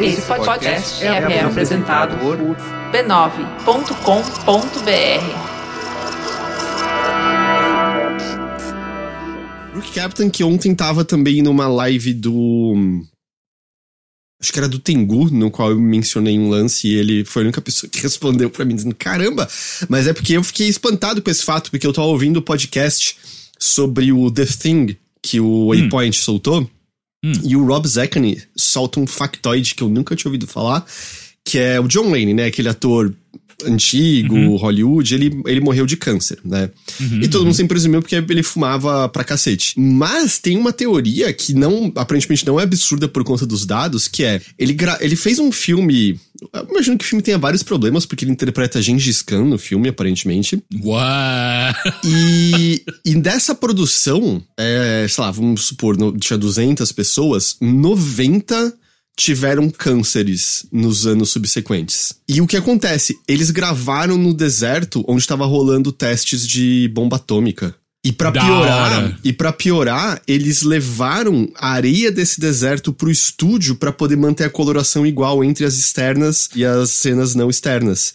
Esse podcast é, é apresentado por b9.com.br. Rook Captain, que ontem tava também numa live do. Acho que era do Tengu, no qual eu mencionei um lance e ele foi a única pessoa que respondeu para mim dizendo: caramba! Mas é porque eu fiquei espantado com esse fato, porque eu tava ouvindo o podcast sobre o The Thing que o Waypoint hum. soltou. Hum. E o Rob Zeckany solta um factoide que eu nunca tinha ouvido falar, que é o John Wayne, né? Aquele ator antigo, uhum. Hollywood, ele, ele morreu de câncer, né? Uhum, e todo mundo sempre presumiu porque ele fumava pra cacete. Mas tem uma teoria que não, aparentemente não é absurda por conta dos dados, que é, ele, ele fez um filme eu imagino que o filme tenha vários problemas, porque ele interpreta Gengis Khan no filme, aparentemente. Uau! E, e dessa produção, é, sei lá, vamos supor, no, tinha 200 pessoas, 90 tiveram cânceres nos anos subsequentes. E o que acontece? Eles gravaram no deserto onde estava rolando testes de bomba atômica. E para piorar, e para piorar, eles levaram a areia desse deserto pro estúdio para poder manter a coloração igual entre as externas e as cenas não externas.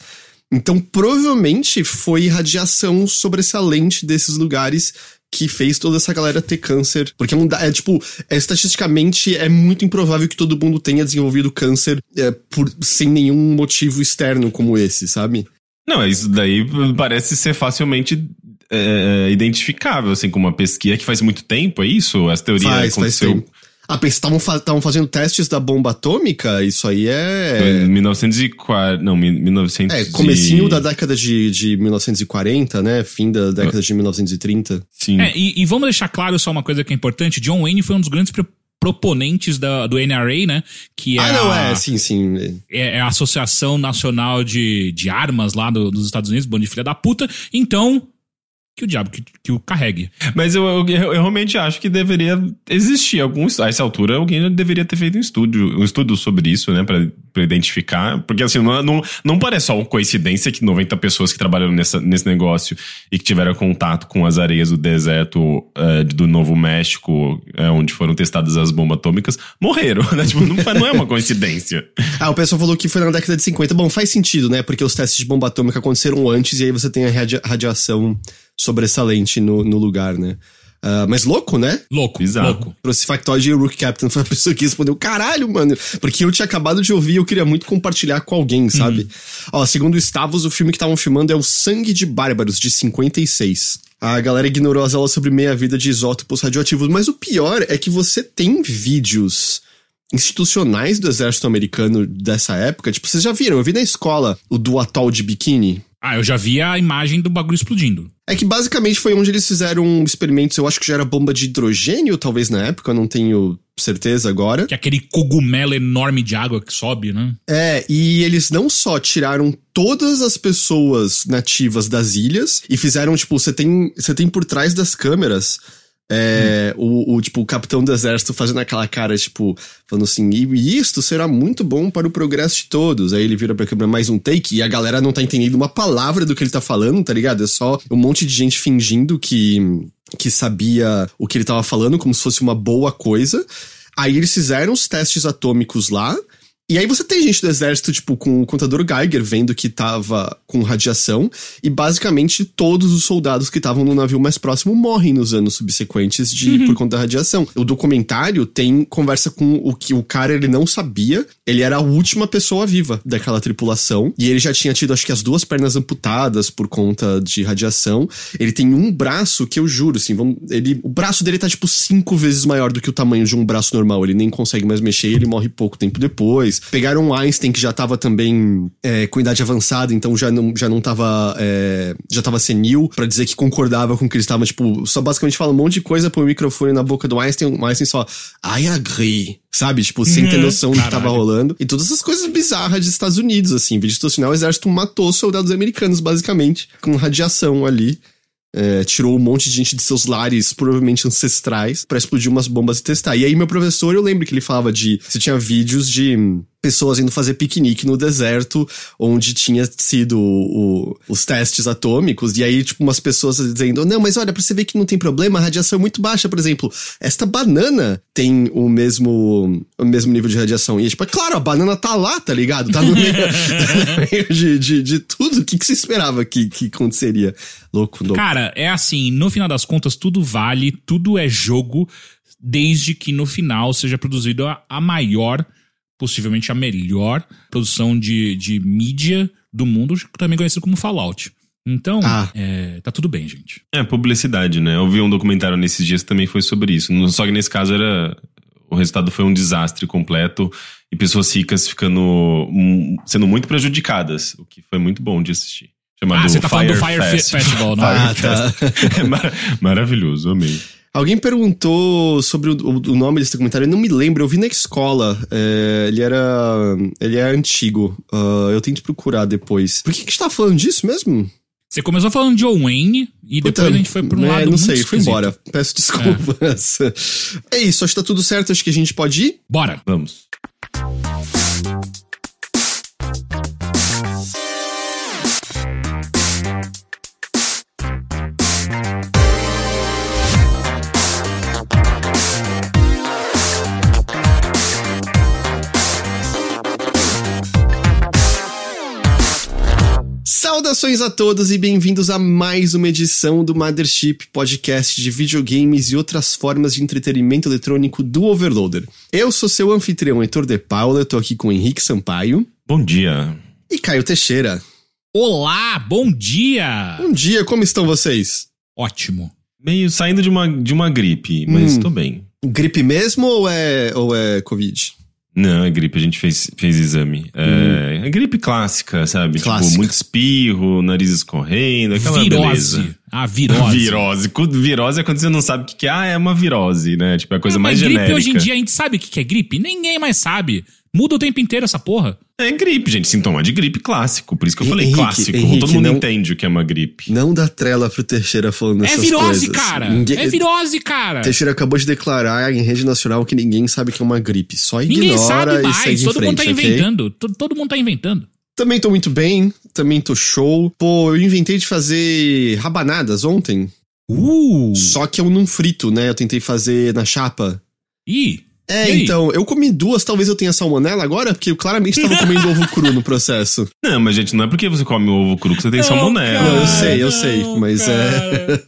Então, provavelmente foi radiação sobressalente desses lugares que fez toda essa galera ter câncer. Porque é, um, é tipo, é, estatisticamente é muito improvável que todo mundo tenha desenvolvido câncer é, por, sem nenhum motivo externo como esse, sabe? Não, isso daí parece ser facilmente é, identificável, assim, com uma pesquisa que faz muito tempo, é isso? Essa teoria faz, aconteceu... Faz tempo. Ah, estavam fa fazendo testes da bomba atômica? Isso aí é. 1940. Não, 1900. É, comecinho da década de, de 1940, né? Fim da década de 1930. Sim. É, e, e, vamos deixar claro só uma coisa que é importante: John Wayne foi um dos grandes proponentes da, do NRA, né? Que é ah, não, a, é, sim, sim. É, é, a Associação Nacional de, de Armas lá do, dos Estados Unidos, bando de filha da puta. Então, que o diabo que, que o carregue. Mas eu, eu, eu, realmente acho que deveria existir algum. A essa altura, alguém deveria ter feito um estudo, um estudo sobre isso, né? Pra, pra identificar. Porque assim, não, não, não parece só uma coincidência que 90 pessoas que trabalham nessa, nesse negócio e que tiveram contato com as areias do deserto uh, do Novo México, uh, onde foram testadas as bombas atômicas, morreram, né? Tipo, não, não é uma coincidência. ah, o pessoal falou que foi na década de 50. Bom, faz sentido, né? Porque os testes de bomba atômica aconteceram antes e aí você tem a radia radiação sobressalente no, no lugar, né? Uh, mas louco, né? Louco, Exato. louco. Pro esse factoide, o Rook Captain foi a pessoa que respondeu, caralho, mano. Porque eu tinha acabado de ouvir e eu queria muito compartilhar com alguém, sabe? Uhum. Ó, segundo o Stavos, o filme que estavam filmando é O Sangue de Bárbaros, de 56. A galera ignorou as aulas sobre meia-vida de isótopos radioativos, mas o pior é que você tem vídeos institucionais do exército americano dessa época. Tipo, vocês já viram? Eu vi na escola o do atol de biquíni. Ah, eu já vi a imagem do bagulho explodindo. É que basicamente foi onde eles fizeram experimentos, eu acho que já era bomba de hidrogênio, talvez na época, eu não tenho certeza agora. Que é aquele cogumelo enorme de água que sobe, né? É, e eles não só tiraram todas as pessoas nativas das ilhas e fizeram, tipo, você tem, você tem por trás das câmeras é, hum. o, o, tipo, o capitão do exército fazendo aquela cara, tipo, falando assim, e isto será muito bom para o progresso de todos. Aí ele vira pra câmera mais um take e a galera não tá entendendo uma palavra do que ele tá falando, tá ligado? É só um monte de gente fingindo que, que sabia o que ele tava falando, como se fosse uma boa coisa. Aí eles fizeram os testes atômicos lá, e aí você tem gente do exército, tipo, com o contador Geiger vendo que tava com radiação, e basicamente todos os soldados que estavam no navio mais próximo morrem nos anos subsequentes de uhum. por conta da radiação. O documentário tem conversa com o que o cara ele não sabia, ele era a última pessoa viva daquela tripulação, e ele já tinha tido acho que as duas pernas amputadas por conta de radiação. Ele tem um braço que eu juro, assim, vamos, ele, o braço dele tá tipo cinco vezes maior do que o tamanho de um braço normal, ele nem consegue mais mexer, ele morre pouco tempo depois. Pegaram o Einstein, que já tava também é, com idade avançada, então já não, já não tava. É, já tava senil, para dizer que concordava com o que eles estavam, tipo, só basicamente fala um monte de coisa, põe o microfone na boca do Einstein, o Einstein só. I agree. Sabe? Tipo, sem ter uhum. noção do que tava rolando. E todas essas coisas bizarras dos Estados Unidos, assim. Vídeo institucional, o exército matou soldados americanos, basicamente, com radiação ali. É, tirou um monte de gente de seus lares, provavelmente ancestrais, para explodir umas bombas e testar. E aí, meu professor, eu lembro que ele falava de. Você tinha vídeos de pessoas indo fazer piquenique no deserto, onde tinha sido o- os testes atômicos, e aí, tipo, umas pessoas dizendo, não, mas olha, pra você ver que não tem problema, a radiação é muito baixa, por exemplo, esta banana tem o mesmo, o mesmo nível de radiação. E, tipo, é claro, a banana tá lá, tá ligado? Tá no meio, tá no meio de, de, de tudo. O que, que você esperava que, que aconteceria? Louco, louco. Cara, é assim, no final das contas, tudo vale, tudo é jogo, desde que no final seja produzido a, a maior, possivelmente a melhor produção de, de mídia do mundo, também conhecido como Fallout. Então, Ah. é, tá tudo bem, gente. É, publicidade, né? Eu vi um documentário nesses dias que também foi sobre isso. No- Só que nesse caso era. O resultado foi um desastre completo e pessoas ricas ficando. hum, sendo muito prejudicadas, o que foi muito bom de assistir. Chamado ah, você tá falando do Fire Fest. Fe- Festival, não Ah, é? tá. É mar- maravilhoso, amei. Alguém perguntou sobre o, o- nome desse documentário, eu não me lembro, eu vi na escola. É, ele era. Ele é antigo. Ah, eu tento procurar depois. Por que, que a gente tá falando disso mesmo? Você começou falando de John Wayne e depois Puta, a gente foi pra um é, lado Não muito sei, fui esquisito. embora. Peço desculpas. É. isso, acho que tá tudo certo, acho que a gente pode ir. Bora. Vamos. Saudações a todos e bem-vindos a mais uma edição do Mothership, podcast de videogames e outras formas de entretenimento eletrônico do Overloader. Eu sou seu anfitrião Heitor de Paula, eu tô aqui com Henrique Sampaio Bom dia. e Caio Teixeira. Olá, bom dia! Bom dia, como estão vocês? Ótimo. Meio saindo de uma, de uma gripe, mas Hum. tô bem. Gripe mesmo ou é, ou é Covid? Não, é gripe, a gente fez, fez exame. É, é gripe clássica, sabe? Clássica. Tipo, muito espirro, nariz escorrendo, aquela virose. beleza. Ah, virose. Virose. Virose é quando você não sabe o que que é. Ah, é uma virose, né? Tipo, é a coisa É, mais mas gripe genérica. hoje em dia a gente sabe o que que é gripe? Ninguém mais sabe. Muda o tempo inteiro essa porra. É gripe, gente. Sintoma de gripe clássico. Por isso que eu falei Henrique, clássico. Henrique, Todo mundo não- entende o que é uma gripe. Não dá trela pro Teixeira falando é essas virose, coisas. cara. Ninguém- É virose, cara. Teixeira acabou de declarar em rede nacional que ninguém sabe que é uma gripe. Só ignora Ninguém sabe e mais. segue Todo em mundo tá frente, inventando. To- Todo mundo tá inventando. Também tô muito bem, também tô show. Pô, eu inventei de fazer rabanadas ontem. Uh! Só que eu não frito, né? Eu tentei fazer na chapa. Ih! É, E aí? então, eu comi duas, talvez eu tenha salmonela agora, porque eu claramente tava comendo ovo cru no processo. Não, mas, gente, não é porque você come o ovo cru que você tem salmonela. Não, eu cara, sei, eu sei, não, mas cara. é.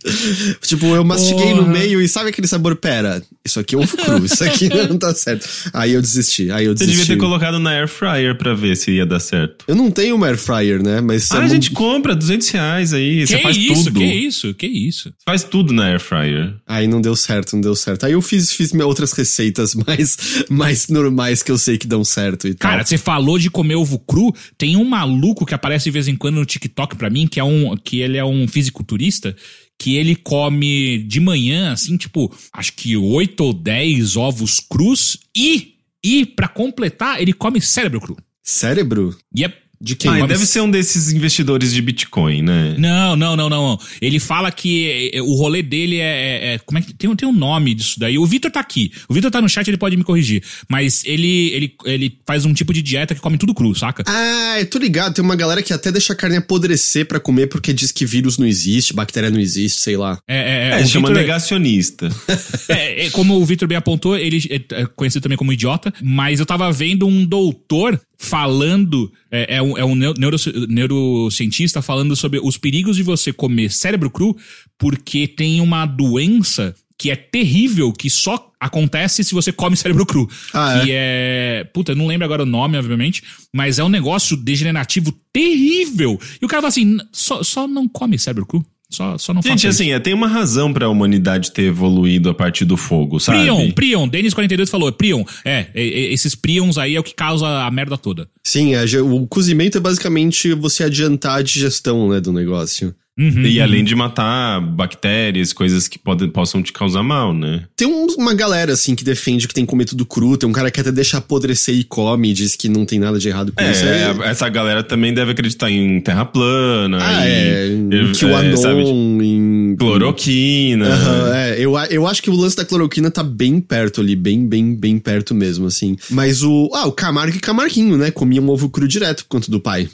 tipo, eu mastiguei no Porra. meio e sabe aquele sabor? Pera, isso aqui é ovo cru, isso aqui não tá certo. Aí eu desisti, aí eu Você desisti. devia ter colocado na air fryer pra ver se ia dar certo. Eu não tenho uma air fryer, né? Mas Ah, é a gente compra 200 reais aí. Você Que faz isso? tudo. Que isso? Que isso? Faz tudo na air fryer. Aí não deu certo, não deu certo. Aí eu fiz, fiz minhas outras receitas mais, mais normais que eu sei que dão certo e tal. Cara, você falou de comer ovo cru. Tem um maluco que aparece de vez em quando no TikTok pra mim, que é um que ele é um fisiculturista, que ele come de manhã, assim, tipo, acho que oito ou dez ovos crus e, e para completar, ele come cérebro cru. Cérebro? Yep. De quem? Ah, deve ser um desses investidores de Bitcoin, né? Não, não, não, não. Ele fala que eh, o rolê dele é. é- é- como é que. Tem, um- tem um nome disso daí. O Vitor tá aqui. O Vitor tá no chat, ele pode me corrigir. Mas ele, ele, ele faz um tipo de dieta que come tudo cru, saca? Ah, eu tô ligado. Tem uma galera que até deixa a carne apodrecer pra comer porque diz que vírus não existe, bactéria não existe, sei lá. É, É, o chama Vitor- negacionista. É, é, como o Victor bem apontou, ele é é conhecido também como idiota, mas eu tava vendo um doutor falando, é, é um, é um neu- neuro- neurocientista falando sobre os perigos de você comer cérebro cru, porque tem uma doença que é terrível, que só acontece se você come cérebro cru. Ah, que é. Puta, eu não lembro agora o nome, obviamente, mas é um negócio degenerativo terrível. E o cara fala assim: "N- só, só não come cérebro cru. Só, só não Gente, faça isso." assim, é, tem uma razão pra humanidade ter evoluído a partir do fogo, sabe? Prion, Prion, Denis42 falou, Prion, é, é, é, esses Prions aí é o que causa a merda toda. Sim, a ge- o cozimento é basicamente você adiantar a digestão, né, do negócio. Uhum, E uhum. além de matar bactérias, coisas que podem, possam te causar mal, né? Tem um- uma galera, assim, que defende que tem que comer tudo cru. Tem um cara que até deixa apodrecer e come e diz que não tem nada de errado com isso. É, É, essa galera também deve acreditar em terra plana, ah, em, é. Em é, QAnon, sabe, em... cloroquina. Aham, é, eu, eu acho que o lance da cloroquina tá bem perto ali, bem, bem, bem perto mesmo, assim. Mas o. Ah, o Camargo e Camarguinho, né? Comiam ovo cru direto por conta do pai.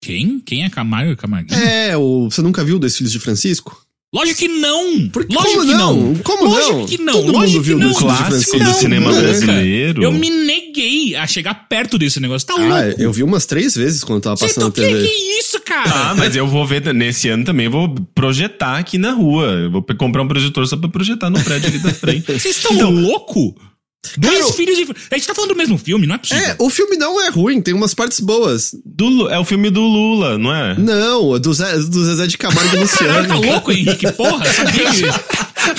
Quem? Quem é Camargo e Camarguinho? É, o. Você nunca viu Dois Filhos de Francisco? Lógico que não! Por que- Lógico como que não? não! Como Lógico não? que não! Todo Lógico mundo viu que não! Dois Filhos de Clássico Francisco. do cinema nunca. brasileiro. Eu me neguei a chegar perto desse negócio. Tá Ah, louco? eu vi umas três vezes quando tava passando na tá- que, TV. que isso, cara? Ah, mas eu vou ver nesse ano também, eu vou projetar aqui na rua. Eu vou comprar um projetor só pra projetar no prédio aqui da frente. Vocês estão Então, louco? Dois Cara, filhos de. A gente tá falando do mesmo filme, não é possível. É, o filme não é ruim, tem umas partes boas. Do é o filme do Lula, não é? Não, do, Zé, do Zezé de Camargo e Caralho, Luciano. tá louco, Henrique? Porra, sabia.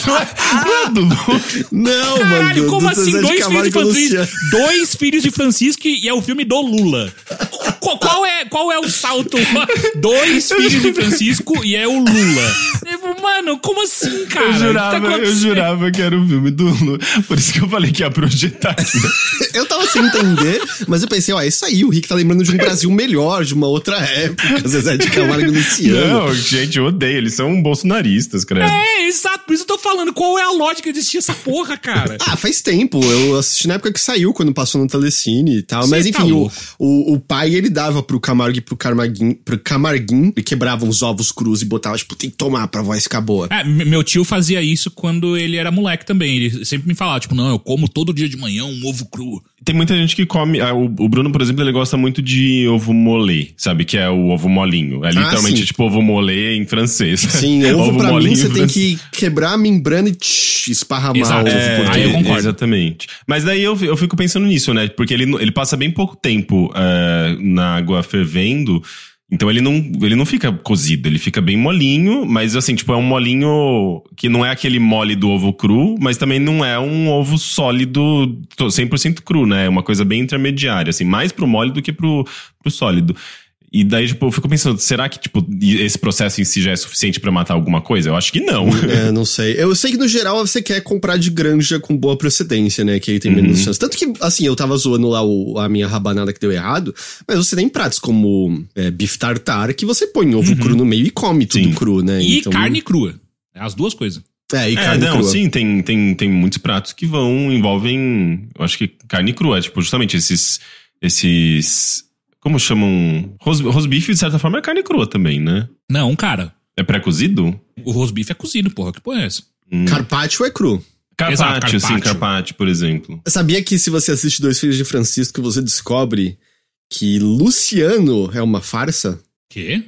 Não é, não é do Lula. Não, Caralho, mano. como do assim? Dois filhos Francisco. Dois filhos de Francisco e é o filme do Lula. Qual, qual é, qual é o salto? Dois filhos de Francisco e é o Lula. Eu, Mano, como assim, cara? Eu O que tá jurava, eu jurava que era o filme do Lula. Por isso que eu falei que ia projetar aqui. Eu tava sem entender, mas eu pensei, ó, é isso aí, o Rick tá lembrando de um Brasil melhor, de uma outra época, Zezé de Camargo e Luciano. Não, gente, eu odeio. Eles são bolsonaristas, credo. É, exato. Por isso eu tô falando. Qual é a lógica de assistir essa porra, cara? Ah, faz tempo. Eu assisti na época que saiu, quando passou no Telecine e tal. Cê Mas tá enfim, o, louco. o, o pai, ele dava pro Camargo e pro Camarguinho, pro Camarguinho, ele quebrava uns ovos crus e botava, tipo, tem que tomar pra voz ficar boa. É, meu tio fazia isso quando ele era moleque também. Ele sempre me falava, tipo, não, eu como todo dia de manhã um ovo cru. Tem muita gente que come. ah, o, o Bruno, por exemplo, ele gosta muito de ovo molê, sabe? Que é o ovo molinho. É literalmente sim. tipo ovo molê em francês. Sim, ovo, pra mim você em tem que quebrar a membrana e tch, esparramar Exato. o ovo É, por aí eu concordo. Exatamente. Mas daí eu, eu fico pensando nisso, né? Porque ele, ele passa bem pouco tempo eh, na água fervendo. Então ele não, ele não fica cozido, ele fica bem molinho, mas assim, tipo, é um molinho que não é aquele mole do ovo cru, mas também não é um ovo sólido to- 100% cru, né? É uma coisa bem intermediária, assim, mais pro mole do que pro, pro sólido. E daí, tipo, eu fico pensando, será que, tipo, esse processo em si já é suficiente pra matar alguma coisa? Eu acho que não. É, não sei. Eu sei que no geral você quer comprar de granja com boa procedência, né? Que aí tem Uhum. menos chance. Tanto que, assim, eu tava zoando lá o- a minha rabanada que deu errado, mas você tem pratos como é, bife tartar que você põe ovo cru no meio e come tudo Sim. cru, né? Uhum. E Então- carne crua. É as duas coisas. É, e É, carne não, crua. sim, tem, tem, tem muitos pratos que vão, envolvem, eu acho que carne crua, tipo, justamente esses, esses, como chamam, ros, rosbife de certa forma é carne crua também, né? Não, cara. É pré-cozido? O rosbife é cozido, porra. Que porra é essa? Hum. Carpaccio é cru. Carpaccio, Exato, sim, carpaccio. por exemplo. Sabia que se você assiste Dois Filhos de Francisco, você descobre que Luciano é uma farsa? Quê?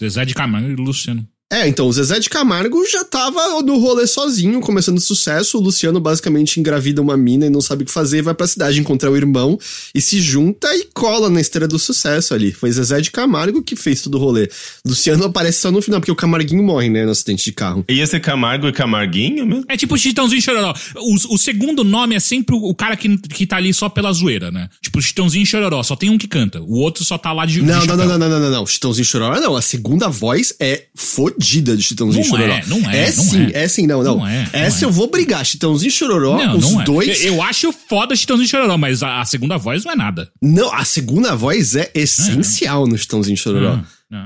Zezé de Camargo e Luciano. É, então, o Zezé de Camargo já tava no rolê sozinho, começando sucesso. O Luciano basicamente engravida uma mina e não sabe o que fazer, vai pra cidade encontrar o irmão e se junta e cola na esteira do sucesso ali. Foi Zezé de Camargo que fez todo o rolê. Luciano aparece só no final, porque o Camarguinho morre, né, no acidente de carro. Ia ser Camargo e Camarguinho mesmo? É tipo Chitãozinho Chororó. O, o segundo nome é sempre o, cara que, que tá ali só pela zoeira, né? Tipo Chitãozinho Chororó, só tem um que canta. O outro só tá lá de. de Não, não, não, não, não, não, não, não. Chitãozinho Chororó não. A segunda voz é fodida de Chitãozinho Não Chororó. é, não é, não sim, é. é sim, não, não. Não é, não Essa é. eu vou brigar. Chitãozinho Chororó, Não, os não é. dois. Eu, eu acho foda Chitãozinho Chororó, mas a, a segunda voz não é nada. Não, a segunda voz é essencial no Chitãozinho Chororó.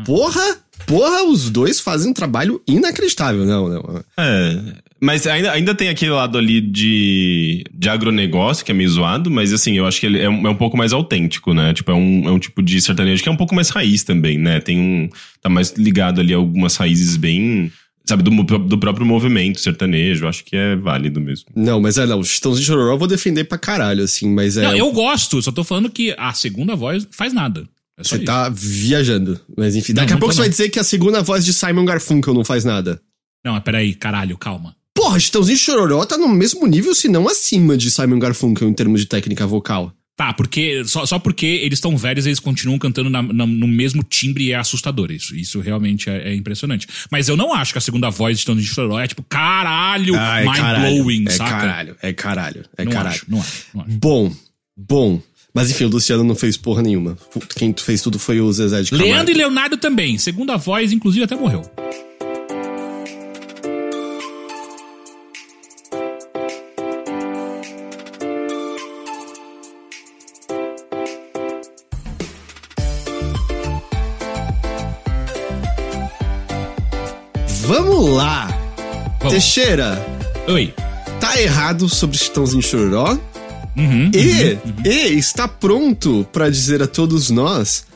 Porra, porra, os dois fazem um trabalho inacreditável. Não, não. É. Mas ainda, ainda tem aquele lado ali de, de agronegócio, que é meio zoado, mas assim, eu acho que ele é um, é um pouco mais autêntico, né? Tipo, é um, é um tipo de sertanejo que é um pouco mais raiz também, né? Tem um. tá mais ligado ali a algumas raízes bem. Sabe, do, do próprio movimento sertanejo, acho que é válido mesmo. Não, mas é, não. O Chitãozinho Chororó eu vou defender pra caralho, assim, mas é. Não, eu gosto, só tô falando que a segunda voz faz nada. É Você isso. tá viajando. Mas enfim, daqui Não, a pouco você vai dizer que a segunda voz de Simon Garfunkel não faz nada. Não, peraí, caralho, calma. Porra, Chitãozinho Chororó tá no mesmo nível, se não acima de Simon Garfunkel em termos de técnica vocal. Tá, porque só, só porque eles estão velhos, eles continuam cantando na- na- no mesmo timbre e é assustador isso. Isso realmente é, é impressionante. Mas eu não acho que a segunda voz de Chitãozinho Chororó é tipo, caralho, mind-blowing, é saca? caralho, é caralho, é não caralho. acho, não acho, não acho. Bom, bom. Mas enfim, o Luciano não fez porra nenhuma. Quem fez tudo foi o Zezé de Camargo. Leandro e Leonardo também. Segunda voz, inclusive, até morreu. Vamos lá! Vamos. Teixeira, Oi. tá errado sobre Chitãozinho Chororó Uhum, e, uhum. e está pronto pra dizer a todos nós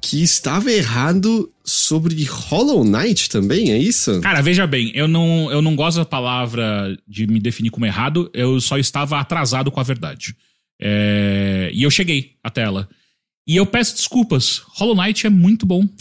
que estava errado sobre Hollow Knight também, é isso? Cara, veja bem, eu não, eu não gosto da palavra de me definir como errado, eu só estava atrasado com a verdade. É, e eu cheguei até ela. E eu peço desculpas. Hollow Knight é muito bom.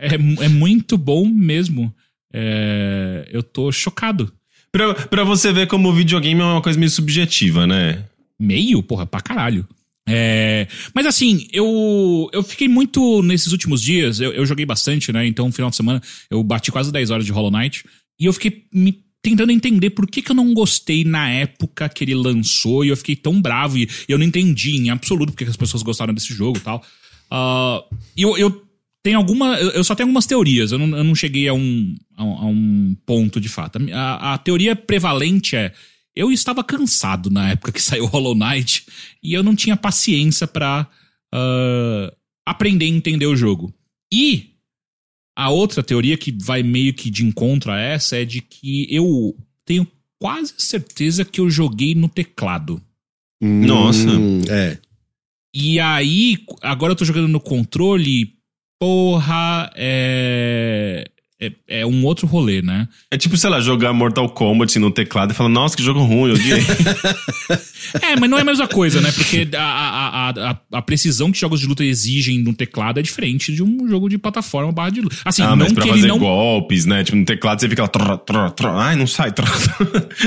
É, é, é muito bom mesmo. É, eu tô chocado. Pra, pra você ver como o videogame é uma coisa meio subjetiva, né? Meio, porra, pra caralho. É, mas assim, eu, eu fiquei muito nesses últimos dias, eu, eu joguei bastante, né? Então, no final de semana, eu bati quase 10 horas de Hollow Knight. E eu fiquei me tentando entender por que, que eu não gostei na época que ele lançou. E eu fiquei tão bravo e eu não entendi em absoluto porque que as pessoas gostaram desse jogo e tal. Ah, E eu, eu tenho alguma. Eu só tenho algumas teorias, eu não, eu não cheguei a um, a, um- a um ponto de fato. A, a teoria prevalente é. Eu estava cansado na época que saiu Hollow Knight e eu não tinha paciência pra ah, aprender a entender o jogo. E a outra teoria que vai meio que de encontro a essa é de que eu tenho quase certeza que eu joguei no teclado. Nossa. Hum, é. E aí, agora eu tô jogando no controle, porra, é. É, é um outro rolê, né? É tipo, sei lá, jogar Mortal Kombat no teclado e falar, nossa, que jogo ruim, eu odiei. É, mas não é a mesma coisa, né? Porque a, a, a, a, precisão que jogos de luta exigem no teclado é diferente de um jogo de plataforma barra de luta. Assim, ah, não mas pra que fazer ele não. golpes, né? Tipo, no teclado você fica lá, tró, tró, tró. ai, não sai, tró.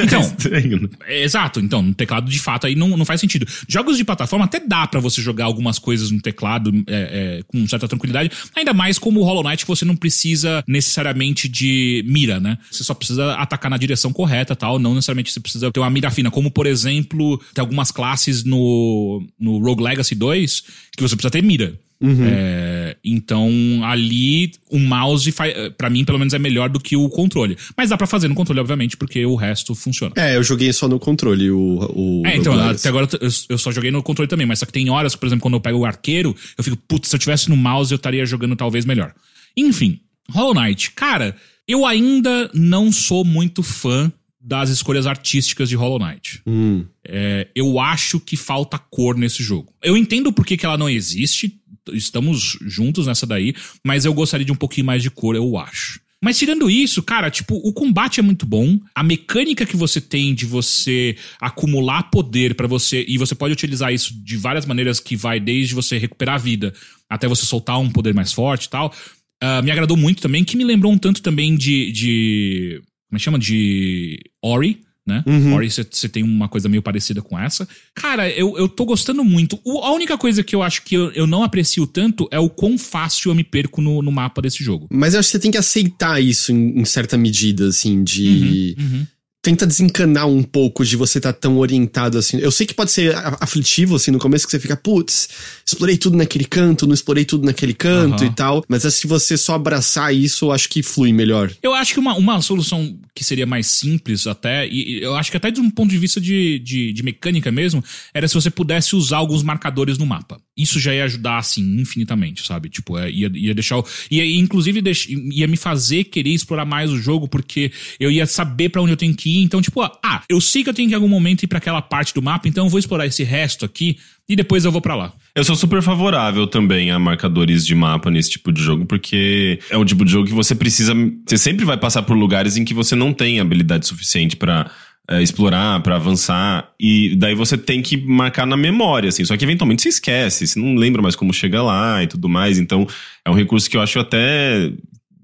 Então. É estranho, né? É, Exato, então, no teclado de fato aí não, não faz sentido. Jogos de plataforma até dá pra você jogar algumas coisas no teclado é, é, com certa tranquilidade, ainda mais como o Hollow Knight que você não precisa necessariamente de mira, né? Você só precisa atacar na direção correta tal, não necessariamente você precisa ter uma mira fina, como por exemplo, tem algumas classes no, no Rogue Legacy 2 que você precisa ter mira. É, então, ali, o mouse, pra mim, pelo menos, é melhor do que o controle. Mas dá pra fazer no controle, obviamente, porque o resto funciona. É, eu joguei só no controle o. o É, então, até agora eu, eu só joguei no controle também, mas só que tem horas, por exemplo, quando eu pego o arqueiro, eu fico, putz, se eu tivesse no mouse eu estaria jogando talvez melhor. Enfim, Hollow Knight, cara, eu ainda não sou muito fã das escolhas artísticas de Hollow Knight. Hum. É, eu acho que falta cor nesse jogo. Eu entendo por que, que ela não existe, estamos juntos nessa daí, mas eu gostaria de um pouquinho mais de cor, eu acho. Mas tirando isso, cara, tipo, o combate é muito bom. A mecânica que você tem de você acumular poder pra você e você pode utilizar isso de várias maneiras que vai desde você recuperar a vida até você soltar um poder mais forte e tal. Ah, me agradou muito também, que me lembrou um tanto também de, de como é que chama? De Ori, né? Ori, você tem uma coisa meio parecida com essa. Cara, eu, eu tô gostando muito. O- a única coisa que eu acho que eu, eu não aprecio tanto é o quão fácil eu me perco no, no mapa desse jogo. Mas eu acho que você tem que aceitar isso em, em certa medida, assim, de. Uhum. Tenta desencanar um pouco de você estar tão orientado assim. Eu sei que pode ser aflitivo, assim, no começo, que você fica, putz, explorei tudo naquele canto, não explorei tudo naquele canto Aham. e tal. Mas se você só abraçar isso, eu acho que flui melhor. Eu acho que uma, uma solução que seria mais simples até, e e eu acho que até de um ponto de vista de, de, de mecânica mesmo, era se você pudesse usar alguns marcadores no mapa. Isso já ia ajudar, assim, infinitamente, sabe? Tipo, é, ia, ia deixar. o- Ia, inclusive, deix- ia me fazer querer explorar mais o jogo, porque eu ia saber pra onde eu tenho que ir. Então, tipo, ah, eu sei que eu tenho que em algum momento ir pra aquela parte do mapa, então eu vou explorar esse resto aqui e depois eu vou pra lá. Eu sou super favorável também a marcadores de mapa nesse tipo de jogo, porque é um tipo de jogo que você precisa. Você sempre vai passar por lugares em que você não tem habilidade suficiente pra é, explorar, pra avançar, e daí você tem que marcar na memória, assim. Só que eventualmente você esquece, você não lembra mais como chegar lá e tudo mais. Então é um recurso que eu acho até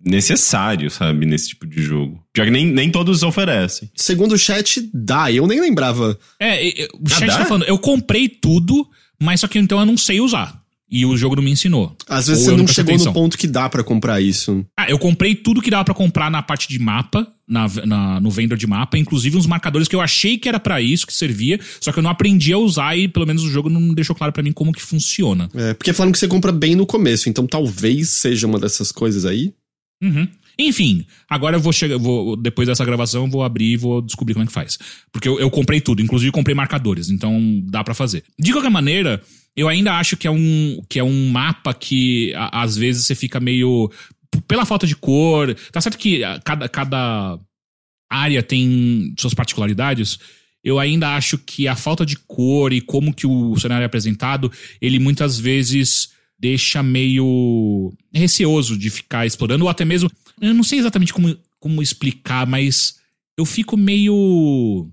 necessário, sabe, nesse tipo de jogo. Já que nem, nem todos oferecem. Segundo o chat, dá. Eu nem lembrava. É, e- e- o Ah, chat dá? tá falando, eu comprei tudo, mas só que então eu não sei usar. E o jogo não me ensinou. Às vezes Ou você eu não prestei chegou atenção. no ponto que dá pra comprar isso. Ah, eu comprei tudo que dava pra comprar na parte de mapa, na, na- no vendor de mapa, inclusive uns marcadores que eu achei que era pra isso que servia, só que eu não aprendi a usar e pelo menos o jogo não deixou claro pra mim como que funciona. É, porque falaram que você compra bem no começo, então talvez seja uma dessas coisas aí. Uhum. Enfim, agora eu vou chegar, vou, depois dessa gravação, eu vou abrir e vou descobrir como é que faz. Porque eu, eu comprei tudo, inclusive comprei marcadores, então dá pra fazer. De qualquer maneira, eu ainda acho que é um, que é um mapa que a- às vezes você fica meio. Pela falta de cor. Tá certo que ah, cada, cada área tem suas particularidades. Eu ainda acho que a falta de cor e como que o cenário é apresentado, ele muitas vezes deixa meio receoso de ficar explorando, ou até mesmo. Eu não sei exatamente como, como explicar, mas eu fico meio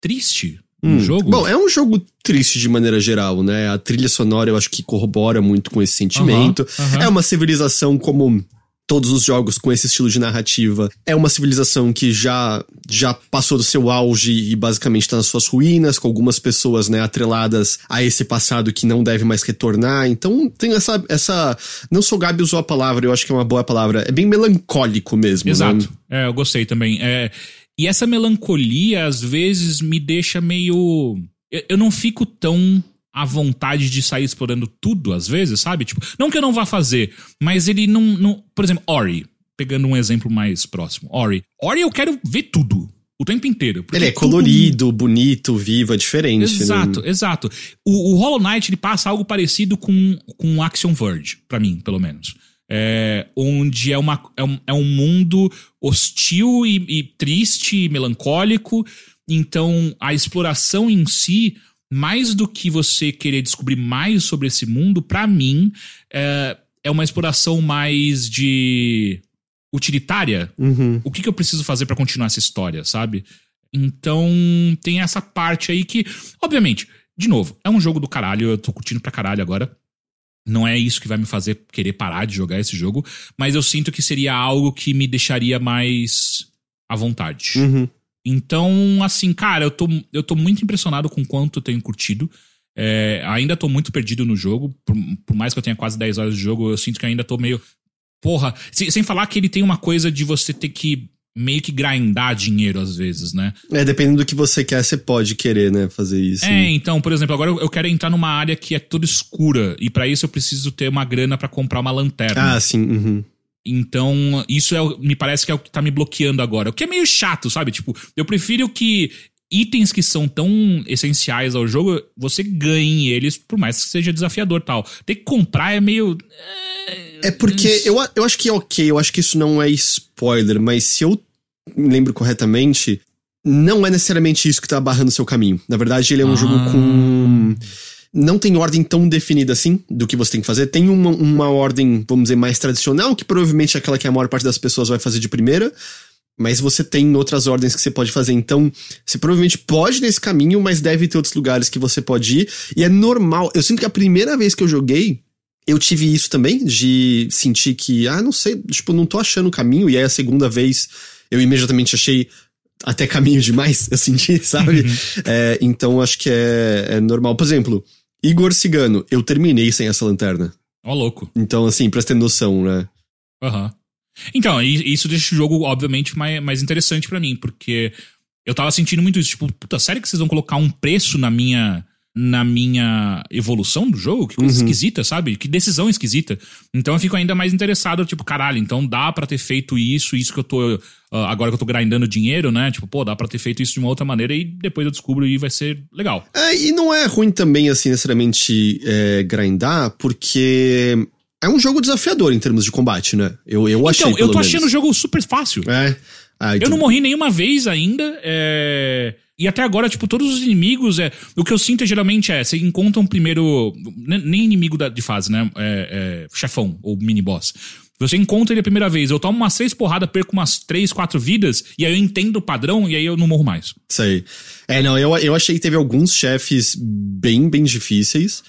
triste no Hum. jogo. Bom, é um jogo triste de maneira geral, né? A trilha sonora eu acho que corrobora muito com esse sentimento. Aham, aham. É uma civilização como todos os jogos com esse estilo de narrativa. É uma civilização que já já passou do seu auge e basicamente está nas suas ruínas, com algumas pessoas, né, atreladas a esse passado que não deve mais retornar. Então tem essa essa não sou Gabi usou a palavra, eu acho que é uma boa palavra. É bem melancólico mesmo, né? Exato. É, eu gostei também. É, e essa melancolia, às vezes, me deixa meio. Eu, eu não fico tão à vontade de sair explorando tudo, às vezes, sabe? Tipo, não que eu não vá fazer, mas ele não. não por exemplo, Ori. Pegando um exemplo mais próximo. Ori. Ori eu quero ver tudo. O tempo inteiro. Ele é tudo- colorido, bonito, vivo, é diferente, Exato, né? exato. O, o Hollow Knight ele passa algo parecido com, com Action Verge, pra mim, pelo menos. É, onde é, uma, é, um, é um mundo hostil e, e triste e melancólico. Então, a exploração em si, mais do que você querer descobrir mais sobre esse mundo, pra mim, é, é uma exploração mais de utilitária Uhum. o que, que eu preciso fazer pra continuar essa história, sabe? Então, tem essa parte aí que, obviamente, de novo, é um jogo do caralho, eu tô curtindo pra caralho agora. Não é isso que vai me fazer querer parar de jogar esse jogo, mas eu sinto que seria algo que me deixaria mais à vontade. Uhum. Então, assim, cara, eu tô, eu tô muito impressionado com o quanto eu tenho curtido. É, ainda tô muito perdido no jogo. Por, por mais que eu tenha quase 10 horas de jogo, eu sinto que ainda tô meio. Porra. se- sem falar que ele tem uma coisa de você ter que meio que grindar dinheiro às vezes, né? É, dependendo do que você quer, você pode querer, né, fazer isso. É, então, por exemplo, agora eu eu quero entrar numa área que é toda escura. E pra isso eu preciso ter uma grana pra comprar uma lanterna. Ah, sim. uhum. Então, isso é, me parece que é o que tá me bloqueando agora. O que é meio chato, sabe? Tipo, eu prefiro que itens que são tão essenciais ao jogo, você ganhe eles, por mais que seja desafiador e tal. Ter que comprar é meio. É porque eu, eu acho que é ok, eu acho que isso não é spoiler, mas se eu me lembro corretamente, não é necessariamente isso que tá barrando seu caminho. Na verdade, ele é um Ah. jogo com. Não tem ordem tão definida assim do que você tem que fazer. Tem uma, uma ordem, vamos dizer, mais tradicional, que provavelmente é aquela que a maior parte das pessoas vai fazer de primeira. Mas você tem outras ordens que você pode fazer. Então, você provavelmente pode ir nesse caminho, mas deve ter outros lugares que você pode ir. E é normal. Eu sinto que a primeira vez que eu joguei, eu tive isso também, de sentir que, ah, não sei, tipo, não tô achando o caminho. E aí a segunda vez eu imediatamente achei até caminho demais, eu senti, sabe? É, então acho que é, é normal. Por exemplo, Igor Cigano, eu terminei sem essa lanterna. Ó, louco. Então, assim, pra você ter noção, né? Aham. Então, e- isso deixa o jogo, obviamente, mais, mais interessante pra mim, porque eu tava sentindo muito isso. Tipo, puta, sério que vocês vão colocar um preço na minha. Na minha evolução do jogo? Que coisa Uhum. esquisita, sabe? Que decisão esquisita. Então eu fico ainda mais interessado, tipo, caralho, então dá pra ter feito isso, isso que eu tô. Ah, agora que eu tô grindando dinheiro, né? Tipo, pô, dá pra ter feito isso de uma outra maneira e depois eu descubro e vai ser legal. É, e não é ruim também, assim, necessariamente é, grindar, porque é um jogo desafiador em termos de combate, né? Eu, eu achei, então, eu tô menos. achando o jogo super fácil. É. Ah, Eu então- não morri nenhuma vez ainda. é, E até agora, tipo, todos os inimigos. É... O que eu sinto geralmente é: você encontra um primeiro. ne- Nem inimigo da- de fase, né? É, é, Chefão ou mini-boss. Você encontra ele a primeira vez, eu tomo umas seis porradas, perco umas três, quatro vidas, e aí eu entendo o padrão e aí eu não morro mais. Sei. É, não, eu, eu achei que teve alguns chefes bem, bem difíceis.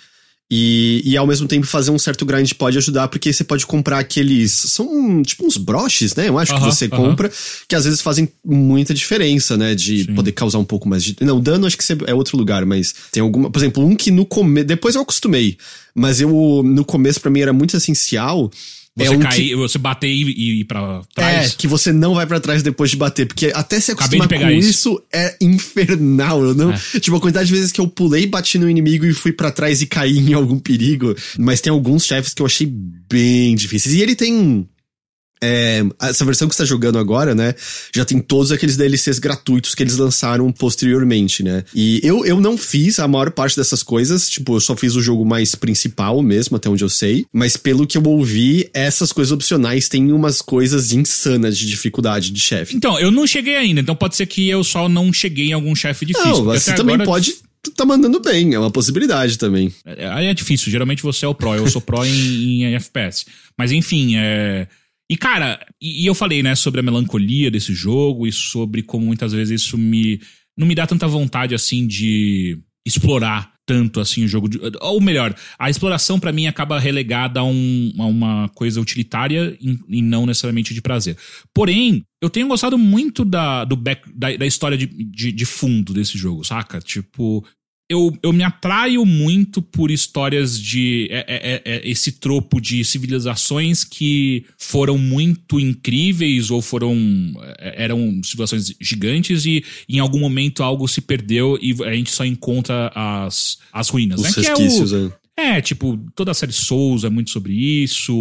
E, e ao mesmo tempo fazer um certo grind pode ajudar, porque você pode comprar aqueles. São tipo uns broches, né? Eu acho que Aham, você aham. compra, que às vezes fazem muita diferença, né? De Sim. poder causar um pouco mais de. Não, dano acho que é outro lugar, mas tem alguma. Por exemplo, um que no começo. Depois eu acostumei, mas eu no começo pra mim era muito essencial. É Você um cair, que- você bater e, e ir pra trás. É, que você não vai pra trás depois de bater, porque até se acostumar com isso. isso. é infernal. Eu não, É. Tipo, a quantidade de vezes que eu pulei, bati no inimigo e fui pra trás e caí em algum perigo. Mas tem alguns chefes que eu achei bem difíceis. E ele tem. É, essa versão que você tá jogando agora, né? Já tem todos aqueles DLCs gratuitos que eles lançaram posteriormente, né? E eu, eu não fiz a maior parte dessas coisas, tipo, eu só fiz o jogo mais principal mesmo, até onde eu sei. Mas pelo que eu ouvi, essas coisas opcionais têm umas coisas insanas de dificuldade de chefe. Então, eu não cheguei ainda, então pode ser que eu só não cheguei em algum chefe difícil. Não, você também agora- pode tá mandando bem, é uma possibilidade também. É, Aí é difícil, geralmente você é o pro, eu sou pro em, em FPS. Mas enfim, é. E cara, e, e eu falei, né, sobre a melancolia desse jogo e sobre como muitas vezes isso me. Não me dá tanta vontade assim de explorar tanto assim o jogo. De, ou melhor, a exploração pra mim acaba relegada a, um- a uma coisa utilitária e, e não necessariamente de prazer. Porém, eu tenho gostado muito da, do back, da, da história de, de, de fundo desse jogo, saca? Tipo, eu, eu me atraio muito por histórias de. é- é- é- é esse tropo de civilizações que foram muito incríveis ou foram. é, eram civilizações gigantes e em algum momento algo se perdeu e a gente só encontra as, as ruínas. Os né? É resquícios, né? é, tipo, toda a série Souls é muito sobre isso.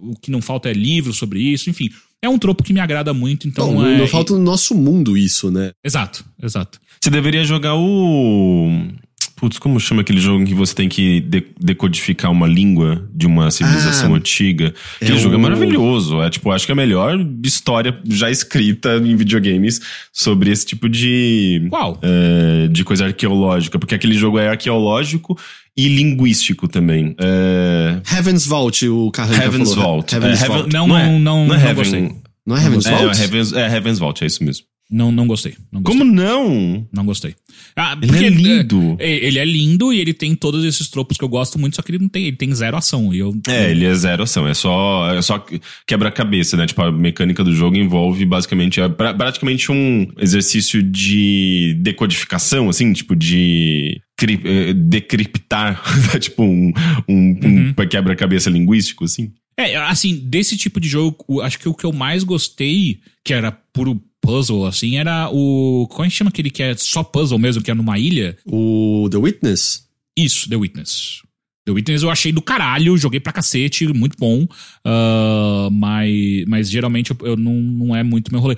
O que não falta é livro sobre isso, enfim. É um tropo que me agrada muito, então Não, é. não falta no nosso mundo isso, né? Exato, exato. Você deveria jogar o. Putz, como chama aquele jogo em que você tem que de- decodificar uma língua de uma civilização Ah, antiga? Aquele é jogo é maravilhoso. É tipo, acho que é a melhor história já escrita em videogames sobre esse tipo de. Qual? é, de coisa arqueológica, porque aquele jogo é arqueológico e linguístico também. É, Heaven's Vault, o Carranca Heaven's falou. Vault. Heaven's É, Heaven- Vault. Não, não é- não, não, não é não Heaven- gostei. Não é Heaven's é, Vault? é Heaven's, é Heaven's Vault, é isso mesmo. Não, não gostei. Não gostei. Como não? Não gostei. Ah, Ele é lindo. é, ele é lindo e ele tem todos esses tropos que eu gosto muito, só que ele não tem, ele tem zero ação. E eu, É, ele é zero ação, é só, é só quebra-cabeça, né? Tipo, a mecânica do jogo envolve basicamente, é pra- praticamente um exercício de decodificação, assim, tipo, de eh, decriptar, tipo, um, um, um quebra-cabeça linguístico, assim. É, assim, desse tipo de jogo, acho que o que eu mais gostei, que era puro puzzle, assim, era o. Como é que chama aquele que é só puzzle mesmo, que é numa ilha? O The Witness? Isso, The Witness. The Witness eu achei do caralho, joguei pra cacete, muito bom. ah, mas, mas geralmente eu, eu não, não é muito meu rolê.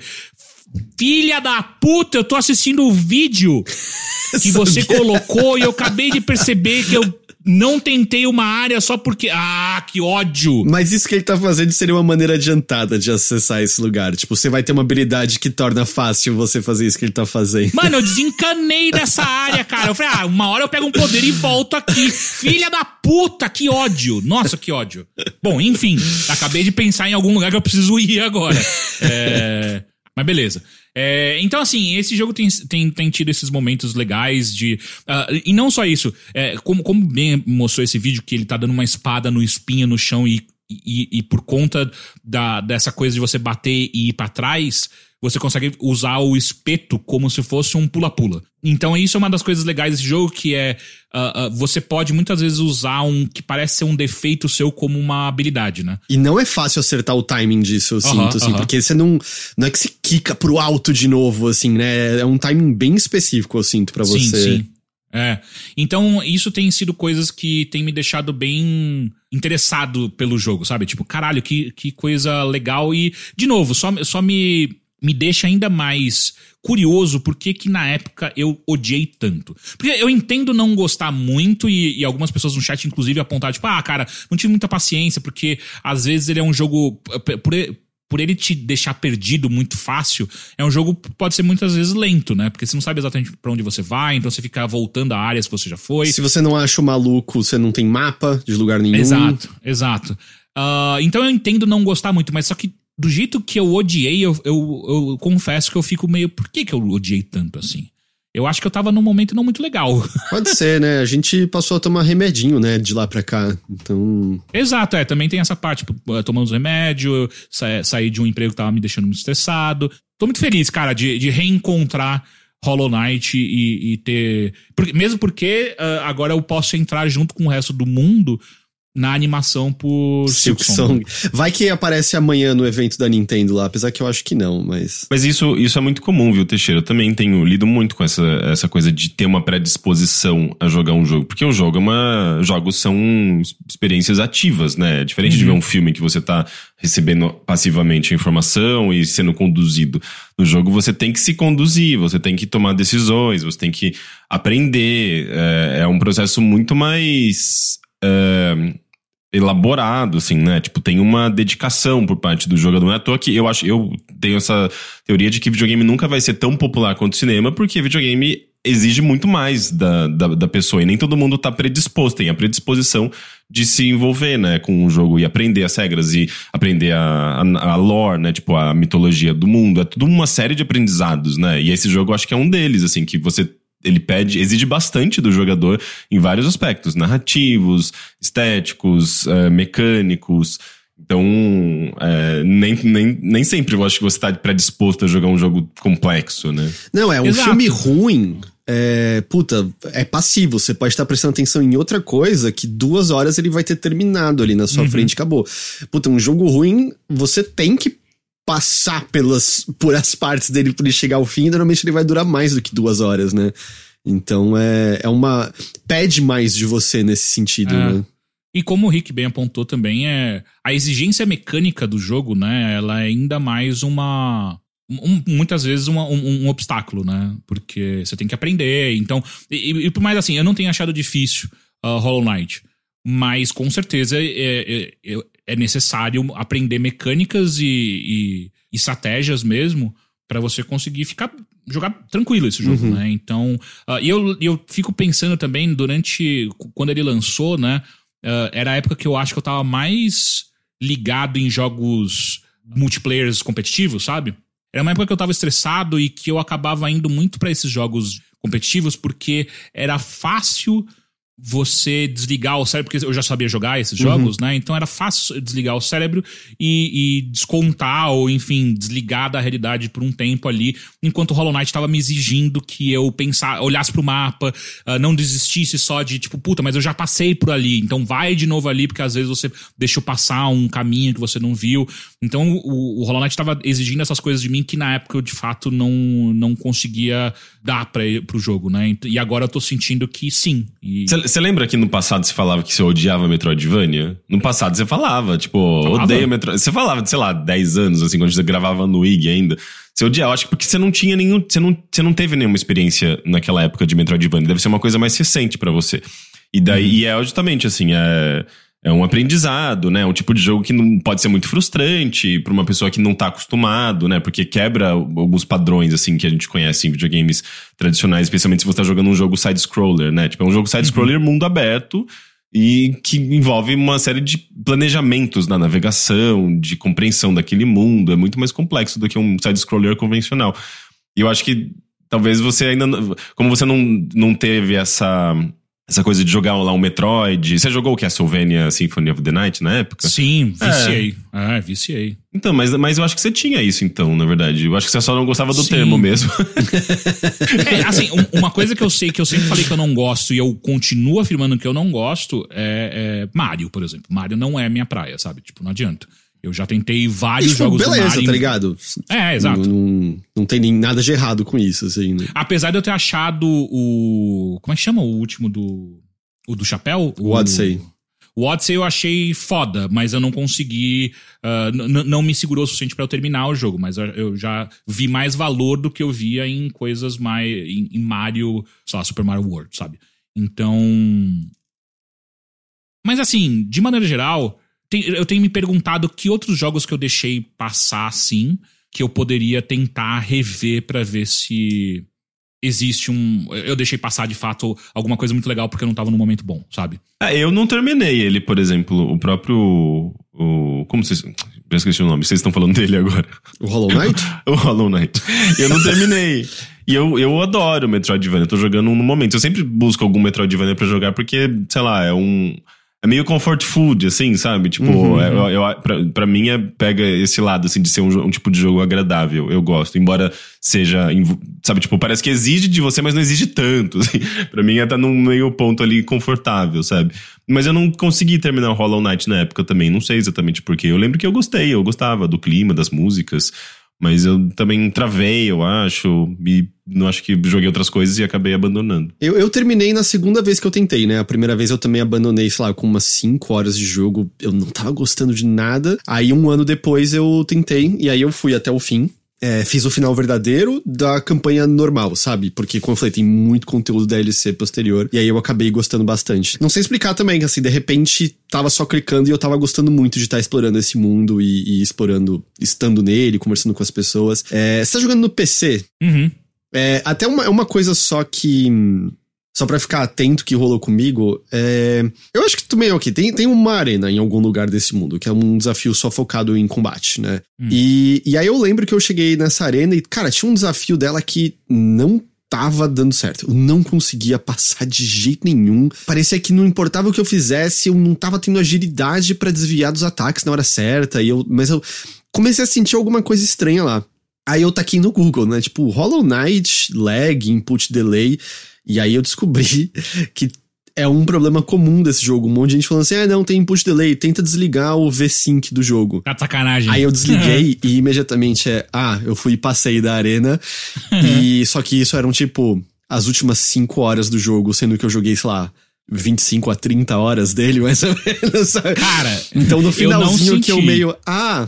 Filha da puta, eu tô assistindo o vídeo que você colocou e eu acabei de perceber que eu não tentei uma área só porque. Ah, que ódio! Mas isso que ele tá fazendo seria uma maneira adiantada de acessar esse lugar. Tipo, você vai ter uma habilidade que torna fácil você fazer isso que ele tá fazendo. Mano, eu desencanei dessa área, cara. Eu falei, ah, uma hora eu pego um poder e volto aqui. Filha da puta, que ódio. Nossa, que ódio. Bom, enfim, acabei de pensar em algum lugar que eu preciso ir agora. É, Mas beleza. É, então, assim, esse jogo tem, tem, tem tido esses momentos legais de. ah, e não só isso, é, como, como bem mostrou esse vídeo, que ele tá dando uma espada no espinho no chão e, e, e por conta da, dessa coisa de você bater e ir pra trás, você consegue usar o espeto como se fosse um pula-pula. Então, isso é uma das coisas legais desse jogo, que é. ah, ah, você pode muitas vezes usar um que parece ser um defeito seu como uma habilidade, né? E não é fácil acertar o timing disso, eu Aham, sinto, assim, aham. porque você não. Não é que você quica pro alto de novo, assim, né? É um timing bem específico, eu sinto, pra você. Sim, sim. É. Então, isso tem sido coisas que tem me deixado bem interessado pelo jogo, sabe? Tipo, caralho, que, que coisa legal. E, de novo, só, só me, me deixa ainda mais curioso por que que na época eu odiei tanto. Porque eu entendo não gostar muito e, e algumas pessoas no chat, inclusive, apontaram, tipo, ah, cara, não tive muita paciência, porque às vezes ele é um jogo. Por, por ele te deixar perdido muito fácil, é um jogo que pode ser muitas vezes lento, né? Porque você não sabe exatamente pra onde você vai, então você fica voltando a áreas que você já foi. Se você não acha o maluco, você não tem mapa de lugar nenhum. Exato, exato. Ah, então eu entendo não gostar muito, mas só que do jeito que eu odiei, eu, eu, eu confesso que eu fico meio. Por que, que eu odiei tanto assim? Eu acho que eu tava num momento não muito legal. Pode ser, né? A gente passou a tomar remedinho, né? De lá pra cá. Então. Exato, é. Também tem essa parte, tipo, eh, tomando os remédios, sa sair de um emprego que tava me deixando muito estressado. Tô muito feliz, cara, de, de reencontrar Hollow Knight e, e ter. porque- mesmo porque ah, agora eu posso entrar junto com o resto do mundo na animação por Silk Song. Vai que aparece amanhã no evento da Nintendo lá, apesar que eu acho que não, mas. Mas isso, isso é muito comum, viu, Teixeira? Eu também tenho lido muito com essa, essa coisa de ter uma predisposição a jogar um jogo. Porque o jogo é uma. Jogos são experiências ativas, né? É diferente uhum. de ver um filme que você tá recebendo passivamente a informação e sendo conduzido. No jogo você tem que se conduzir, você tem que tomar decisões, você tem que aprender. É, é um processo muito mais é, elaborado, assim, né? Tipo, tem uma dedicação por parte do jogador. Não é à toa que eu acho, eu tenho essa teoria de que videogame nunca vai ser tão popular quanto cinema, porque videogame exige muito mais da, da, da, pessoa e nem todo mundo tá predisposto, tem a predisposição de se envolver, né, com o jogo e aprender as regras e aprender a, a, a lore, né, tipo, a mitologia do mundo. É tudo uma série de aprendizados, né? E esse jogo eu acho que é um deles, assim, que você ele pede, exige bastante do jogador em vários aspectos, narrativos, estéticos, uh, mecânicos. Então, é, nem, nem, nem sempre eu acho que você está predisposto a jogar um jogo complexo, né? Não, é um Exato. filme ruim. É, puta, é passivo. Você pode estar prestando atenção em outra coisa que duas horas ele vai ter terminado ali na sua uhum. frente e acabou. Puta, um jogo ruim, você tem que passar pelas, por as partes dele para ele chegar ao fim, normalmente ele vai durar mais do que duas horas, né? Então é, é uma. pede mais de você nesse sentido, é. né? E como o Rick bem apontou também, é a exigência mecânica do jogo, né? Ela é ainda mais uma. Um, muitas vezes uma, um, um, obstáculo, né? Porque você tem que aprender. Então, e, por mais assim, eu não tenho achado difícil uh, Hollow Knight. Mas com certeza é, é, é, é necessário aprender mecânicas e, e, e estratégias mesmo para você conseguir ficar jogar tranquilo esse jogo, uhum. né? Então, uh, e eu, eu fico pensando também durante quando ele lançou, né? Uh, era a época que eu acho que eu tava mais ligado em jogos multiplayers competitivos, sabe? Era uma época que eu tava estressado e que eu acabava indo muito para esses jogos competitivos porque era fácil você desligar o cérebro, porque eu já sabia jogar esses uhum. jogos, né? Então era fácil desligar o cérebro e, e, descontar, ou enfim, desligar da realidade por um tempo ali, enquanto o Hollow Knight estava me exigindo que eu pensar, olhasse pro mapa, uh, não desistisse só de tipo, puta, mas eu já passei por ali, então vai de novo ali, porque às vezes você deixou passar um caminho que você não viu. Então o, o Hollow Knight estava exigindo essas coisas de mim que na época eu de fato não, não conseguia dar pra, pro jogo, né? E agora eu tô sentindo que sim. Você lembra que no passado você falava que você odiava Metroidvania? No passado você falava, tipo, falava? odeio Metroid. Você falava, sei lá, 10 anos, assim, quando você gravava no IG ainda. Você odiava, acho que porque você não tinha nenhum. Você não, você não teve nenhuma experiência naquela época de Metroidvania. Deve ser uma coisa mais recente para você. E daí, uhum. e é justamente assim, é é um aprendizado, né? Um tipo de jogo que não pode ser muito frustrante para uma pessoa que não tá acostumado, né? Porque quebra alguns padrões, assim, que a gente conhece em videogames tradicionais, especialmente se você tá jogando um jogo side-scroller, né? Tipo, é um jogo side-scroller uhum. mundo aberto e que envolve uma série de planejamentos na navegação, de compreensão daquele mundo. É muito mais complexo do que um side-scroller convencional. E eu acho que talvez você ainda. Como você não, não teve essa essa coisa de jogar lá um Metroid. Você jogou o Castlevania Symphony of the Night na época? Sim, viciei. É, é viciei. Então, mas, mas eu acho que você tinha isso, então, na verdade. Eu acho que você só não gostava do Sim. termo mesmo. é, assim, um, uma coisa que eu sei, que eu sempre falei que eu não gosto e eu continuo afirmando que eu não gosto é, é Mario, por exemplo. Mario não é minha praia, sabe? Tipo, não adianta. Eu já tentei vários tipo, jogos beleza, do Mario. tá ligado? É, exato. Não, não, não, tem nem nada de errado com isso, assim. Né? Apesar de eu ter achado o. Como é que chama o último do. O do chapéu? O Odyssey. O Odyssey eu achei foda, mas eu não consegui. Uh, não me segurou o suficiente para eu terminar o jogo. Mas eu já vi mais valor do que eu via em coisas mais. em, em Mario, sei lá, Super Mario World, sabe? Então. Mas assim, de maneira geral, eu tenho me perguntado que outros jogos que eu deixei passar assim, que eu poderia tentar rever para ver se existe um. Eu deixei passar de fato alguma coisa muito legal porque eu não tava no momento bom, sabe? Ah, eu não terminei ele, por exemplo, o próprio. O, como vocês. Já esqueci o nome, vocês estão falando dele agora. O Hollow Knight? o Hollow Knight. Eu não terminei. e eu, eu adoro Metroidvania, eu tô jogando no momento. Eu sempre busco algum Metroidvania para jogar porque, sei lá, é um é meio comfort food, assim, sabe? Tipo, Uhum. é, eu, eu- pra, pra mim é, pega esse lado, assim, de ser um, um tipo de jogo agradável. Eu gosto. Embora seja, sabe? Tipo, parece que exige de você, mas não exige tanto. Assim. Pra mim é tá num meio ponto ali confortável, sabe? Mas eu não consegui terminar o Hollow Knight na época também. Não sei exatamente porquê. Eu lembro que eu gostei, eu gostava do clima, das músicas. Mas eu também travei, eu acho. E não acho que joguei outras coisas e acabei abandonando. Eu, eu terminei na segunda vez que eu tentei, né? A primeira vez eu também abandonei, sei lá, com umas 5 horas de jogo. Eu não tava gostando de nada. Aí um ano depois eu tentei, e aí eu fui até o fim. É, fiz o final verdadeiro da campanha normal, sabe? Porque, como eu falei, tem muito conteúdo DLC posterior. E aí eu acabei gostando bastante. Não sei explicar também, que assim, de repente tava só clicando e eu tava gostando muito de estar explorando esse mundo e, e explorando, estando nele, conversando com as pessoas. É, você tá jogando no PC? Uhum. É, até uma, uma coisa só que. Só pra ficar atento que rolou comigo, é, eu acho que também é ok. Tem, tem uma arena em algum lugar desse mundo, que é um desafio só focado em combate, né? Hum. E, e aí eu lembro que eu cheguei nessa arena e, cara, tinha um desafio dela que não tava dando certo. Eu não conseguia passar de jeito nenhum. Parecia que não importava o que eu fizesse, eu não tava tendo agilidade pra desviar dos ataques na hora certa. E eu, mas eu comecei a sentir alguma coisa estranha lá. Aí eu taquei no Google, né? Tipo, Hollow Knight, lag, input delay. E aí eu descobri que é um problema comum desse jogo. Um monte de gente falando assim: ah, não, tem input delay, tenta desligar o V-Sync do jogo. Tá de sacanagem. Aí eu desliguei e imediatamente é, ah, eu fui e passei da arena. e só que isso eram tipo as últimas 5 horas do jogo, sendo que eu joguei, sei lá, 25 a 30 horas dele, mais ou menos. Cara, Então no eu finalzinho que eu meio, ah,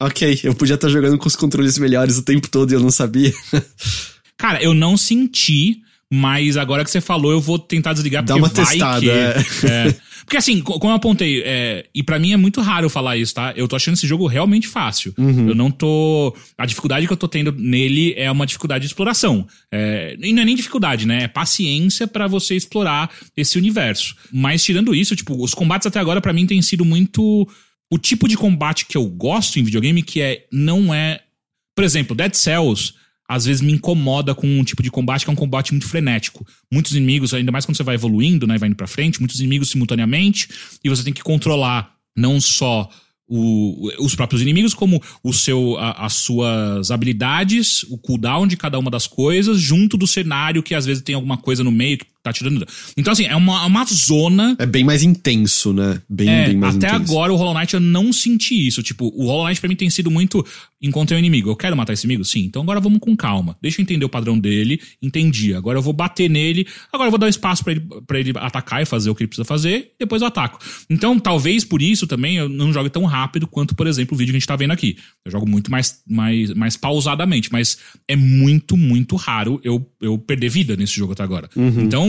ok, eu podia estar jogando com os controles melhores o tempo todo e eu não sabia. Cara, eu não senti, mas agora que você falou, eu vou tentar desligar Dá porque uma vai testada, que... é. É. Porque assim, co- como eu apontei, é, e pra mim é muito raro eu falar isso, tá? Eu tô achando esse jogo realmente fácil. Uhum. Eu não tô... A dificuldade que eu tô tendo nele é uma dificuldade de exploração. É, e não é nem dificuldade, né? É paciência pra você explorar esse universo. Mas tirando isso, tipo, os combates até agora pra mim têm sido muito... O tipo de combate que eu gosto em videogame, que é não é... Por exemplo, Dead Cells às vezes me incomoda com um tipo de combate que é um combate muito frenético. Muitos inimigos, ainda mais quando você vai evoluindo, né, vai indo pra frente, muitos inimigos simultaneamente, e você tem que controlar não só o- os próprios inimigos, como o seu, a- as suas habilidades, o cooldown de cada uma das coisas, junto do cenário que às vezes tem alguma coisa no meio que tá tirando. Então, assim, é uma, uma zona É bem mais intenso, né? Bem, é, bem mais até intenso. agora o Hollow Knight eu não senti isso. Tipo, o Hollow Knight pra mim tem sido muito. Encontrei um inimigo, eu quero matar esse inimigo? Sim, então agora vamos com calma. Deixa eu entender o padrão dele, entendi. Agora eu vou bater nele, agora eu vou dar espaço pra ele, pra ele atacar e fazer o que ele precisa fazer, depois eu ataco. Então, talvez por isso também eu não jogue tão rápido quanto, por exemplo, o vídeo que a gente tá vendo aqui. Eu jogo muito mais, mais, mais pausadamente, mas é muito, muito raro eu, eu perder vida nesse jogo até agora. Então,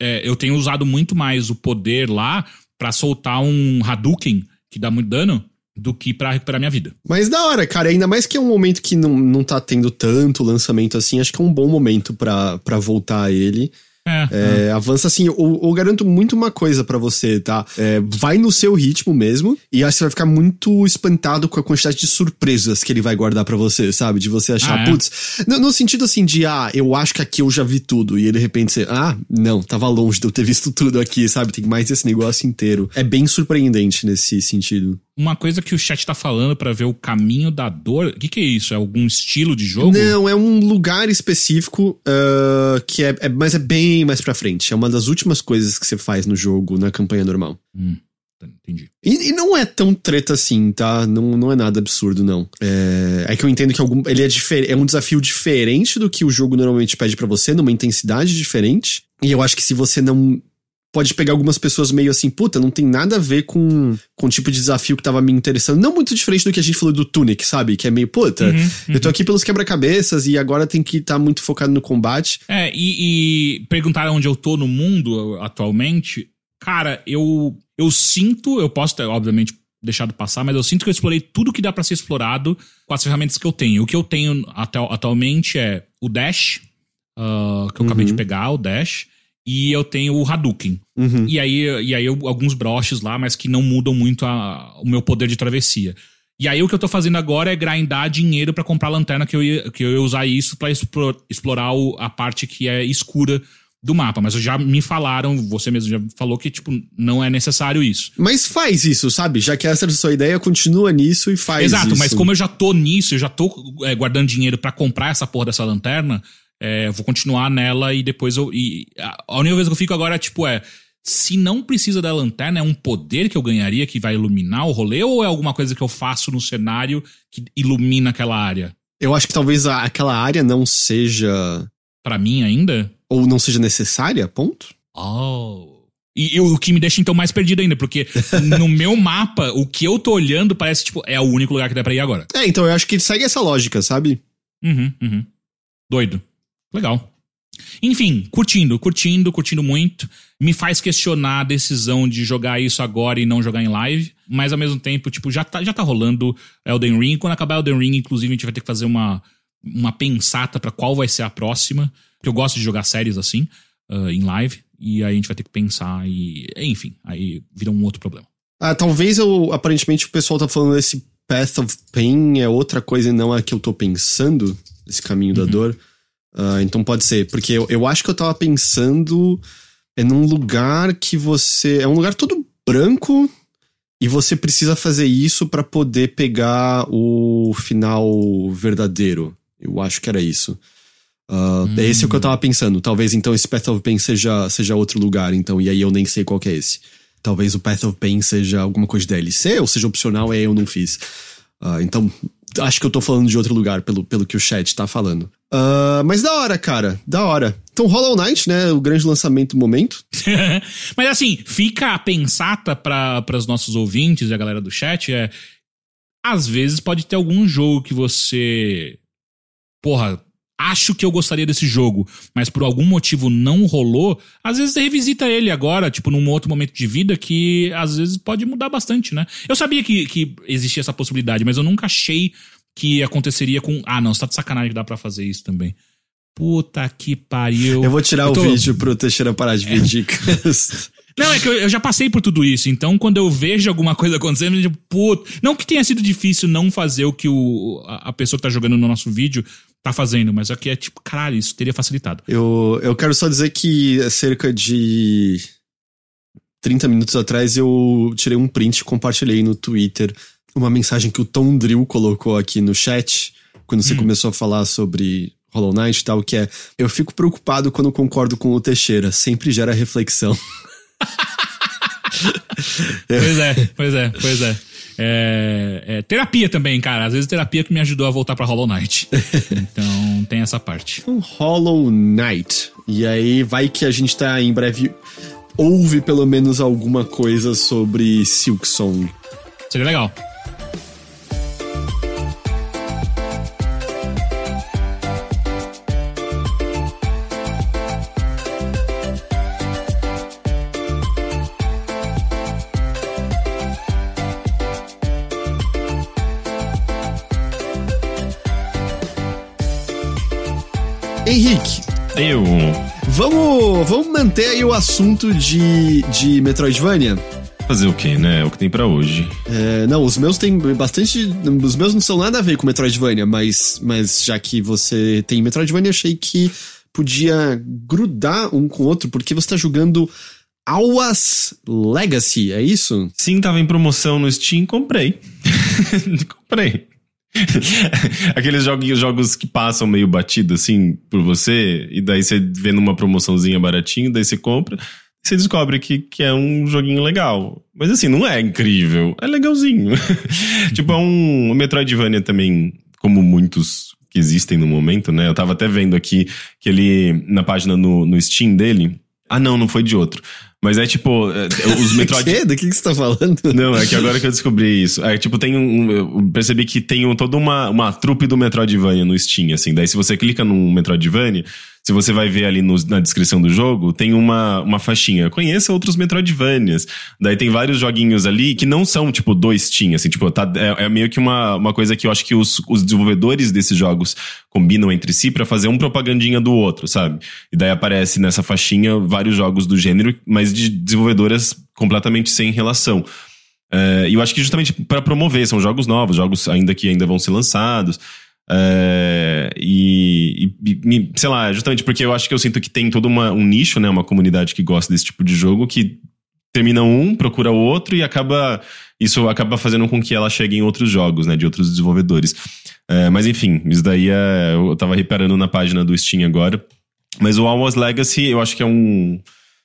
é, eu tenho usado muito mais o poder lá pra soltar um Hadouken que dá muito dano do que pra recuperar minha vida. Mas da hora, cara, ainda mais que é um momento que não, não tá tendo tanto lançamento assim, acho que é um bom momento pra voltar a ele. É, É, avança assim, eu, eu garanto muito uma coisa pra você, tá? É, vai no seu ritmo mesmo, e acho que você vai ficar muito espantado com a quantidade de surpresas que ele vai guardar pra você, sabe? De você achar, Ah, é? putz, no, no sentido assim de, ah, eu acho que aqui eu já vi tudo, e de repente você, ah, não, tava longe de eu ter visto tudo aqui, sabe? Tem mais esse negócio inteiro. É bem surpreendente nesse sentido. Uma coisa que o chat tá falando pra ver o caminho da dor. O que, que é isso? É algum estilo de jogo? Não, é um lugar específico ah, que é, é- mas é bem mais pra frente. É uma das últimas coisas que você faz no jogo, na campanha normal. Hum, entendi. E, e não é tão treta assim, tá? Não, não é nada absurdo, não. É, é que eu entendo que algum, ele é, difer- é um desafio diferente do que o jogo normalmente pede pra você, numa intensidade diferente. E eu acho que se você não. Pode pegar algumas pessoas meio assim, puta, não tem nada a ver com, com o tipo de desafio que tava me interessando. Não muito diferente do que a gente falou do Tunic, sabe? Que é meio, puta, Uhum, eu tô aqui pelos quebra-cabeças e agora tem que estar muito focado no combate. É, e, e perguntaram onde eu tô no mundo atualmente. Cara, eu, eu sinto, eu posso ter, obviamente, deixado passar, mas eu sinto que eu explorei tudo que dá pra ser explorado com as ferramentas que eu tenho. O que eu tenho até, atualmente é o Dash, ah, que eu acabei de pegar, o Dash, e eu tenho o Hadouken. Uhum. E aí, e aí eu- alguns broches lá, mas que não mudam muito a- o meu poder de travessia. E aí o que eu tô fazendo agora é grindar dinheiro pra comprar lanterna, que eu ia, que eu ia usar isso pra explo- explorar o- a parte que é escura do mapa, mas já me falaram, você mesmo já falou que, tipo, não é necessário isso. Mas faz isso, sabe? Já que essa é a sua ideia, continua nisso e faz Exato, isso. mas como eu já tô nisso, eu já tô é, guardando dinheiro para comprar essa porra dessa lanterna, é, eu vou continuar nela e depois eu. E a, única coisa que eu fico agora, tipo, é. Se não precisa da lanterna, é um poder que eu ganharia que vai iluminar o rolê ou é alguma coisa que eu faço no cenário que ilumina aquela área? Eu acho que talvez a- aquela área não seja. Pra mim ainda? Ou não seja necessária, ponto. Oh. E, e o que me deixa então mais perdido ainda, porque no meu mapa, o que eu tô olhando parece, tipo, é o único lugar que dá pra ir agora. É, então eu acho que segue essa lógica, sabe? Uhum, uhum. Doido. Legal. Enfim, curtindo, curtindo, curtindo muito. Me faz questionar a decisão de jogar isso agora e não jogar em live. Mas ao mesmo tempo, tipo, já tá, já tá rolando Elden Ring. Quando acabar Elden Ring, inclusive, a gente vai ter que fazer uma, uma pensata pra qual vai ser a próxima. Porque eu gosto de jogar séries assim, ah, em live. E aí a gente vai ter que pensar e. Enfim, aí vira um outro problema. Ah, talvez eu. Aparentemente o pessoal tá falando desse Path of Pain é outra coisa e não a que eu tô pensando. Esse caminho da dor. Ah, então pode ser. Porque eu, eu acho que eu tava pensando. É num lugar que você. É um lugar todo branco. E você precisa fazer isso pra poder pegar o final verdadeiro. Eu acho que era isso. Ah, Hum. Esse é o que eu tava pensando. Talvez então esse Path of Pain seja, seja outro lugar, então, e aí eu nem sei qual que é esse. Talvez o Path of Pain seja alguma coisa de DLC, ou seja opcional, e aí eu não fiz. Ah, então, acho que eu tô falando de outro lugar, pelo, pelo que o chat tá falando. Ah, mas da hora, cara, da hora. Então, Hollow Knight, né, o grande lançamento do momento. Mas assim, fica a pensata para os nossos ouvintes e a galera do chat é às vezes pode ter algum jogo que você porra, acho que eu gostaria desse jogo, mas por algum motivo não rolou, às vezes você revisita ele agora, tipo num outro momento de vida que às vezes pode mudar bastante, né? Eu sabia que, que existia essa possibilidade, mas eu nunca achei que aconteceria com, ah, não, você tá de sacanagem que dá pra fazer isso também. Puta que pariu. Eu vou tirar Eu o tô- vídeo pro Teixeira parar de ver dicas. Não, é que eu, eu já passei por tudo isso, então quando eu vejo alguma coisa acontecendo, eu digo, puta. Não que tenha sido difícil não fazer o que o, a, a pessoa que tá jogando no nosso vídeo tá fazendo, mas aqui é tipo, caralho, isso teria facilitado. Eu, eu quero só dizer que cerca de 30 minutos atrás eu tirei um print e compartilhei no Twitter uma mensagem que o Tom Drill colocou aqui no chat quando você começou a falar sobre Hollow Knight e tal, que é eu fico preocupado quando concordo com o Teixeira, sempre gera reflexão. Pois é, pois é, pois é. É, é, terapia também, cara. Às vezes terapia que me ajudou a voltar pra Hollow Knight. Então tem essa parte. Um Hollow Knight. E aí vai que a gente tá em breve ouve pelo menos alguma coisa sobre Silksong. Seria legal. Henrique, Eu. Vamos, vamos manter aí o assunto de, de Metroidvania. Fazer o quê, né? É o que tem pra hoje. É, não, os meus tem bastante. Os meus não são nada a ver com Metroidvania, mas, mas já que você tem Metroidvania, achei que podia grudar um com o outro, porque você tá jogando Awas Legacy, é isso? Sim, tava em promoção no Steam, comprei. comprei. Aqueles jogos, jogos que passam meio batido assim por você, e daí você vê numa promoçãozinha baratinho, daí você compra, você descobre que, que é um joguinho legal. Mas assim, não é incrível, é legalzinho. tipo, é um, um Metroidvania também, como muitos que existem no momento, né? Eu tava até vendo aqui que ele, na página no, no Steam dele. Ah, não, não foi de outro. Mas é tipo, é, os Metroid. Quê? Do que, que você tá falando? Não, é que agora que eu descobri isso. É, tipo, tem um. Eu percebi que tem um, toda uma, uma trupe do Metroidvania no Steam, assim. Daí, se você clica num Metroidvania, se você vai ver ali no- na descrição do jogo, tem uma, uma faixinha. Conheça outros Metroidvanias. Daí tem vários joguinhos ali que não são, tipo, do Steam, assim, tipo, tá, é, é meio que uma, uma coisa que eu acho que os, os desenvolvedores desses jogos combinam entre si pra fazer um propagandinha do outro, sabe? E daí aparece nessa faixinha vários jogos do gênero, mas de desenvolvedoras completamente sem relação. É, E eu acho que justamente para promover, são jogos novos, jogos ainda que ainda vão ser lançados. É, e, e, sei lá, justamente porque eu acho que eu sinto que tem todo uma, um nicho, né? Uma comunidade que gosta desse tipo de jogo que termina um, procura o outro e acaba. Isso acaba fazendo com que ela chegue em outros jogos, né? De outros desenvolvedores. É, mas enfim, isso daí é. Eu tava reparando na página do Steam agora. Mas o Almost Legacy, eu acho que é um.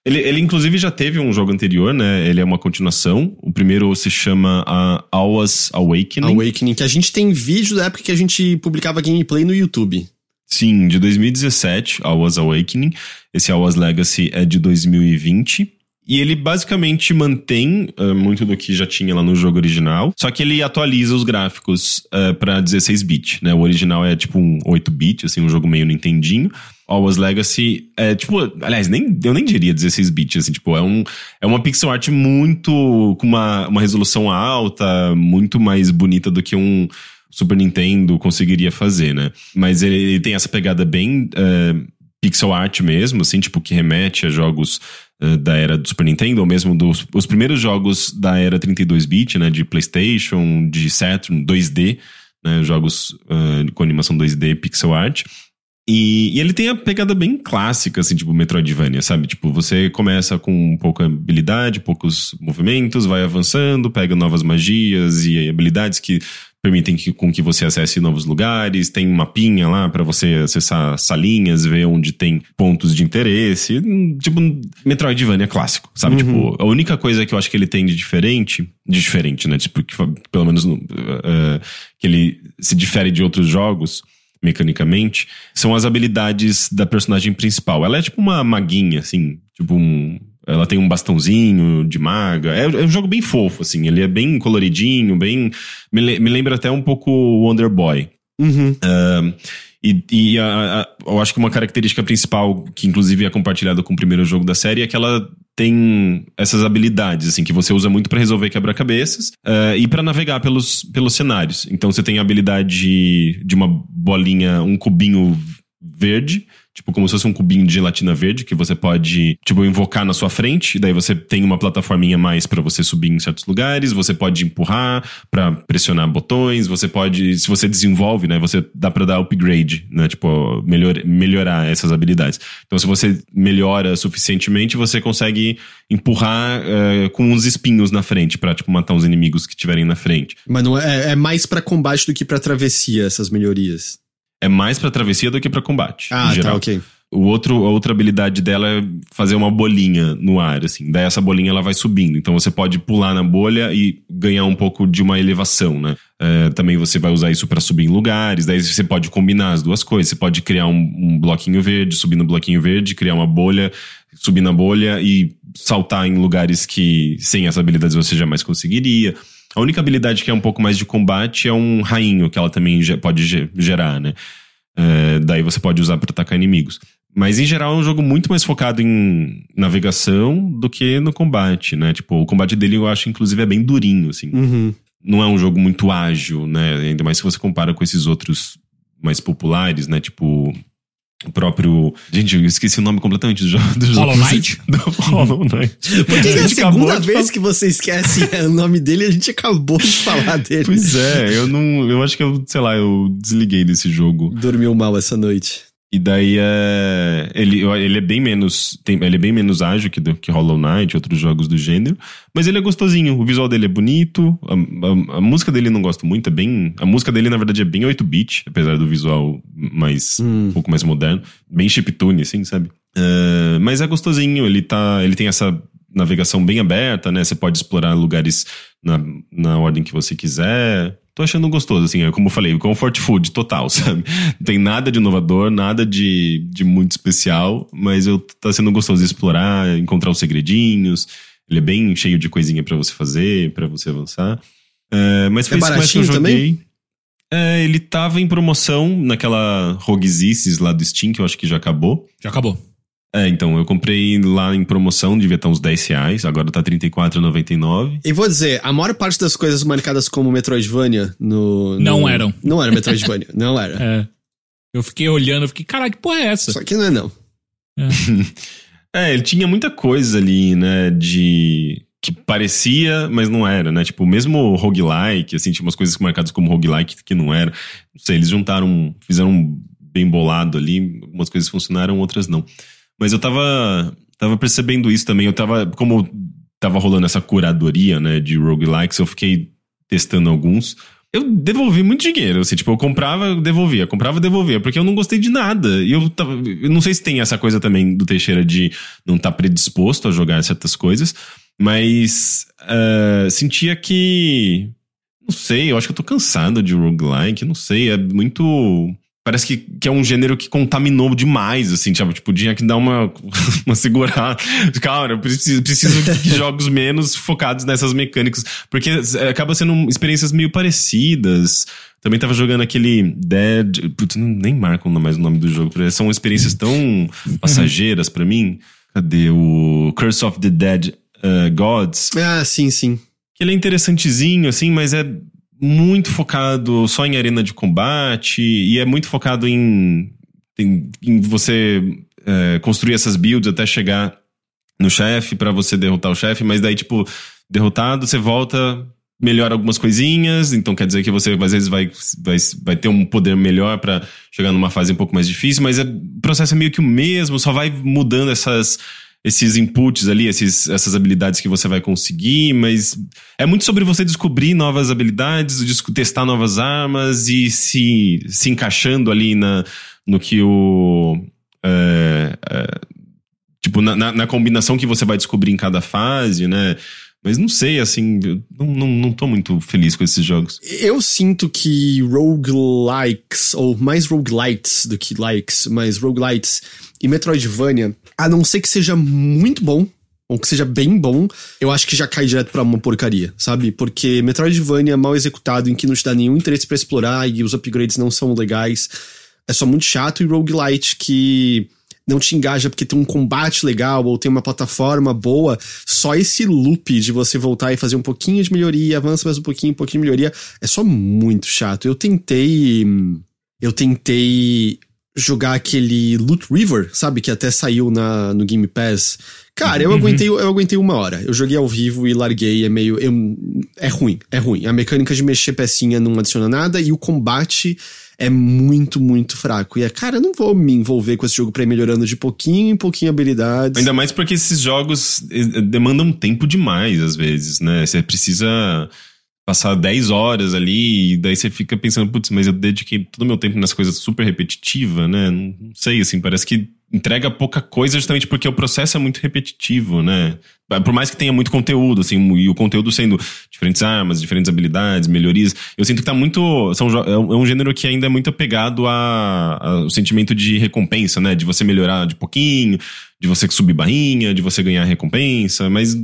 Ele, ele, inclusive, já teve um jogo anterior, né? Ele é uma continuação. O primeiro se chama uh, Hours Awakening. Awakening, que a gente tem vídeo da época que a gente publicava gameplay no YouTube. Sim, de 2017, Hours Awakening. Esse Hours Legacy é de 2020. E ele basicamente mantém uh, muito do que já tinha lá no jogo original, só que ele atualiza os gráficos uh, para 16-bit, né? O original é tipo um 8-bit, assim, um jogo meio Nintendinho. Always Legacy é tipo, aliás, nem, eu nem diria 16 bits, assim, tipo, é, um, é uma pixel art muito, com uma, uma resolução alta, muito mais bonita do que um Super Nintendo conseguiria fazer, né? Mas ele, ele tem essa pegada bem uh, pixel art mesmo, assim, tipo, que remete a jogos uh, da era do Super Nintendo, ou mesmo dos os primeiros jogos da era 32-bit, né? De PlayStation, de Saturn, 2D, né? Jogos uh, com animação 2D, pixel art. E, e, ele tem a pegada bem clássica, assim, tipo Metroidvania, sabe? Tipo, você começa com pouca habilidade, poucos movimentos, vai avançando, pega novas magias e habilidades que permitem que, com que você acesse novos lugares, tem um mapinha lá para você acessar salinhas, ver onde tem pontos de interesse, tipo Metroidvania clássico, sabe? Uhum. Tipo, a única coisa que eu acho que ele tem de diferente, de diferente, né? Tipo, que, pelo menos uh, que ele se difere de outros jogos mecanicamente, são as habilidades da personagem principal. Ela é tipo uma maguinha, assim, tipo um. Ela tem um bastãozinho de maga. É, é um jogo bem fofo, assim. Ele é bem coloridinho, bem. Me, me lembra até um pouco Wonder Boy. Uhum. Uh, e, e a, a, eu acho que uma característica principal, que inclusive é compartilhada com o primeiro jogo da série, é que ela tem essas habilidades, assim, que você usa muito para resolver quebra-cabeças uh, e para navegar pelos, pelos cenários. Então você tem a habilidade de uma bolinha, um cubinho verde, Tipo, como se fosse um cubinho de gelatina verde que você pode, tipo, invocar na sua frente. Daí você tem uma plataforminha mais para você subir em certos lugares. Você pode empurrar para pressionar botões. Você pode, se você desenvolve, né? Você dá para dar upgrade, né? Tipo, melhor, melhorar essas habilidades. Então, se você melhora suficientemente, você consegue empurrar uh, com uns espinhos na frente para tipo, matar os inimigos que estiverem na frente. Mas não é, é mais para combate do que para travessia, essas melhorias é mais para travessia do que para combate. Ah, tá, ok. O outro, a outra habilidade dela é fazer uma bolinha no ar, assim. Daí essa bolinha ela vai subindo. Então você pode pular na bolha e ganhar um pouco de uma elevação, né? É, também você vai usar isso para subir em lugares. Daí você pode combinar as duas coisas. Você pode criar um, um bloquinho verde, subir no bloquinho verde, criar uma bolha, subir na bolha e saltar em lugares que sem essa habilidade você jamais conseguiria. A única habilidade que é um pouco mais de combate é um rainho, que ela também pode gerar, né? É, daí você pode usar para atacar inimigos. Mas em geral é um jogo muito mais focado em navegação do que no combate, né? Tipo, o combate dele eu acho, inclusive, é bem durinho, assim. Uhum. Não é um jogo muito ágil, né? Ainda mais se você compara com esses outros mais populares, né? Tipo, o próprio. Gente, eu esqueci o nome completamente do jogo. Do Hollow Knight? Do Hollow Knight. Porque é a, a segunda vez que você esquece o nome dele a gente acabou de falar dele. Pois é, eu não. Eu acho que eu, sei lá, eu desliguei desse jogo. Dormiu mal essa noite. E daí é. Ele, ele é bem menos. Tem, ele é bem menos ágil que, que Hollow Knight e outros jogos do gênero. Mas ele é gostosinho. O visual dele é bonito. A, a, a música dele não gosto muito. É bem. A música dele, na verdade, é bem 8-bit, apesar do visual mais. Hum. um pouco mais moderno. Bem chiptune, assim, sabe? Uh, mas é gostosinho. Ele tá. Ele tem essa navegação bem aberta, né? Você pode explorar lugares na, na ordem que você quiser tô achando gostoso, assim, é como eu falei, comfort food total, sabe? Não tem nada de inovador, nada de, de muito especial, mas eu tá sendo gostoso de explorar, encontrar os segredinhos. Ele é bem cheio de coisinha para você fazer, para você avançar. É, mas foi é isso que eu joguei. Também? É, ele tava em promoção naquela Roguesices lá do Steam, que eu acho que já acabou. Já acabou. É, então, eu comprei lá em promoção, devia estar uns 10 reais, agora tá R$34,99. E vou dizer, a maior parte das coisas marcadas como Metroidvania no. no... Não eram. Não era Metroidvania, não era. É. Eu fiquei olhando, eu fiquei, caralho, que porra é essa? Só que não é não. É. é, ele tinha muita coisa ali, né, de que parecia, mas não era, né? Tipo, mesmo roguelike, assim, tinha umas coisas marcadas como roguelike que não era. Não sei, eles juntaram, fizeram um bem bolado ali, algumas coisas funcionaram, outras não. Mas eu tava, tava percebendo isso também, eu tava, como tava rolando essa curadoria, né, de roguelikes, eu fiquei testando alguns. Eu devolvi muito dinheiro, assim, tipo, eu comprava, eu devolvia, comprava, devolvia, porque eu não gostei de nada. E eu, tava, eu não sei se tem essa coisa também do Teixeira de não estar tá predisposto a jogar certas coisas, mas uh, sentia que. Não sei, eu acho que eu tô cansado de roguelike, não sei, é muito parece que, que é um gênero que contaminou demais, assim, tipo, tipo tinha que dar uma, uma segurada. Cara, eu preciso, preciso de jogos menos focados nessas mecânicas, porque acaba sendo experiências meio parecidas. Também tava jogando aquele Dead. Putz, nem marcam mais o nome do jogo. São experiências tão passageiras para mim. Cadê o Curse of the Dead uh, Gods? Ah, sim, sim. Que ele é interessantezinho, assim, mas é muito focado só em arena de combate e é muito focado em, em, em você é, construir essas builds até chegar no chefe para você derrotar o chefe, mas daí, tipo, derrotado, você volta, melhora algumas coisinhas, então quer dizer que você às vezes vai, vai, vai ter um poder melhor para chegar numa fase um pouco mais difícil, mas é, o processo é meio que o mesmo, só vai mudando essas esses inputs ali, esses, essas habilidades que você vai conseguir, mas é muito sobre você descobrir novas habilidades, testar novas armas e se, se encaixando ali na, no que o. É, é, tipo, na, na, na, combinação que você vai descobrir em cada fase, né? Mas não sei, assim, não, não, não tô muito feliz com esses jogos. Eu sinto que roguelikes, ou mais roguelites do que likes, mas roguelites e Metroidvania, a não ser que seja muito bom, ou que seja bem bom, eu acho que já cai direto pra uma porcaria, sabe? Porque Metroidvania mal executado, em que não te dá nenhum interesse para explorar e os upgrades não são legais, é só muito chato, e roguelite que não te engaja porque tem um combate legal ou tem uma plataforma boa, só esse loop de você voltar e fazer um pouquinho de melhoria, avança mais um pouquinho, um pouquinho de melhoria, é só muito chato. Eu tentei. Eu tentei jogar aquele Loot River, sabe? Que até saiu na, no Game Pass. Cara, eu, uhum. aguentei, eu aguentei uma hora. Eu joguei ao vivo e larguei. É meio. Eu, é ruim, é ruim. A mecânica de mexer pecinha não adiciona nada e o combate é muito, muito fraco. E é, cara, eu não vou me envolver com esse jogo pra ir melhorando de pouquinho em pouquinho habilidades. Ainda mais porque esses jogos eh, demandam tempo demais, às vezes, né? Você precisa passar 10 horas ali, e daí você fica pensando, putz, mas eu dediquei todo o meu tempo nessa coisa super repetitiva, né? Não sei, assim, parece que entrega pouca coisa justamente porque o processo é muito repetitivo, né? Por mais que tenha muito conteúdo, assim, e o conteúdo sendo diferentes armas, diferentes habilidades, melhorias, eu sinto que tá muito. São, é um é gênero que ainda é muito apegado ao sentimento de recompensa, né? De você melhorar de pouquinho, de você subir barrinha, de você ganhar recompensa, mas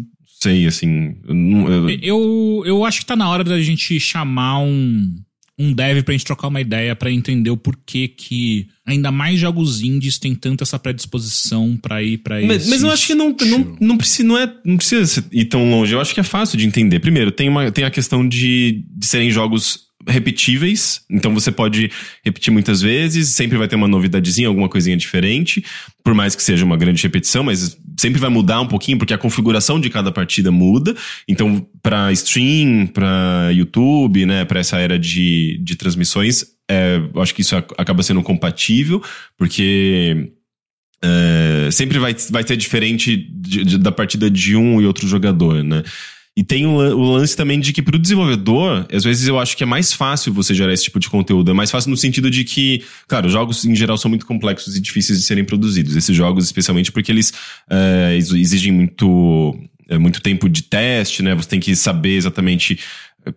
sei, assim. Eu, eu, eu acho que tá na hora da gente chamar um, um dev pra gente trocar uma ideia para entender o porquê que ainda mais jogos indies tem tanta essa predisposição para ir para mas, mas eu acho que não, não, não, precisa, não, é, não precisa ir tão longe. Eu acho que é fácil de entender. Primeiro, tem, uma, tem a questão de, de serem jogos repetíveis, então você pode repetir muitas vezes, sempre vai ter uma novidadezinha, alguma coisinha diferente, por mais que seja uma grande repetição, mas sempre vai mudar um pouquinho porque a configuração de cada partida muda. Então, para stream, para YouTube, né, para essa era de, de transmissões, é, acho que isso acaba sendo compatível, porque é, sempre vai, vai ser diferente de, de, da partida de um e outro jogador, né? E tem o, lance também de que para o desenvolvedor, às vezes eu acho que é mais fácil você gerar esse tipo de conteúdo. É mais fácil no sentido de que, claro, jogos em geral são muito complexos e difíceis de serem produzidos. Esses jogos, especialmente porque eles é, exigem muito, é, muito tempo de teste, né? Você tem que saber exatamente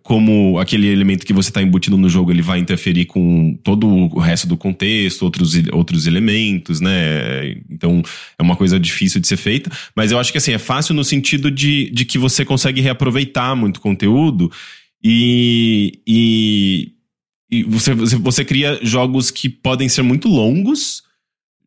como aquele elemento que você está embutindo no jogo ele vai interferir com todo o resto do contexto, outros, outros elementos, né? Então é uma coisa difícil de ser feita, mas eu acho que assim, é fácil no sentido de, de que você consegue reaproveitar muito conteúdo e, e, e você, você cria jogos que podem ser muito longos,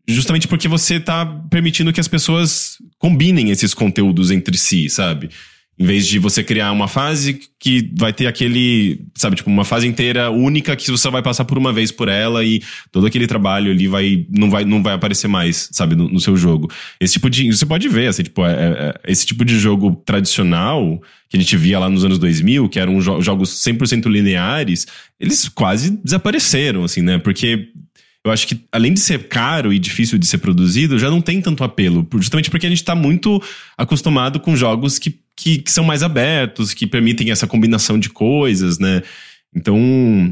justamente porque você está permitindo que as pessoas combinem esses conteúdos entre si, sabe? Em vez de você criar uma fase que vai ter aquele, sabe, tipo, uma fase inteira única que você vai passar por uma vez por ela e todo aquele trabalho ali vai não vai, não vai aparecer mais, sabe, no, no seu jogo. Esse tipo de. Você pode ver, assim, tipo, é, é, esse tipo de jogo tradicional que a gente via lá nos anos 2000, que eram jo jogos 100% lineares, eles quase desapareceram, assim, né? Porque eu acho que, além de ser caro e difícil de ser produzido, já não tem tanto apelo. Justamente porque a gente tá muito acostumado com jogos que, que, que são mais abertos, que permitem essa combinação de coisas, né? Então,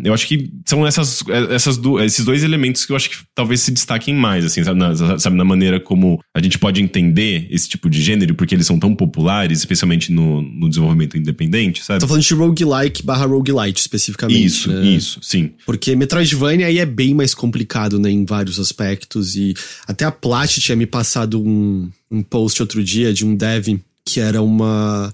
eu acho que são essas, essas do, esses dois elementos que eu acho que talvez se destaquem mais, assim, sabe na, sabe, na maneira como a gente pode entender esse tipo de gênero, porque eles são tão populares, especialmente no, no desenvolvimento independente, sabe? Tô falando de roguelike barra roguelite, especificamente. Isso, né? isso, sim. Porque Metroidvania aí é bem mais complicado, né, em vários aspectos, e até a Plat tinha me passado um, um post outro dia de um dev que era uma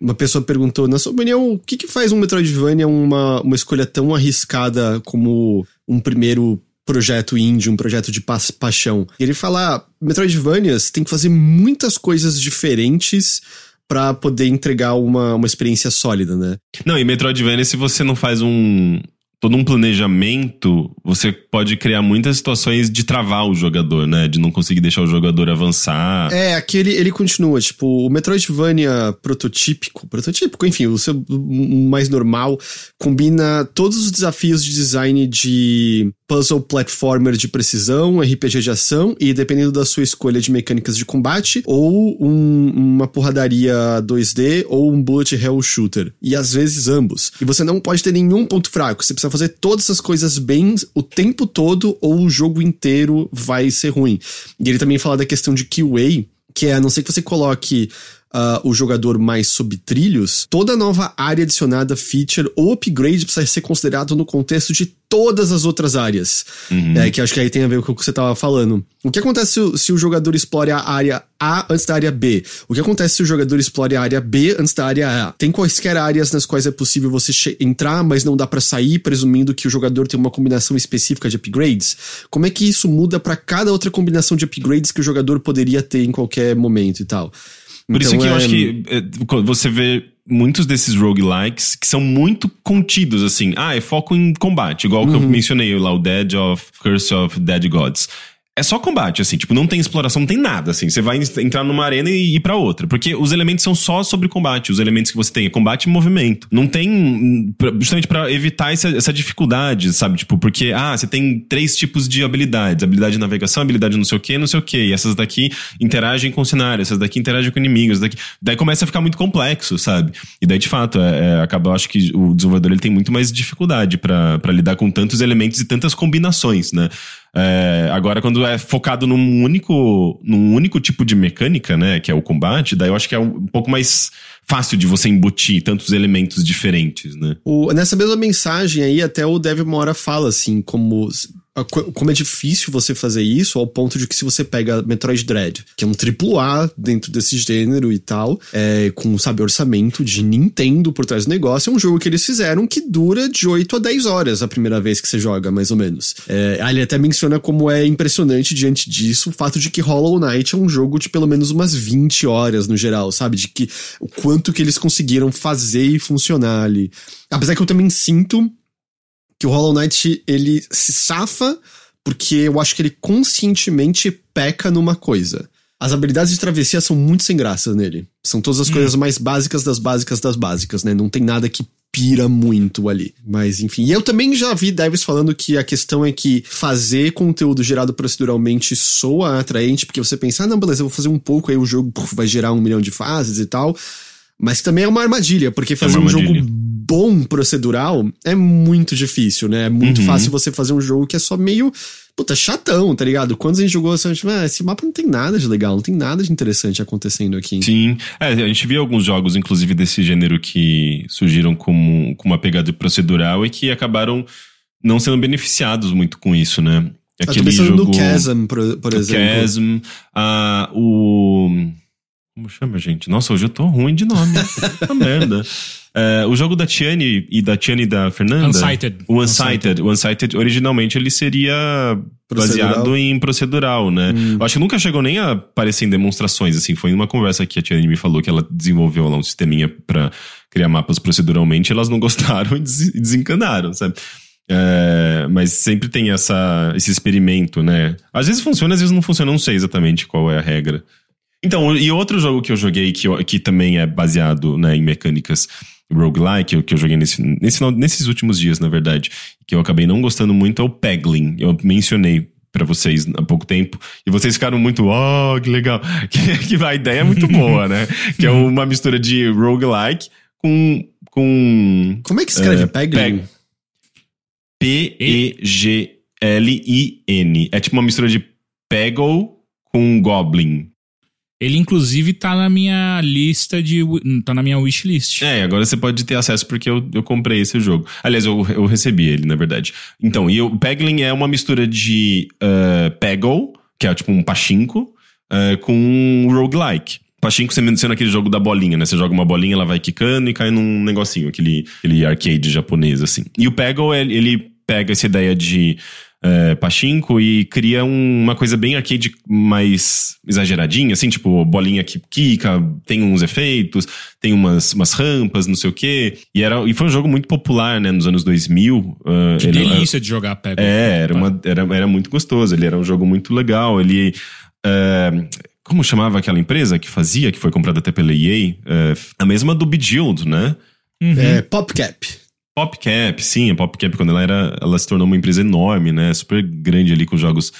uma pessoa perguntou, na sua opinião, o que, que faz um Metroidvania uma, uma escolha tão arriscada como um primeiro projeto indie, um projeto de pa paixão? E ele fala, ah, Metroidvanias tem que fazer muitas coisas diferentes para poder entregar uma, uma experiência sólida, né? Não, e Metroidvania, se você não faz um, todo um planejamento, você pode criar muitas situações de travar o jogador, né? De não conseguir deixar o jogador avançar. É, aqui ele, ele continua, tipo, o Metroidvania prototípico, prototípico, enfim, o seu mais normal, combina todos os desafios de design de puzzle platformer de precisão, RPG de ação, e dependendo da sua escolha de mecânicas de combate, ou um, uma porradaria 2D, ou um bullet hell shooter. E às vezes ambos. E você não pode ter nenhum ponto fraco, você precisa fazer todas essas coisas bem o tempo todo, ou o jogo inteiro vai ser ruim. E ele também fala da questão de QA, que é a não ser que você coloque uh, o jogador mais sob trilhos, toda nova área adicionada, feature ou upgrade precisa ser considerado no contexto de todas as outras áreas. Uhum. É, que acho que aí tem a ver com o que você estava falando. O que acontece se, se, o jogador explore a área A antes da área B? O que acontece se o jogador explore a área B antes da área A? Tem quaisquer áreas nas quais é possível você entrar, mas não dá para sair, presumindo que o jogador tem uma combinação específica de upgrades? Como é que isso muda para cada outra combinação de upgrades que o jogador poderia ter em qualquer momento e tal? Por então, isso que é... eu acho que é, você vê muitos desses roguelikes que são muito contidos, assim. Ah, é foco em combate, igual uhum. que eu uhum. mencionei lá, o Dead of Curse of Dead Gods é só combate, assim, tipo, não tem exploração, não tem nada, assim. Você vai entrar numa arena e ir para outra. Porque os elementos são só sobre combate. Os elementos que você tem é combate e movimento. Não tem. Justamente para evitar essa, essa dificuldade, sabe? Tipo, porque, ah, você tem três tipos de habilidades: habilidade de navegação, habilidade não sei o que, não sei o que. E essas daqui interagem com o cenário, essas daqui interagem com inimigos. Daqui... Daí começa a ficar muito complexo, sabe? E daí, de fato, é, é, acaba, eu acho que o desenvolvedor ele tem muito mais dificuldade para lidar com tantos elementos e tantas combinações, né? É, agora, quando é focado num único, num único tipo de mecânica, né, que é o combate, daí eu acho que é um pouco mais fácil de você embutir tantos elementos diferentes, né? O, nessa mesma mensagem aí, até o Dev Mora fala assim, como como é difícil você fazer isso ao ponto de que se você pega Metroid Dread, que é um AAA dentro desse gênero e tal, é, com, sabe, orçamento de Nintendo por trás do negócio, é um jogo que eles fizeram que dura de 8 a 10 horas a primeira vez que você joga, mais ou menos. É, ele até menciona como é impressionante diante disso o fato de que Hollow Knight é um jogo de pelo menos umas 20 horas no geral, sabe? De que o quanto que eles conseguiram fazer e funcionar ali. Apesar que eu também sinto que o Hollow Knight ele se safa porque eu acho que ele conscientemente peca numa coisa. As habilidades de travessia são muito sem graça nele. São todas as hum. coisas mais básicas das básicas das básicas, né? Não tem nada que pira muito ali. Mas enfim. E eu também já vi devs falando que a questão é que fazer conteúdo gerado proceduralmente soa atraente, porque você pensa, ah, não, beleza, eu vou fazer um pouco, aí o jogo vai gerar um milhão de fases e tal. Mas também é uma armadilha, porque fazer é um jogo bom procedural é muito difícil, né? É muito uhum. fácil você fazer um jogo que é só meio. Puta, chatão, tá ligado? Quando a gente jogou, assim, tipo, ah, esse mapa não tem nada de legal, não tem nada de interessante acontecendo aqui. Sim. É, a gente viu alguns jogos, inclusive, desse gênero que surgiram com, com uma pegada procedural e que acabaram não sendo beneficiados muito com isso, né? Aquele Eu tô jogo... no Chasm, por, por exemplo. Chasm, uh, o como chama, gente? Nossa, hoje eu tô ruim de nome. Puta merda. É, o jogo da Tiane e da Tiane e da Fernanda. Unsighted. O Unsighted. O Unsighted, originalmente, ele seria Procedural. baseado em procedural, né? Eu acho que nunca chegou nem a aparecer em demonstrações, assim. Foi numa conversa que a Tiane me falou que ela desenvolveu lá um sisteminha pra criar mapas proceduralmente. Elas não gostaram e des- desencanaram, sabe? É, mas sempre tem essa, esse experimento, né? Às vezes funciona, às vezes não funciona. Eu Não sei exatamente qual é a regra. Então, e outro jogo que eu joguei que, eu- que também é baseado né, em mecânicas roguelike, que eu, joguei nesse, nesse, nesses últimos dias, na verdade, que eu acabei não gostando muito, é o Peglin. Eu mencionei pra vocês há pouco tempo, e vocês ficaram muito, oh, que legal. Que, que a ideia é muito boa, né? Que é uma mistura de roguelike com. com Como é que escreve É, Peglin? P-E-G-L-I-N. É tipo uma mistura de Peggle com Goblin. Ele, inclusive, tá na minha lista de. tá na minha wishlist. É, agora você pode ter acesso porque eu, eu comprei esse jogo. Aliás, eu, eu recebi ele, na verdade. Então, e o Peglin é uma mistura de uh, Peggle, que é tipo um pachinko, uh, com um roguelike. Pachinko sendo sendo aquele jogo da bolinha, né? Você joga uma bolinha, ela vai quicando e cai num negocinho, aquele, aquele arcade japonês, assim. E o Peggle, ele pega essa ideia de é, pachinko e cria um- uma coisa bem arcade mais exageradinha, assim, tipo, bolinha que quica, tem uns efeitos, tem umas, umas rampas, não sei o quê. E, era, e foi um jogo muito popular, né, nos anos 2000. ah, Que ele- delícia de jogar Pega. é, era, uma, era, era muito gostoso. Ele era um jogo muito legal. Ele. é, como chamava aquela empresa que fazia, que foi comprada até pela EA? É, a mesma do Bejeweled, né? É, PopCap. PopCap, sim, a PopCap, quando ela era. Ela se tornou uma empresa enorme, né? Super grande ali com jogos.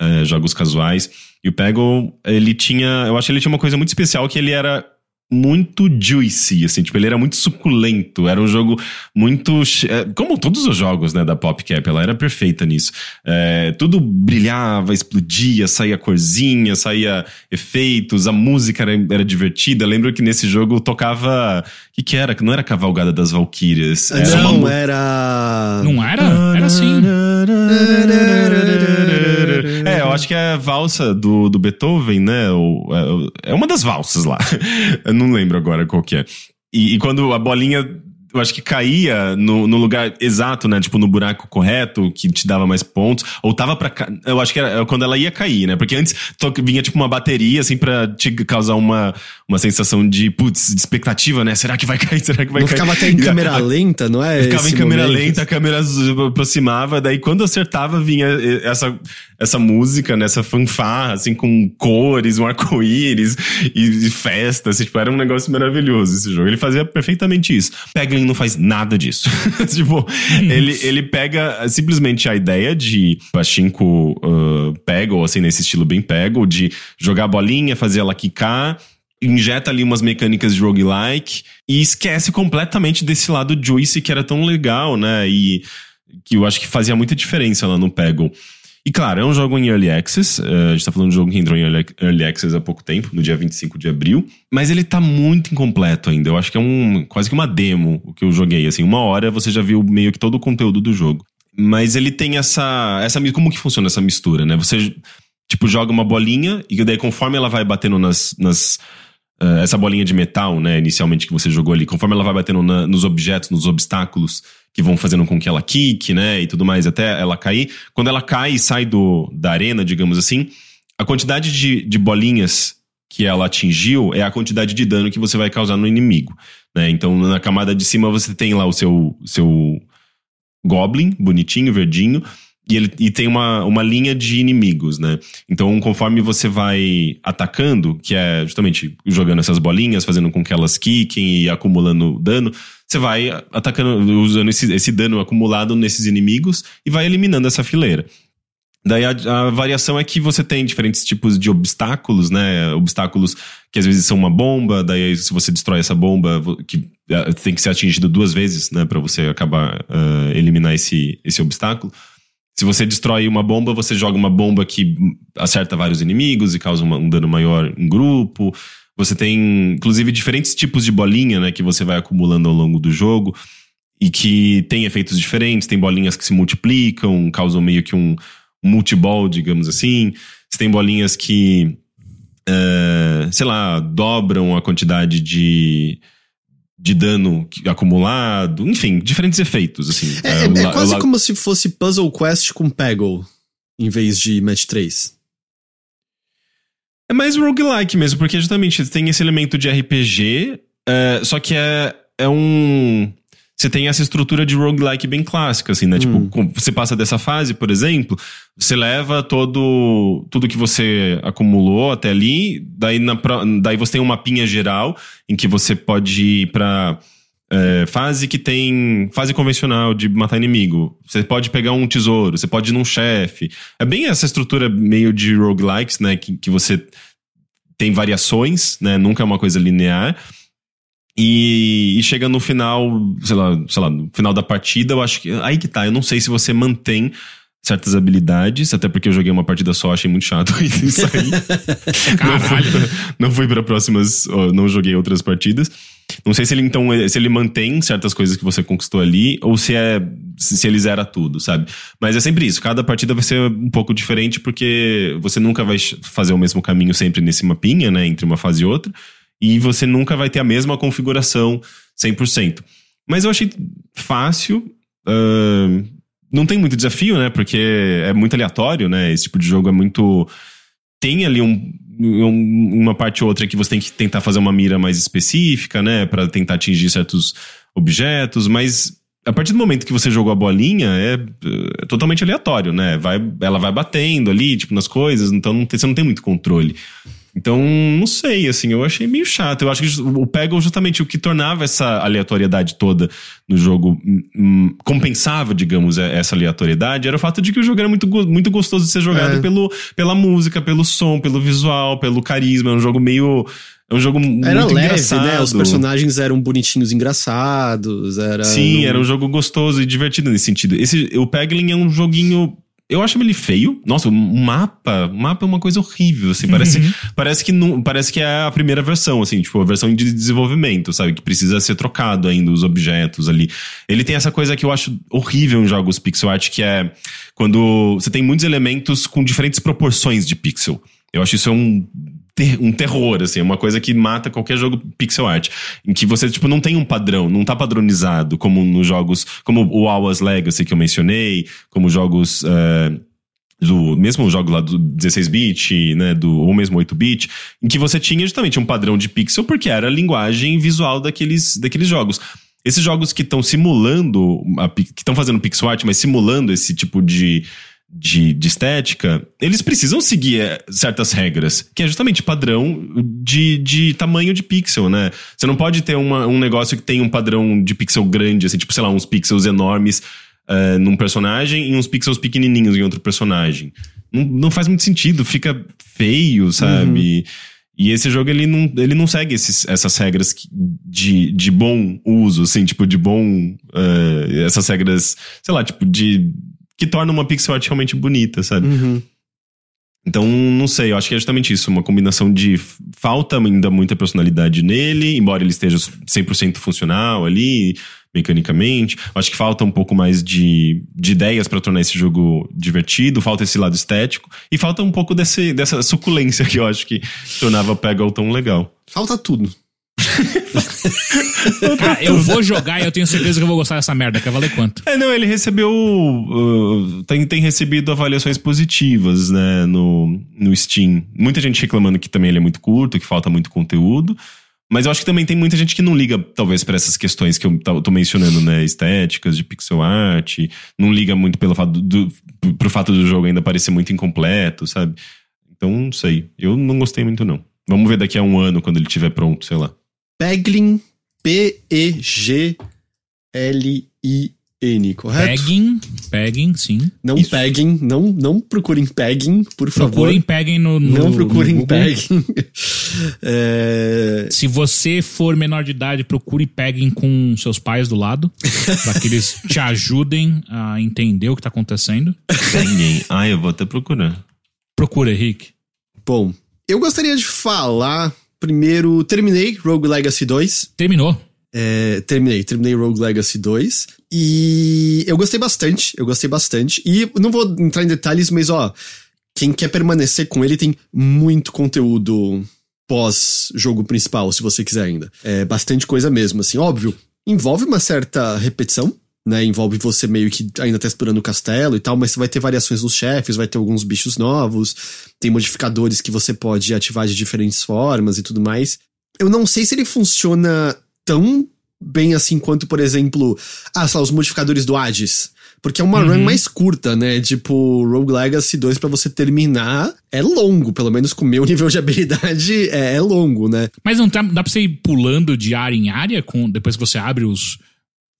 é, jogos casuais. E o Peggle, ele tinha. Eu acho que ele tinha uma coisa muito especial que ele era muito juicy, assim, tipo, ele era muito suculento, era um jogo muito. é, Como todos os jogos, né, da PopCap, ela era perfeita nisso. É, tudo brilhava, explodia, saía corzinha, saía efeitos, a música era, era divertida. Eu lembro que nesse jogo tocava. O que, que era? Que não era Cavalgada das Valquírias. Não, era. Não era? Era assim. É, eu acho que é a valsa do, do Beethoven, né? O- é- é uma das valsas lá. Eu não lembro agora qual que é. E, e quando a bolinha, eu acho que caía no, no lugar exato, né? Tipo, no buraco correto, que te dava mais pontos. Ou tava pra. ca- Eu acho que era quando ela ia cair, né? Porque antes to- vinha tipo uma bateria, assim, pra te causar uma, uma sensação de, putz, de expectativa, né? Será que vai cair? Será que vai Não cair? ficava até em câmera lenta, não é? Ficava em câmera momento? lenta, a câmera aproximava, daí quando acertava vinha essa, essa música, né, essa fanfarra, assim, com cores, um arco-íris e, e festa, assim, tipo, era um negócio maravilhoso esse jogo. Ele fazia perfeitamente isso. Peglin não faz nada disso. tipo, ele, ele pega simplesmente a ideia de Pachinko uh, Peggle, assim, nesse estilo bem Peggle, de jogar a bolinha, fazer ela quicar, injeta ali umas mecânicas de roguelike e esquece completamente desse lado juicy que era tão legal, né? E que eu acho que fazia muita diferença lá no Peggle. E claro, é um jogo em Early Access. eh, a gente tá falando de um jogo que entrou em Early, Access há pouco tempo, no dia 25 de abril. Mas ele tá muito incompleto ainda. Eu acho que é um quase que uma demo o que eu joguei. Assim, uma hora você já viu meio que todo o conteúdo do jogo. Mas ele tem essa. essa como que funciona essa mistura, né? Você, tipo, joga uma bolinha e daí conforme ela vai batendo nas. nas eh, essa bolinha de metal, né, inicialmente que você jogou ali, conforme ela vai batendo na- nos objetos, nos obstáculos que vão fazendo com que ela quique, né, e tudo mais, até ela cair. Quando ela cai e sai do, da arena, digamos assim, a quantidade de, de bolinhas que ela atingiu é a quantidade de dano que você vai causar no inimigo, né? Então, na camada de cima você tem lá o seu, seu Goblin, bonitinho, verdinho, e ele e tem uma, uma linha de inimigos, né? Então, conforme você vai atacando, que é justamente jogando essas bolinhas, fazendo com que elas quiquem e acumulando dano, você vai atacando, usando esse, esse dano acumulado nesses inimigos e vai eliminando essa fileira. Daí a, a variação é que você tem diferentes tipos de obstáculos, né? Obstáculos que às vezes são uma bomba, daí se você destrói essa bomba, que eh, tem que ser atingido duas vezes, né? Pra você acabar eh, eliminar esse, esse obstáculo. Se você destrói uma bomba, você joga uma bomba que acerta vários inimigos e causa um dano maior em grupo. Você tem, inclusive, diferentes tipos de bolinha, né? Que você vai acumulando ao longo do jogo e que tem efeitos diferentes. Tem bolinhas que se multiplicam, causam meio que um, multiball, digamos assim. Você tem bolinhas que, eh, sei lá, dobram a quantidade de, de dano acumulado. Enfim, diferentes efeitos, assim. É, é- é quase como se fosse Puzzle Quest com Peggle. em vez de match 3? É mais roguelike mesmo, porque justamente tem esse elemento de RPG, é, só que é, é um. Você tem essa estrutura de roguelike bem clássica, assim, né? Hum. Tipo, você passa dessa fase, por exemplo, você leva todo tudo que você acumulou até ali, daí, na, daí você tem um mapinha geral em que você pode ir pra é, fase que tem fase convencional de matar inimigo. Você pode pegar um tesouro, você pode ir num chefe. É bem essa estrutura meio de roguelikes, né? Que, que você tem variações, né? Nunca é uma coisa linear. E, e chega no final, sei lá, sei lá, no final da partida, eu acho que. Aí que tá, eu não sei se você mantém certas habilidades, até porque eu joguei uma partida só, achei muito chato e saí. Não fui, não fui pra próximas, não joguei outras partidas. Não sei se ele então, se ele mantém certas coisas que você conquistou ali, ou se é, se ele zera tudo, sabe? Mas é sempre isso, cada partida vai ser um pouco diferente, porque você nunca vai fazer o mesmo caminho sempre nesse mapinha, né, entre uma fase e outra, e você nunca vai ter a mesma configuração 100%. Mas eu achei fácil, ahn, não tem muito desafio, né, porque é muito aleatório, né, esse tipo de jogo é muito tem ali um, um- uma parte ou outra que você tem que tentar fazer uma mira mais específica, né, Pra tentar atingir certos objetos, mas a partir do momento que você jogou a bolinha é, é totalmente aleatório, né? Vai, ela vai batendo ali, tipo, nas coisas, então não tem- você não tem muito controle. Então, não sei, assim, eu achei meio chato. Eu acho que o Peggle, justamente, o que tornava essa aleatoriedade toda no jogo, hum, hum, compensava, digamos, é- essa aleatoriedade, era o fato de que o jogo era muito, muito gostoso de ser jogado É. pelo, pela música, pelo som, pelo visual, pelo carisma. É um jogo meio. É um jogo Era muito leve, engraçado. né? Os personagens eram bonitinhos, engraçados, era... Sim, não- era um jogo gostoso e divertido nesse sentido. Esse, o Peglin é um joguinho. Eu acho ele feio. Nossa, o mapa, o mapa é uma coisa horrível, assim. Parece, parece, que não, parece que é a primeira versão, assim, tipo, a versão de desenvolvimento, sabe? Que precisa ser trocado ainda os objetos ali. Ele tem essa coisa que eu acho horrível em jogos pixel art, que é quando você tem muitos elementos com diferentes proporções de pixel. Eu acho isso é um ter- um terror, assim, é uma coisa que mata qualquer jogo pixel art. Em que você, tipo, não tem um padrão, não tá padronizado, como nos jogos, como o Hours Legacy que eu mencionei, como jogos. eh, do mesmo jogo lá do 16-bit, né, do, ou mesmo 8-bit, em que você tinha justamente um padrão de pixel porque era a linguagem visual daqueles, daqueles jogos. Esses jogos que estão simulando, a que estão fazendo pixel art, mas simulando esse tipo de, de, de estética, eles precisam seguir eh, certas regras, que é justamente padrão de, de tamanho de pixel, né? Você não pode ter uma, um negócio que tem um padrão de pixel grande, assim, tipo, sei lá, uns pixels enormes eh, num personagem e uns pixels pequenininhos em outro personagem. Não, não faz muito sentido, fica feio, sabe? E esse jogo, ele não, ele não segue esses, essas regras de, de bom uso, assim, tipo, de bom. eh, essas regras, sei lá, tipo, de. Que tornam uma pixel art realmente bonita, sabe? Uhum. Então, não sei, eu acho que é justamente isso, uma combinação de falta ainda muita personalidade nele, embora ele esteja 100% funcional ali, mecanicamente. Eu acho que falta um pouco mais de, de ideias pra tornar esse jogo divertido, falta esse lado estético, e falta um pouco desse, dessa suculência que eu acho que tornava Peggle tão legal. Falta tudo. Cara, eu vou jogar e eu tenho certeza que eu vou gostar dessa merda. Quer valer quanto? É, não, ele recebeu. uh, tem, tem recebido avaliações positivas, né, no, no Steam. Muita gente reclamando que também ele é muito curto, que falta muito conteúdo. Mas eu acho que também tem muita gente que não liga, talvez, pra essas questões que eu tô mencionando, né? Estéticas, de pixel art. Não liga muito pelo fato do, do- pro fato do jogo ainda parecer muito incompleto, sabe? Então, não sei. Eu não gostei muito, não. Vamos ver daqui a um ano, quando ele estiver pronto, sei lá. Peglin, P-E-G-L-I-N, correto? Pegging, pegging, sim. Não Isso. peguem, não, não procurem pegging, por favor. Procurem, peguem no, no não no procurem Google. pegging. É, Se você for menor de idade, procure peguem com seus pais do lado, para que eles te ajudem a entender o que tá acontecendo. Ninguém. Ah, eu vou até procurar. Procura, Henrique. Bom, eu gostaria de falar. Primeiro, terminei Rogue Legacy 2. Terminou. É, terminei, terminei Rogue Legacy 2. E eu gostei bastante, eu gostei bastante. E não vou entrar em detalhes, mas ó, quem quer permanecer com ele tem muito conteúdo pós-jogo principal, se você quiser ainda. É bastante coisa mesmo, assim, óbvio. Envolve uma certa repetição, né? Envolve você meio que ainda tá explorando o castelo e tal, mas você vai ter variações nos chefes, vai ter alguns bichos novos, tem modificadores que você pode ativar de diferentes formas e tudo mais. Eu não sei se ele funciona tão bem assim quanto, por exemplo, ah, sei lá, os modificadores do Hades. Porque é uma Uhum. run mais curta, né? Tipo, Rogue Legacy 2 pra você terminar é longo, pelo menos com o meu nível de habilidade é, é longo, né? Mas não tá, dá pra você ir pulando de área em área com, depois que você abre os.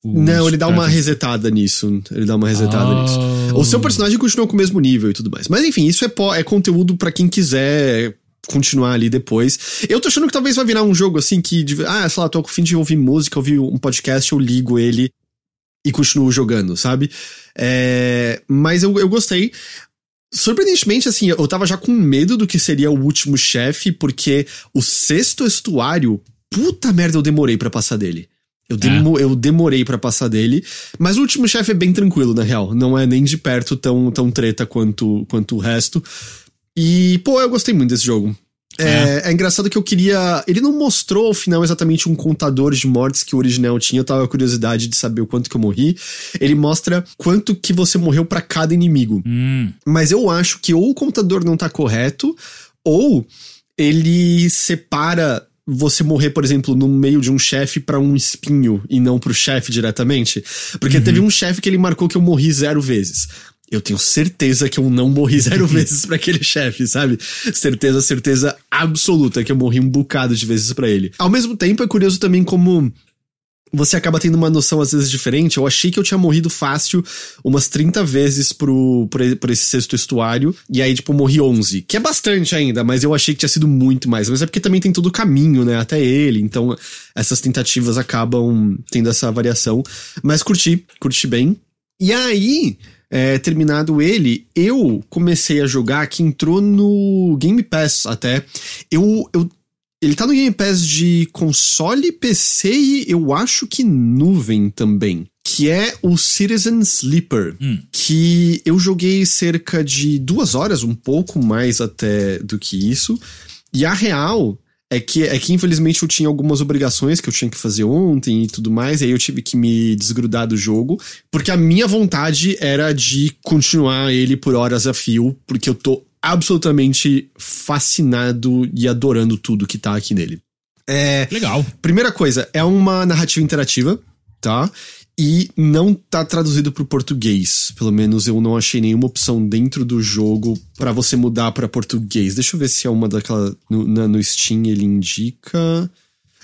Não, ele dá uma cartas? resetada nisso. Ele dá uma resetada Oh. nisso. O seu personagem continua com o mesmo nível e tudo mais. Mas enfim, isso é, é conteúdo pra quem quiser continuar ali depois. Eu tô achando que talvez vai virar um jogo assim que, ah, sei lá, tô com fim de ouvir música, ouvir um podcast, eu ligo ele e continuo jogando, sabe? É, mas eu, eu gostei. Surpreendentemente, assim, eu tava já com medo do que seria o último chefe, porque o sexto estuário, puta merda, eu demorei pra passar dele. Eu, demo, eu demorei pra passar dele, mas o último chefe é bem tranquilo, na real. Não é nem de perto tão, tão treta quanto, quanto o resto. E, pô, eu gostei muito desse jogo. É, é engraçado que eu queria. Ele não mostrou ao final exatamente um contador de mortes que o original tinha. Eu tava com curiosidade de saber o quanto que eu morri. Ele mostra quanto que você morreu pra cada inimigo. Hum, Mas eu acho que ou o contador não tá correto, ou ele separa você morrer, por exemplo, no meio de um chefe pra um espinho e não pro chefe diretamente. Porque teve um chefe que ele marcou que eu morri zero vezes. Eu tenho certeza que eu não morri zero vezes pra aquele chefe, sabe? Certeza, certeza absoluta que eu morri um bocado de vezes pra ele. Ao mesmo tempo, é curioso também como você acaba tendo uma noção às vezes diferente. Eu achei que eu tinha morrido fácil umas 30 vezes pro, por, por esse sexto estuário. E aí, tipo, morri 11. Que é bastante ainda, mas eu achei que tinha sido muito mais. Mas é porque também tem todo o caminho, né? Até ele. Então, essas tentativas acabam tendo essa variação. Mas curti, curti bem. E aí, é, terminado ele, eu comecei a jogar que entrou no Game Pass até. Eu, eu ele tá no Game Pass de console, PC e eu acho que nuvem também. Que é o Citizen Sleeper. Hum. Que eu joguei cerca de duas horas, um pouco mais até do que isso. E a real é que, é que infelizmente eu tinha algumas obrigações que eu tinha que fazer ontem e tudo mais, e aí eu tive que me desgrudar do jogo, porque a minha vontade era de continuar ele por horas a fio, porque eu tô absolutamente fascinado e adorando tudo que tá aqui nele. É, legal. primeira coisa, é uma narrativa interativa, tá? E não tá traduzido pro português. Pelo menos eu não achei nenhuma opção dentro do jogo pra você mudar pra português. Deixa eu ver se é uma daquela. No, na- no Steam ele indica.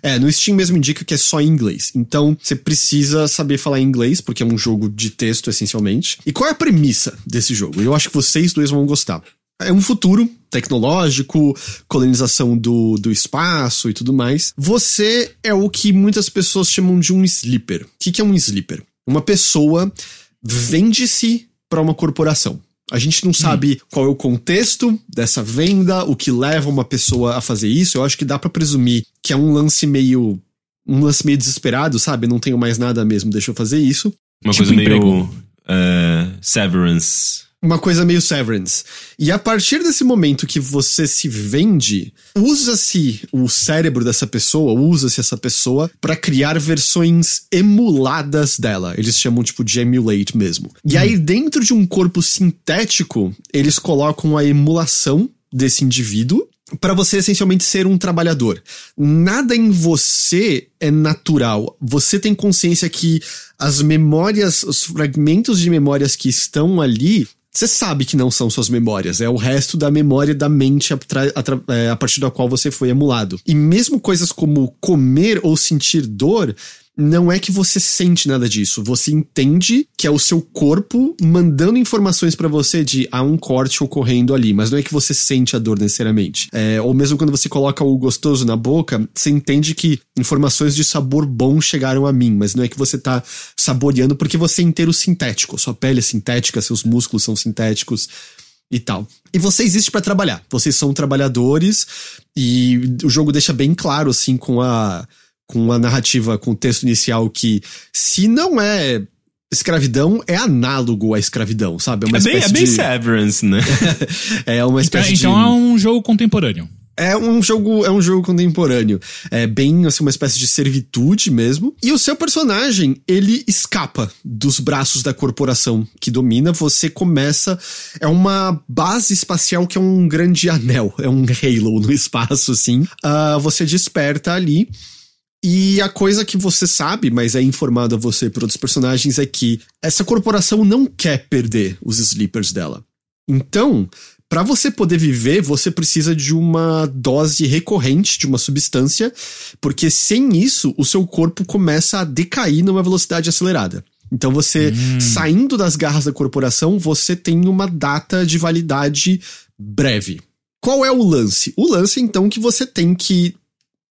É, no Steam mesmo indica que é só em inglês. Então, você precisa saber falar inglês, porque é um jogo de texto, essencialmente. E qual é a premissa desse jogo? Eu acho que vocês dois vão gostar. É um futuro tecnológico, colonização do, do espaço e tudo mais. Você é o que muitas pessoas chamam de um sleeper. O que, que é um sleeper? Uma pessoa vende-se para uma corporação. A gente não sabe qual é o contexto dessa venda, o que leva uma pessoa a fazer isso. Eu acho que dá pra presumir que é um lance meio. Um lance meio desesperado, sabe? Não tenho mais nada mesmo, deixa eu fazer isso. Uma Tipo coisa meio. é, severance. Uma coisa meio Severance. E a partir desse momento que você se vende, usa-se o cérebro dessa pessoa, usa-se essa pessoa pra criar versões emuladas dela. Eles chamam tipo de emulate mesmo. E aí dentro de um corpo sintético, eles colocam a emulação desse indivíduo para você essencialmente ser um trabalhador. Nada em você é natural. Você tem consciência que as memórias, os fragmentos de memórias que estão ali, você sabe que não são suas memórias. É o resto da memória da mente é, a partir da qual você foi emulado. E mesmo coisas como comer ou sentir dor. Não é que você sente nada disso, você entende que é o seu corpo mandando informações pra você de há um corte ocorrendo ali, mas não é que você sente a dor necessariamente. É, ou mesmo quando você coloca o gostoso na boca, você entende que informações de sabor bom chegaram a mim, mas não é que você tá saboreando porque você é inteiro sintético, sua pele é sintética, seus músculos são sintéticos e tal. E você existe pra trabalhar. Vocês são trabalhadores e o jogo deixa bem claro assim com a com a narrativa, com o texto inicial que se não é escravidão, é análogo à escravidão, sabe? É uma É bem, é bem de severance, né? é uma Então, espécie então de é um jogo contemporâneo. É um jogo, é um jogo contemporâneo. É bem assim uma espécie de servitude mesmo. E o seu personagem, ele escapa dos braços da corporação que domina. Você começa é uma base espacial que é um grande anel, é um halo no espaço assim. Uh, você desperta ali e a coisa que você sabe, mas é informado a você por outros personagens, é que essa corporação não quer perder os sleepers dela. Então, para você poder viver, você precisa de uma dose recorrente de uma substância, porque sem isso, o seu corpo começa a decair numa velocidade acelerada. Então você, hum. saindo das garras da corporação, você tem uma data de validade breve. Qual é o lance? O lance, então, que você tem que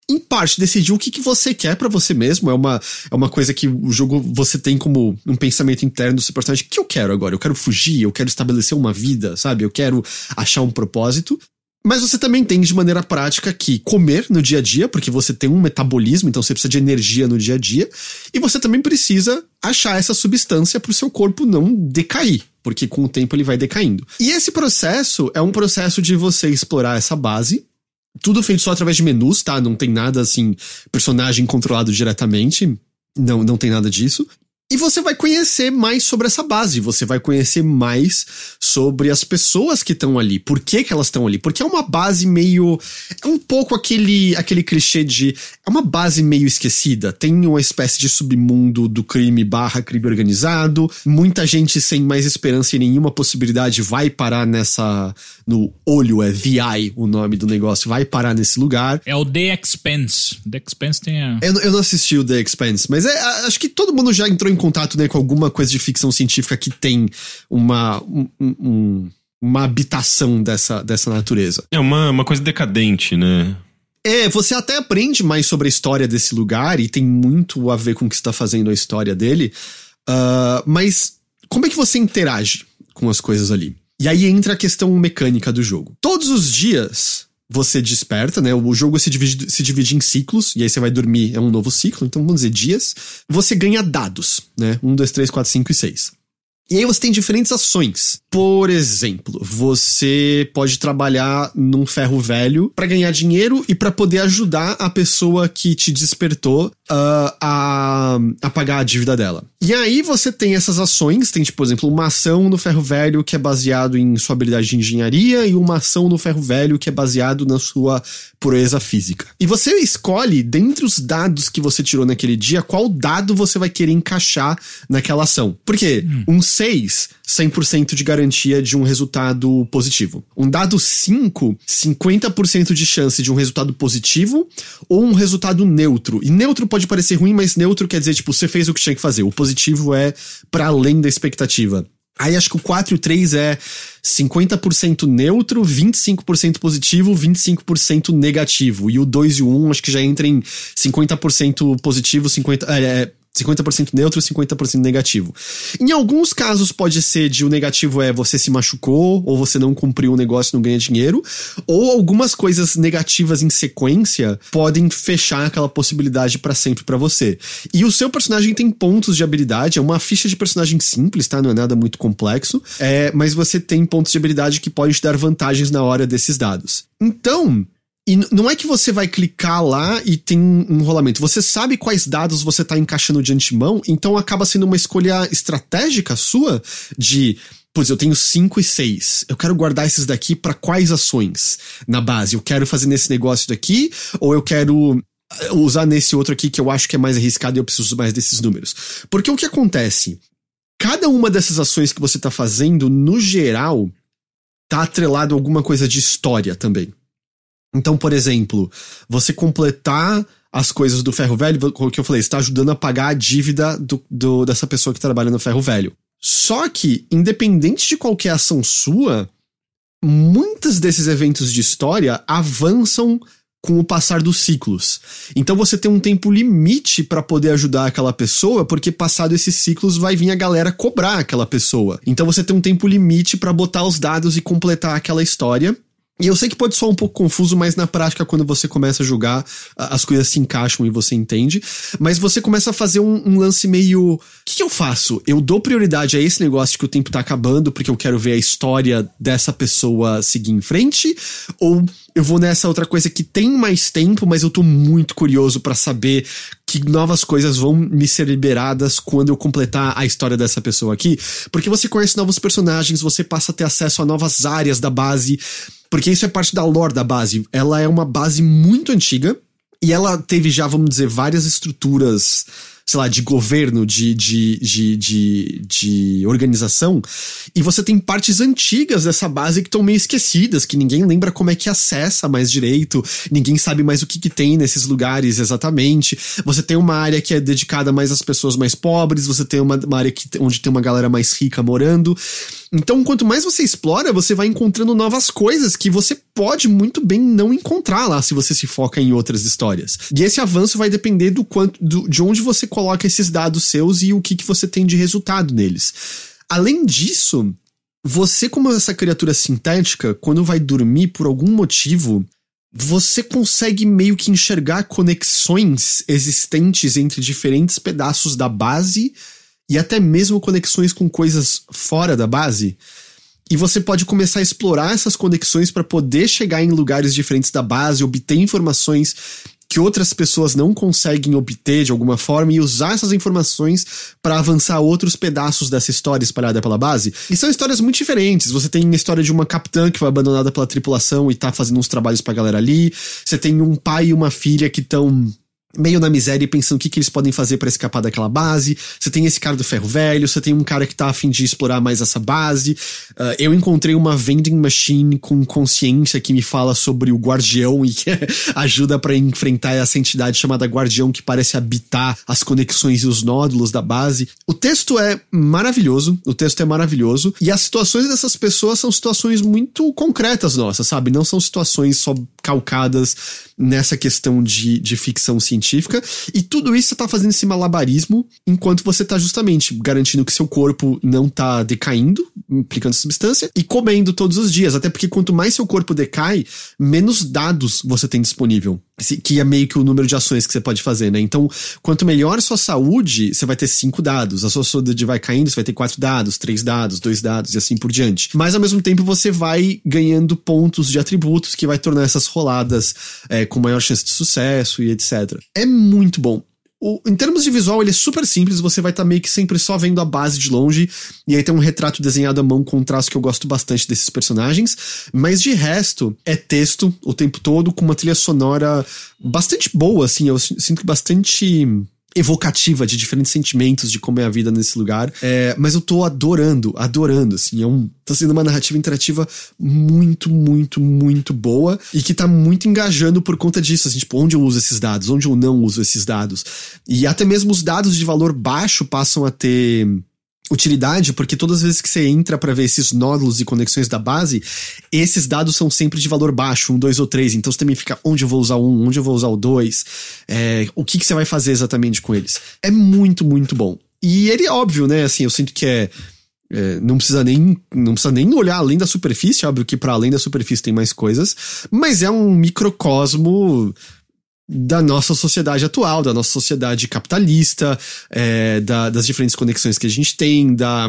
em parte, decidir o que, que você quer para você mesmo. É uma, é uma coisa que o jogo você tem como um pensamento interno do seu personagem. O que eu quero agora? Eu quero fugir, eu quero estabelecer uma vida, sabe? Eu quero achar um propósito. Mas você também tem de maneira prática que comer no dia a dia, porque você tem um metabolismo, então você precisa de energia no dia a dia. E você também precisa achar essa substância para o seu corpo não decair, porque com o tempo ele vai decaindo. E esse processo é um processo de você explorar essa base tudo feito só através de menus, tá? Não tem nada assim, personagem controlado diretamente. Não, não tem nada disso. E você vai conhecer mais sobre essa base, você vai conhecer mais sobre as pessoas que estão ali, por que, que elas estão ali, porque é uma base meio. É um pouco aquele, aquele clichê de. É uma base meio esquecida. Tem uma espécie de submundo do crime barra crime organizado. Muita gente sem mais esperança e nenhuma possibilidade vai parar nessa. No olho, é VI o nome do negócio, vai parar nesse lugar. É o The Expense. The Expense tem a. Eu, eu não assisti o The Expense, mas é, acho que todo mundo já entrou em contato né, com alguma coisa de ficção científica que tem uma, um, um, uma habitação dessa, dessa natureza. É uma, uma coisa decadente, né? É, você até aprende mais sobre a história desse lugar e tem muito a ver com o que está fazendo a história dele. Uh, mas como é que você interage com as coisas ali? E aí entra a questão mecânica do jogo. Todos os dias você desperta, né? O jogo se divide, se divide em ciclos, e aí você vai dormir, é um novo ciclo, então vamos dizer dias. Você ganha dados, né? Um, dois, três, quatro, cinco e seis. E aí você tem diferentes ações. Por exemplo, você pode trabalhar num ferro velho para ganhar dinheiro e para poder ajudar a pessoa que te despertou uh, a, a pagar a dívida dela. E aí você tem essas ações, tem, tipo, por exemplo, uma ação no ferro velho que é baseado em sua habilidade de engenharia e uma ação no ferro velho que é baseado na sua pureza física. E você escolhe, dentre os dados que você tirou naquele dia, qual dado você vai querer encaixar naquela ação. Por quê? Hum. Um 6, 100% de garantia de um resultado positivo. Um dado 5, 50% de chance de um resultado positivo ou um resultado neutro. E neutro pode parecer ruim, mas neutro quer dizer, tipo, você fez o que tinha que fazer. O positivo é para além da expectativa. Aí acho que o 4 e o 3 é 50% neutro, 25% positivo, 25% negativo. E o 2 e o 1 acho que já entra em 50% positivo, 50%. É, 50% neutro e 50% negativo. Em alguns casos pode ser de o negativo é você se machucou, ou você não cumpriu o negócio e não ganha dinheiro, ou algumas coisas negativas em sequência podem fechar aquela possibilidade para sempre para você. E o seu personagem tem pontos de habilidade, é uma ficha de personagem simples, tá? Não é nada muito complexo, é, mas você tem pontos de habilidade que podem te dar vantagens na hora desses dados. Então, e não é que você vai clicar lá e tem um rolamento. Você sabe quais dados você está encaixando de antemão, então acaba sendo uma escolha estratégica sua de. Pois eu tenho 5 e 6. Eu quero guardar esses daqui para quais ações na base? Eu quero fazer nesse negócio daqui, ou eu quero eh, usar nesse outro aqui que eu acho que é mais arriscado e eu preciso mais desses números. Porque o que acontece? Cada uma dessas ações que você está fazendo, no geral, tá atrelado a alguma coisa de história também. Então, por exemplo, você completar as coisas do ferro velho, o que eu falei, está ajudando a pagar a dívida do, do, dessa pessoa que trabalha no ferro velho. Só que, independente de qualquer ação sua, muitos desses eventos de história avançam com o passar dos ciclos. Então você tem um tempo limite para poder ajudar aquela pessoa, porque passado esses ciclos vai vir a galera cobrar aquela pessoa. Então você tem um tempo limite para botar os dados e completar aquela história E eu sei que pode soar um pouco confuso, mas na prática, quando você começa a jogar, as coisas se encaixam e você entende. Mas você começa a fazer um, um lance meio. O que, que, eu faço? Eu dou prioridade a esse negócio de que o tempo tá acabando porque eu quero ver a história dessa pessoa seguir em frente? Ou eu vou nessa outra coisa que tem mais tempo, mas eu tô muito curioso para saber que novas coisas vão me ser liberadas quando eu completar a história dessa pessoa aqui. Porque você conhece novos personagens, você passa a ter acesso a novas áreas da base. Porque isso é parte da lore da base. Ela é uma base muito antiga e ela teve já, vamos dizer, várias estruturas sei lá, de governo, de, de, de, de, de organização, e você tem partes antigas dessa base que estão meio esquecidas, que ninguém lembra como é que acessa mais direito, ninguém sabe mais o que, que tem nesses lugares exatamente. Você tem uma área que é dedicada mais às pessoas mais pobres, você tem uma, uma área que, onde tem uma galera mais rica morando. Então, quanto mais você explora, você vai encontrando novas coisas que você pode muito bem não encontrar lá se você se foca em outras histórias. E esse avanço vai depender do quanto do, de onde você coloca esses dados seus e o que, que você tem de resultado neles. Além disso, você, como essa criatura sintética, quando vai dormir por algum motivo, você consegue meio que enxergar conexões existentes entre diferentes pedaços da base e até mesmo conexões com coisas fora da base. E você pode começar a explorar essas conexões para poder chegar em lugares diferentes da base, obter informações que outras pessoas não conseguem obter de alguma forma e usar essas informações para avançar outros pedaços dessa história espalhada pela base. E são histórias muito diferentes. Você tem a história de uma capitã que foi abandonada pela tripulação e tá fazendo uns trabalhos pra galera ali. Você tem um pai e uma filha que estão meio na miséria e pensando o que, que eles podem fazer para escapar daquela base. Você tem esse cara do ferro velho, você tem um cara que tá afim de explorar mais essa base. Uh, eu encontrei uma vending machine com consciência que me fala sobre o guardião e que ajuda para enfrentar essa entidade chamada guardião que parece habitar as conexões e os nódulos da base. O texto é maravilhoso, o texto é maravilhoso e as situações dessas pessoas são situações muito concretas nossas, sabe? Não são situações só calcadas nessa questão de, de ficção científica. E tudo isso você tá fazendo esse malabarismo enquanto você tá justamente garantindo que seu corpo não tá decaindo, implicando substância, e comendo todos os dias. Até porque quanto mais seu corpo decai, menos dados você tem disponível que é meio que o número de ações que você pode fazer, né? Então, quanto melhor sua saúde, você vai ter cinco dados. A sua saúde vai caindo, você vai ter quatro dados, três dados, dois dados e assim por diante. Mas ao mesmo tempo você vai ganhando pontos de atributos que vai tornar essas roladas é, com maior chance de sucesso e etc. É muito bom. O, em termos de visual, ele é super simples, você vai estar tá meio que sempre só vendo a base de longe, e aí tem um retrato desenhado à mão com um traço que eu gosto bastante desses personagens, mas de resto, é texto o tempo todo, com uma trilha sonora bastante boa, assim, eu sinto bastante evocativa de diferentes sentimentos de como é a vida nesse lugar. É, mas eu tô adorando, adorando, assim. É um, tá sendo uma narrativa interativa muito, muito, muito boa e que tá muito engajando por conta disso, assim, tipo, onde eu uso esses dados, onde eu não uso esses dados. E até mesmo os dados de valor baixo passam a ter utilidade, porque todas as vezes que você entra para ver esses nódulos e conexões da base, esses dados são sempre de valor baixo, um, dois ou três. Então você também fica onde eu vou usar um, onde eu vou usar o dois, é, o que, que você vai fazer exatamente com eles. É muito, muito bom. E ele é óbvio, né? Assim, eu sinto que é. É, não precisa nem não precisa nem olhar além da superfície, óbvio que para além da superfície tem mais coisas, mas é um microcosmo da nossa sociedade atual, da nossa sociedade capitalista, é, da, das diferentes conexões que a gente tem, da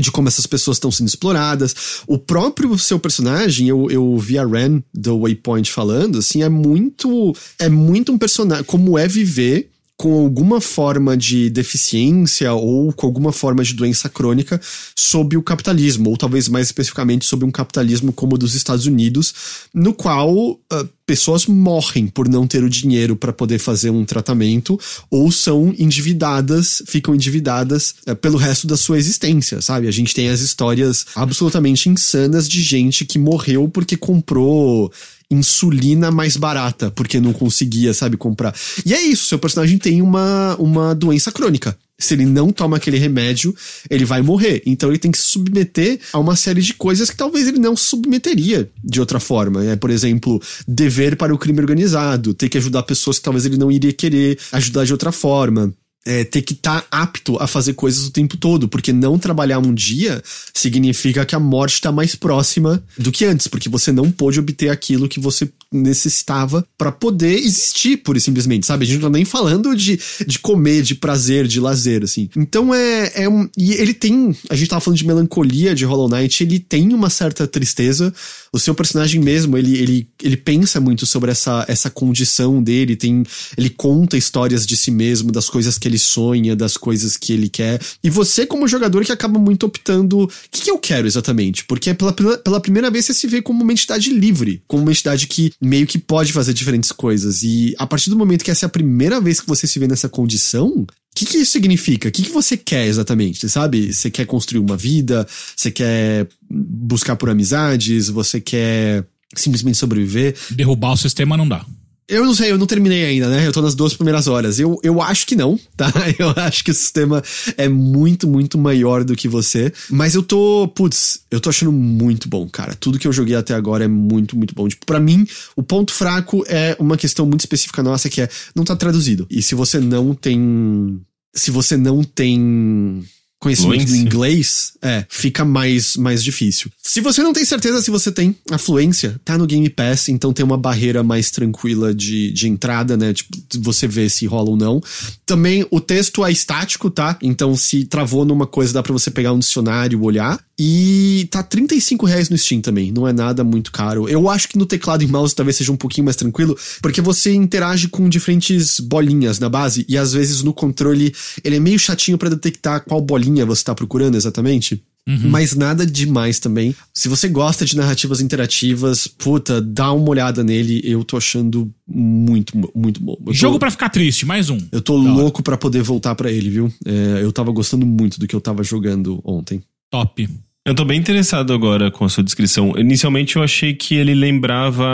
de como essas pessoas estão sendo exploradas. O próprio seu personagem, eu, eu vi a Ren do Waypoint falando, assim, é muito. É muito um personagem. Como é viver com alguma forma de deficiência ou com alguma forma de doença crônica sob o capitalismo, ou talvez mais especificamente sob um capitalismo como o dos Estados Unidos, no qual uh, pessoas morrem por não ter o dinheiro para poder fazer um tratamento ou são endividadas, ficam endividadas uh, pelo resto da sua existência, sabe? A gente tem as histórias absolutamente insanas de gente que morreu porque comprou insulina mais barata, porque não conseguia, sabe, comprar. E é isso, seu personagem tem uma, uma doença crônica. Se ele não toma aquele remédio, ele vai morrer. Então ele tem que se submeter a uma série de coisas que talvez ele não se submeteria de outra forma. É, por exemplo, dever para o crime organizado, ter que ajudar pessoas que talvez ele não iria querer ajudar de outra forma é, ter que estar tá apto a fazer coisas o tempo todo, porque não trabalhar um dia significa que a morte está mais próxima do que antes, porque você não pôde obter aquilo que você necessitava para poder existir, pura e simplesmente, sabe? A gente não tá nem falando de, de comer, de prazer, de lazer, assim. Então é, é um. E ele tem. A gente tava falando de melancolia de Hollow Knight, ele tem uma certa tristeza. O seu personagem mesmo, ele, ele, ele pensa muito sobre essa, essa condição dele, tem. Ele conta histórias de si mesmo, das coisas que ele sonha, das coisas que ele quer. E você, como jogador, que acaba muito optando. O que, que eu quero exatamente? Porque pela, pela primeira vez você se vê como uma entidade livre, como uma entidade que meio que pode fazer diferentes coisas. E a partir do momento que essa é a primeira vez que você se vê nessa condição, que, que isso significa? O que, que você quer exatamente? Você sabe? Você quer construir uma vida? Você quer buscar por amizades? Você quer simplesmente sobreviver? Derrubar o sistema não dá. Eu não sei, eu não terminei ainda, né? Eu tô nas duas primeiras horas. Eu, eu acho que não, tá? Eu acho que o sistema é muito, muito maior do que você. Mas eu tô, putz, eu tô achando muito bom, cara. Tudo que eu joguei até agora é muito, muito bom. Tipo, pra mim, o ponto fraco é uma questão muito específica nossa, que é não tá traduzido. E se você não tem. Se você não tem conhecimento do inglês, é, fica mais, mais difícil. Se você não tem certeza se você tem a fluência, tá no Game Pass, então tem uma barreira mais tranquila de, de entrada, né? Tipo, você vê se rola ou não. Também o texto é estático, tá? Então se travou numa coisa, dá pra você pegar um dicionário, olhar. E tá 35 reais no Steam também, não é nada muito caro. Eu acho que no teclado e mouse talvez seja um pouquinho mais tranquilo, porque você interage com diferentes bolinhas na base, e às vezes no controle ele é meio chatinho para detectar qual bolinha você tá procurando exatamente. Uhum. Mas nada demais também. Se você gosta de narrativas interativas, puta, dá uma olhada nele. Eu tô achando muito, muito bom. Eu Jogo para ficar triste, mais um. Eu tô louco para poder voltar para ele, viu? É, eu tava gostando muito do que eu tava jogando ontem. Top. Eu tô bem interessado agora com a sua descrição. Inicialmente eu achei que ele lembrava.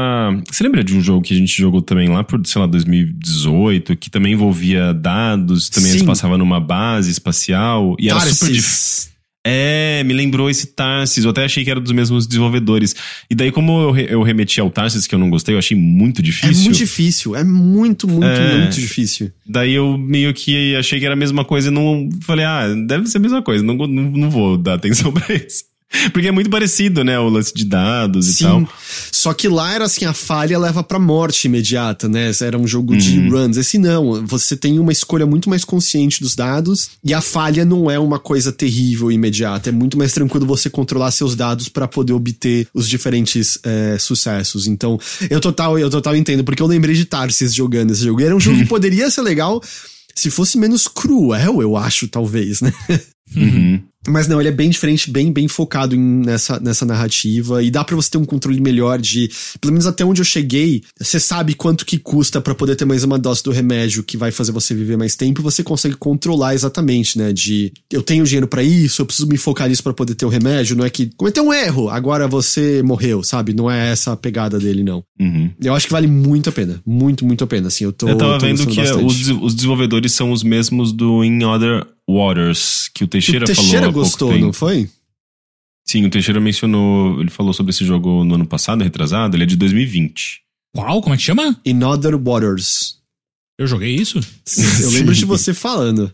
Você lembra de um jogo que a gente jogou também lá por, sei lá, 2018, que também envolvia dados, também se passava numa base espacial e Tarsis. era super difícil. É, me lembrou esse Tarsis. Eu até achei que era dos mesmos desenvolvedores. E daí, como eu, eu remeti ao Tarsis, que eu não gostei, eu achei muito difícil. É muito difícil. É muito, muito, é, muito difícil. Daí eu meio que achei que era a mesma coisa e não. Falei, ah, deve ser a mesma coisa. Não, não, não vou dar atenção pra isso. Porque é muito parecido, né? O lance de dados Sim. e tal. Só que lá era assim, a falha leva pra morte imediata, né? Era um jogo uhum. de runs. Esse não. Você tem uma escolha muito mais consciente dos dados e a falha não é uma coisa terrível e imediata. É muito mais tranquilo você controlar seus dados para poder obter os diferentes é, sucessos. Então, eu total, eu total entendo, porque eu lembrei de Tarsis jogando esse jogo. E era um jogo que poderia ser legal se fosse menos cruel, eu acho, talvez, né? Uhum. Mas não, ele é bem diferente, bem, bem focado em, nessa, nessa narrativa. E dá para você ter um controle melhor de. Pelo menos até onde eu cheguei, você sabe quanto que custa para poder ter mais uma dose do remédio que vai fazer você viver mais tempo. E você consegue controlar exatamente, né? De eu tenho dinheiro para isso, eu preciso me focar nisso para poder ter o remédio. Não é que cometeu um erro, agora você morreu, sabe? Não é essa a pegada dele, não. Uhum. Eu acho que vale muito a pena. Muito, muito a pena. Assim, eu tô. Eu tava vendo que os, os desenvolvedores são os mesmos do In Other Waters, que o Teixeira, o Teixeira falou. gostou, não foi? Sim, o Teixeira mencionou. Ele falou sobre esse jogo no ano passado, retrasado. Ele é de 2020. Qual? Como é que chama? In Other Waters. Eu joguei isso? eu lembro de você falando.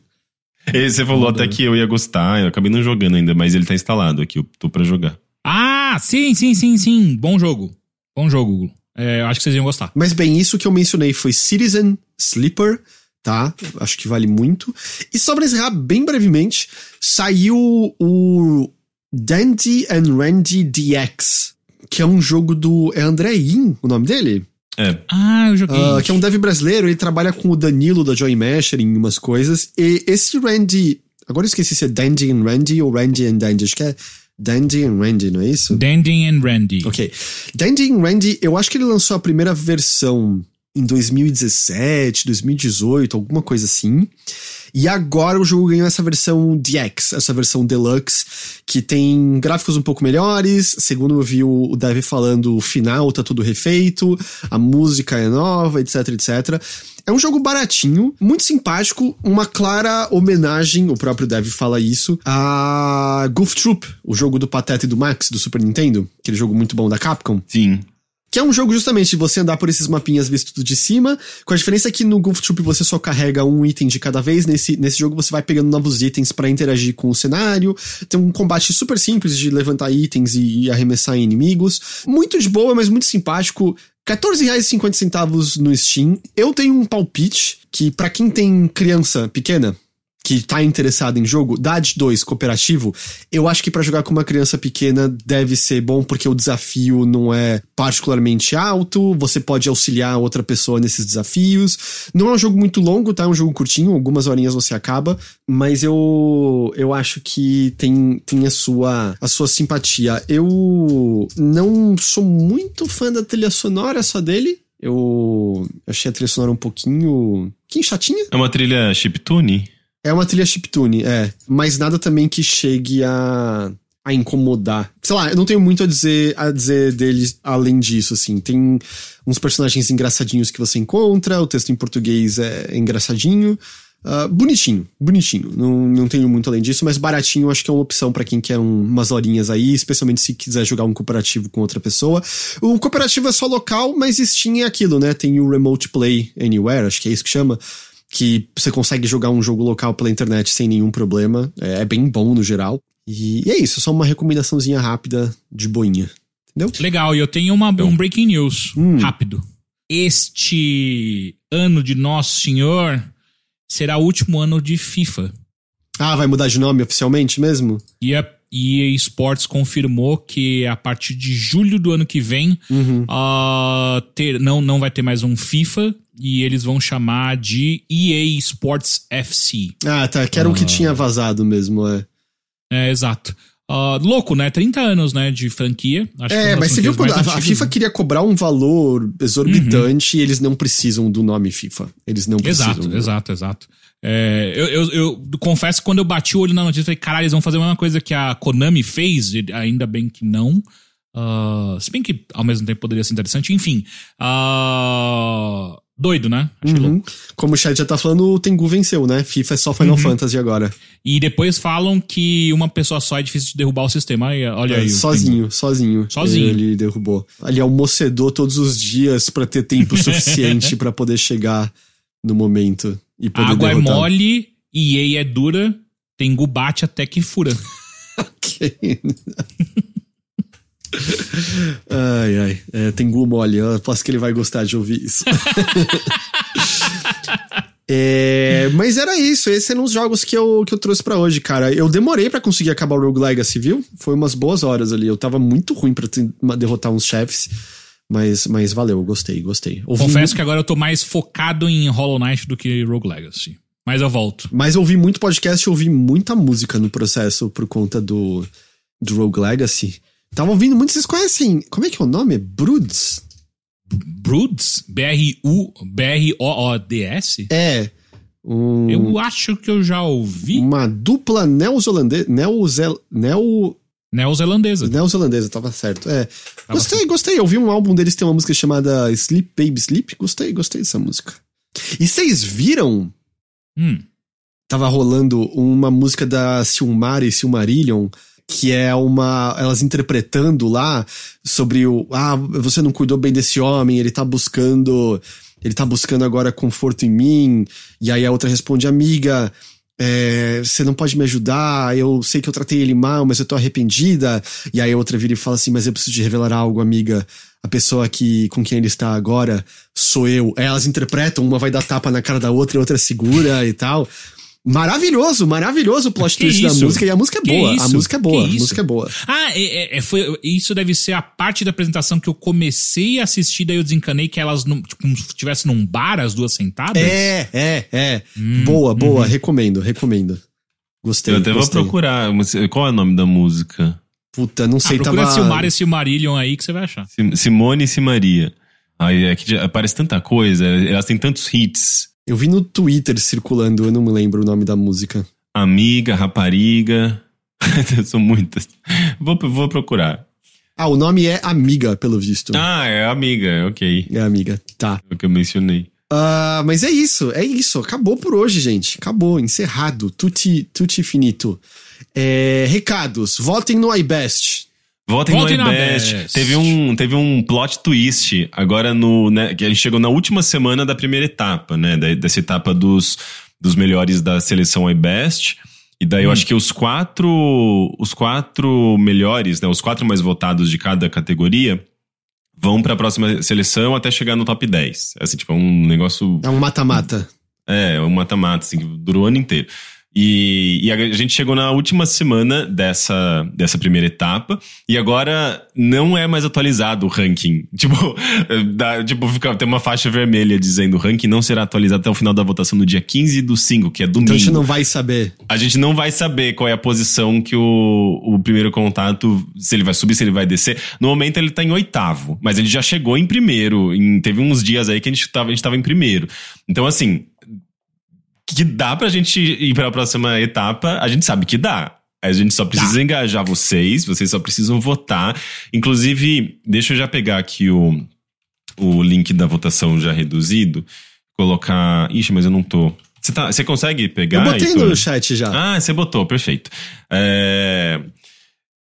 E você falou até que eu ia gostar, eu acabei não jogando ainda, mas ele tá instalado aqui, eu tô pra jogar. Ah, sim, sim, sim, sim. Bom jogo. Bom jogo. É, acho que vocês iam gostar. Mas bem, isso que eu mencionei foi Citizen Sleeper, tá? Acho que vale muito. E só pra encerrar bem brevemente, saiu o Dandy and Randy DX, que é um jogo do. É André In, o nome dele? É. Ah, eu joguei. Uh, que é um dev brasileiro, ele trabalha com o Danilo da Joy Masher em umas coisas. E esse Randy. Agora eu esqueci se é Dandy and Randy ou Randy and Dandy. Acho que é Dandy and Randy, não é isso? Dandy and Randy. Ok. Dandy and Randy, eu acho que ele lançou a primeira versão em 2017, 2018, alguma coisa assim. E agora o jogo ganhou essa versão DX, essa versão Deluxe, que tem gráficos um pouco melhores. Segundo eu vi o Dev falando, o final tá tudo refeito, a música é nova, etc, etc. É um jogo baratinho, muito simpático, uma clara homenagem, o próprio Dev fala isso, a Goof Troop, o jogo do Pateta e do Max do Super Nintendo, aquele jogo muito bom da Capcom. Sim. Que é um jogo justamente de você andar por esses mapinhas visto de cima, com a diferença que no Goof Troop você só carrega um item de cada vez, nesse, nesse jogo você vai pegando novos itens para interagir com o cenário, tem um combate super simples de levantar itens e, e arremessar em inimigos, muito de boa, mas muito simpático, R$14,50 no Steam. Eu tenho um palpite que, para quem tem criança pequena, que tá interessado em jogo, DAD 2 cooperativo, eu acho que para jogar com uma criança pequena deve ser bom porque o desafio não é particularmente alto, você pode auxiliar outra pessoa nesses desafios. Não é um jogo muito longo, tá? É um jogo curtinho, algumas horinhas você acaba, mas eu eu acho que tem, tem a sua a sua simpatia. Eu não sou muito fã da trilha sonora só dele. Eu achei a trilha sonora um pouquinho, pouquinho chatinha. É uma trilha chiptune? É uma trilha chiptune, é. Mas nada também que chegue a, a incomodar. Sei lá, eu não tenho muito a dizer, a dizer deles além disso, assim. Tem uns personagens engraçadinhos que você encontra, o texto em português é engraçadinho. Uh, bonitinho, bonitinho. Não, não tenho muito além disso, mas baratinho acho que é uma opção para quem quer um, umas horinhas aí, especialmente se quiser jogar um cooperativo com outra pessoa. O cooperativo é só local, mas Steam é aquilo, né? Tem o Remote Play Anywhere, acho que é isso que chama que você consegue jogar um jogo local pela internet sem nenhum problema. É, é bem bom no geral. E, e é isso, só uma recomendaçãozinha rápida de boinha. Entendeu? Legal, e eu tenho uma, um breaking news Hum. rápido. Este ano de Nosso Senhor será o último ano de FIFA. Ah, vai mudar de nome oficialmente mesmo? E a EA Sports confirmou que a partir de julho do ano que vem Uhum. ah, ter, não, não vai ter mais um FIFA e eles vão chamar de EA Sports FC. Ah, tá. Que era o que tinha vazado mesmo, é. É, exato. Ah, louco, né? 30 anos, né, de franquia. Acho É, das mas você viu quando a, a FIFA queria cobrar um valor exorbitante e eles não precisam do nome FIFA. Eles não precisam. Exato, exato, exato. É, eu, eu, eu confesso que quando eu bati o olho na notícia, eu falei, caralho, eles vão fazer a mesma coisa que a Konami fez, ainda bem que não. Ah, se bem que ao mesmo tempo poderia ser interessante. Enfim. ah, doido, né? Louco. Uhum. Como o chat já tá falando, o Tengu venceu, né? FIFA é só Final Uhum. Fantasy agora. E depois falam que uma pessoa só é difícil de derrubar o sistema. Aí, olha aí. o sozinho, sozinho. Sozinho. Ele derrubou. Ali almocedou todos os dias pra ter tempo suficiente pra poder chegar no momento e A poder água é derrotar. mole, EA é dura, tem bate até que fura. Ok. ai, ai. É, Tengu mole. Eu aposto que ele vai gostar de ouvir isso. É, mas era isso, esses eram os jogos que eu, que eu trouxe pra hoje, cara. Eu demorei pra conseguir acabar o Rogue Legacy, viu? Foi umas boas horas ali. Eu tava muito ruim pra derrotar uns chefes, mas, mas valeu, gostei, gostei. Ouvi Confesso que agora eu tô mais focado em Hollow Knight do que Rogue Legacy. Mas eu volto. Mas eu ouvi muito podcast e ouvi muita música no processo por conta do, do Rogue Legacy. Tava ouvindo muito, vocês conhecem. Como é que é o nome? Broods? Broods? B-R-U, B-R-O-O-D-S? É. Um, Eu acho que eu já ouvi. uma dupla neozelandesa. Neozel, neo, Neozelandesa. neozelandesa, tava certo. É. Tava Gostei, gostei. Eu ouvi um álbum deles, tem uma música chamada Sleep Baby Sleep. Gostei, gostei dessa música. E vocês viram? Hum. Tava rolando uma música da Silmar e Silmarillion, que é uma. Elas interpretando lá sobre o. Ah, você não cuidou bem desse homem, ele tá buscando. Ele tá buscando agora conforto em mim. E aí a outra responde, amiga. é, você não pode me ajudar, eu sei que eu tratei ele mal, mas eu tô arrependida. E aí a outra vira e fala assim: Mas eu preciso te revelar algo, amiga. A pessoa que, com quem ele está agora sou eu. Aí elas interpretam, uma vai dar tapa na cara da outra e a outra segura e tal. Maravilhoso, maravilhoso o plot Que twist da isso? música. E a música é Que boa. A isso? música é boa. Que A música é boa. Ah, é, é- é, foi, isso deve ser a parte da apresentação que eu comecei a assistir, daí eu desencanei que elas não, tipo, estivessem num bar, as duas sentadas. É, é, é. Hum, boa, boa. uhum. Recomendo, recomendo. Gostei. Eu até vou gostei. procurar. mas Qual é o nome da música? Puta, não Ah, sei, procura tava. Silmar e Silmarillion aí que você vai achar. Sim- Simone e Simaria. Aí é que aparece tanta coisa, elas têm tantos hits. Eu vi no Twitter circulando, eu não me lembro o nome da música. Amiga, rapariga. São muitas. Vou, vou procurar. Ah, o nome é Amiga, pelo visto. Ah, é amiga, ok. É Amiga, tá. É o que eu mencionei. Ah, mas é isso, é isso. Acabou por hoje, gente. Acabou, encerrado. Tutti, tutti finito. É, recados. Votem no iBest. Votem, Votem no iBest. Best. Teve um, teve um plot twist agora no. Né, que a gente chegou na última semana da primeira etapa, né? da- dessa etapa dos, dos melhores da seleção iBest. E daí eu acho que os quatro. Os quatro melhores, né? Os quatro mais votados de cada categoria vão pra próxima seleção até chegar no top 10. Assim, tipo, é um negócio. É um mata-mata. É, um mata-mata, assim, que durou o ano inteiro. E, e a gente chegou na última semana dessa, dessa primeira etapa, e agora não é mais atualizado o ranking. Tipo, dá, tipo fica, tem uma faixa vermelha dizendo o ranking não será atualizado até o final da votação no dia 15 do 5, que é domingo. Então a gente não vai saber. A gente não vai saber qual é a posição que o, o primeiro contato, se ele vai subir, se ele vai descer. No momento ele tá em oitavo, mas a gente já chegou em primeiro. Em- teve uns dias aí que a gente tava, a gente tava em primeiro. Então, assim, que dá pra gente ir pra próxima etapa, a gente sabe que dá. A gente só precisa engajar vocês, vocês só precisam votar. Inclusive, deixa eu já pegar aqui o, o link da votação já reduzido. Colocar. Ixi, mas eu não tô. Você, tá, você consegue pegar? Eu botei Heitor? no chat já. Ah, você botou, perfeito. É,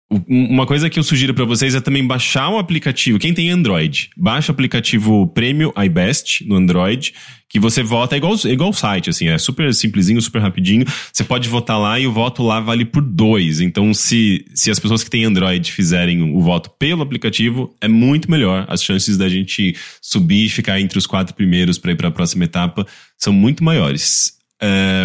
Uma coisa que eu sugiro pra vocês é também baixar o aplicativo. Quem tem Android, baixa o aplicativo Prêmio iBest no Android, que você vota é igual, é igual site, assim, é super simplesinho, super rapidinho. Você pode votar lá e o voto lá vale por dois. Então, se, se as pessoas que têm Android fizerem o voto pelo aplicativo, é muito melhor. As chances da gente subir e ficar entre os quatro primeiros pra ir pra próxima etapa são muito maiores. É,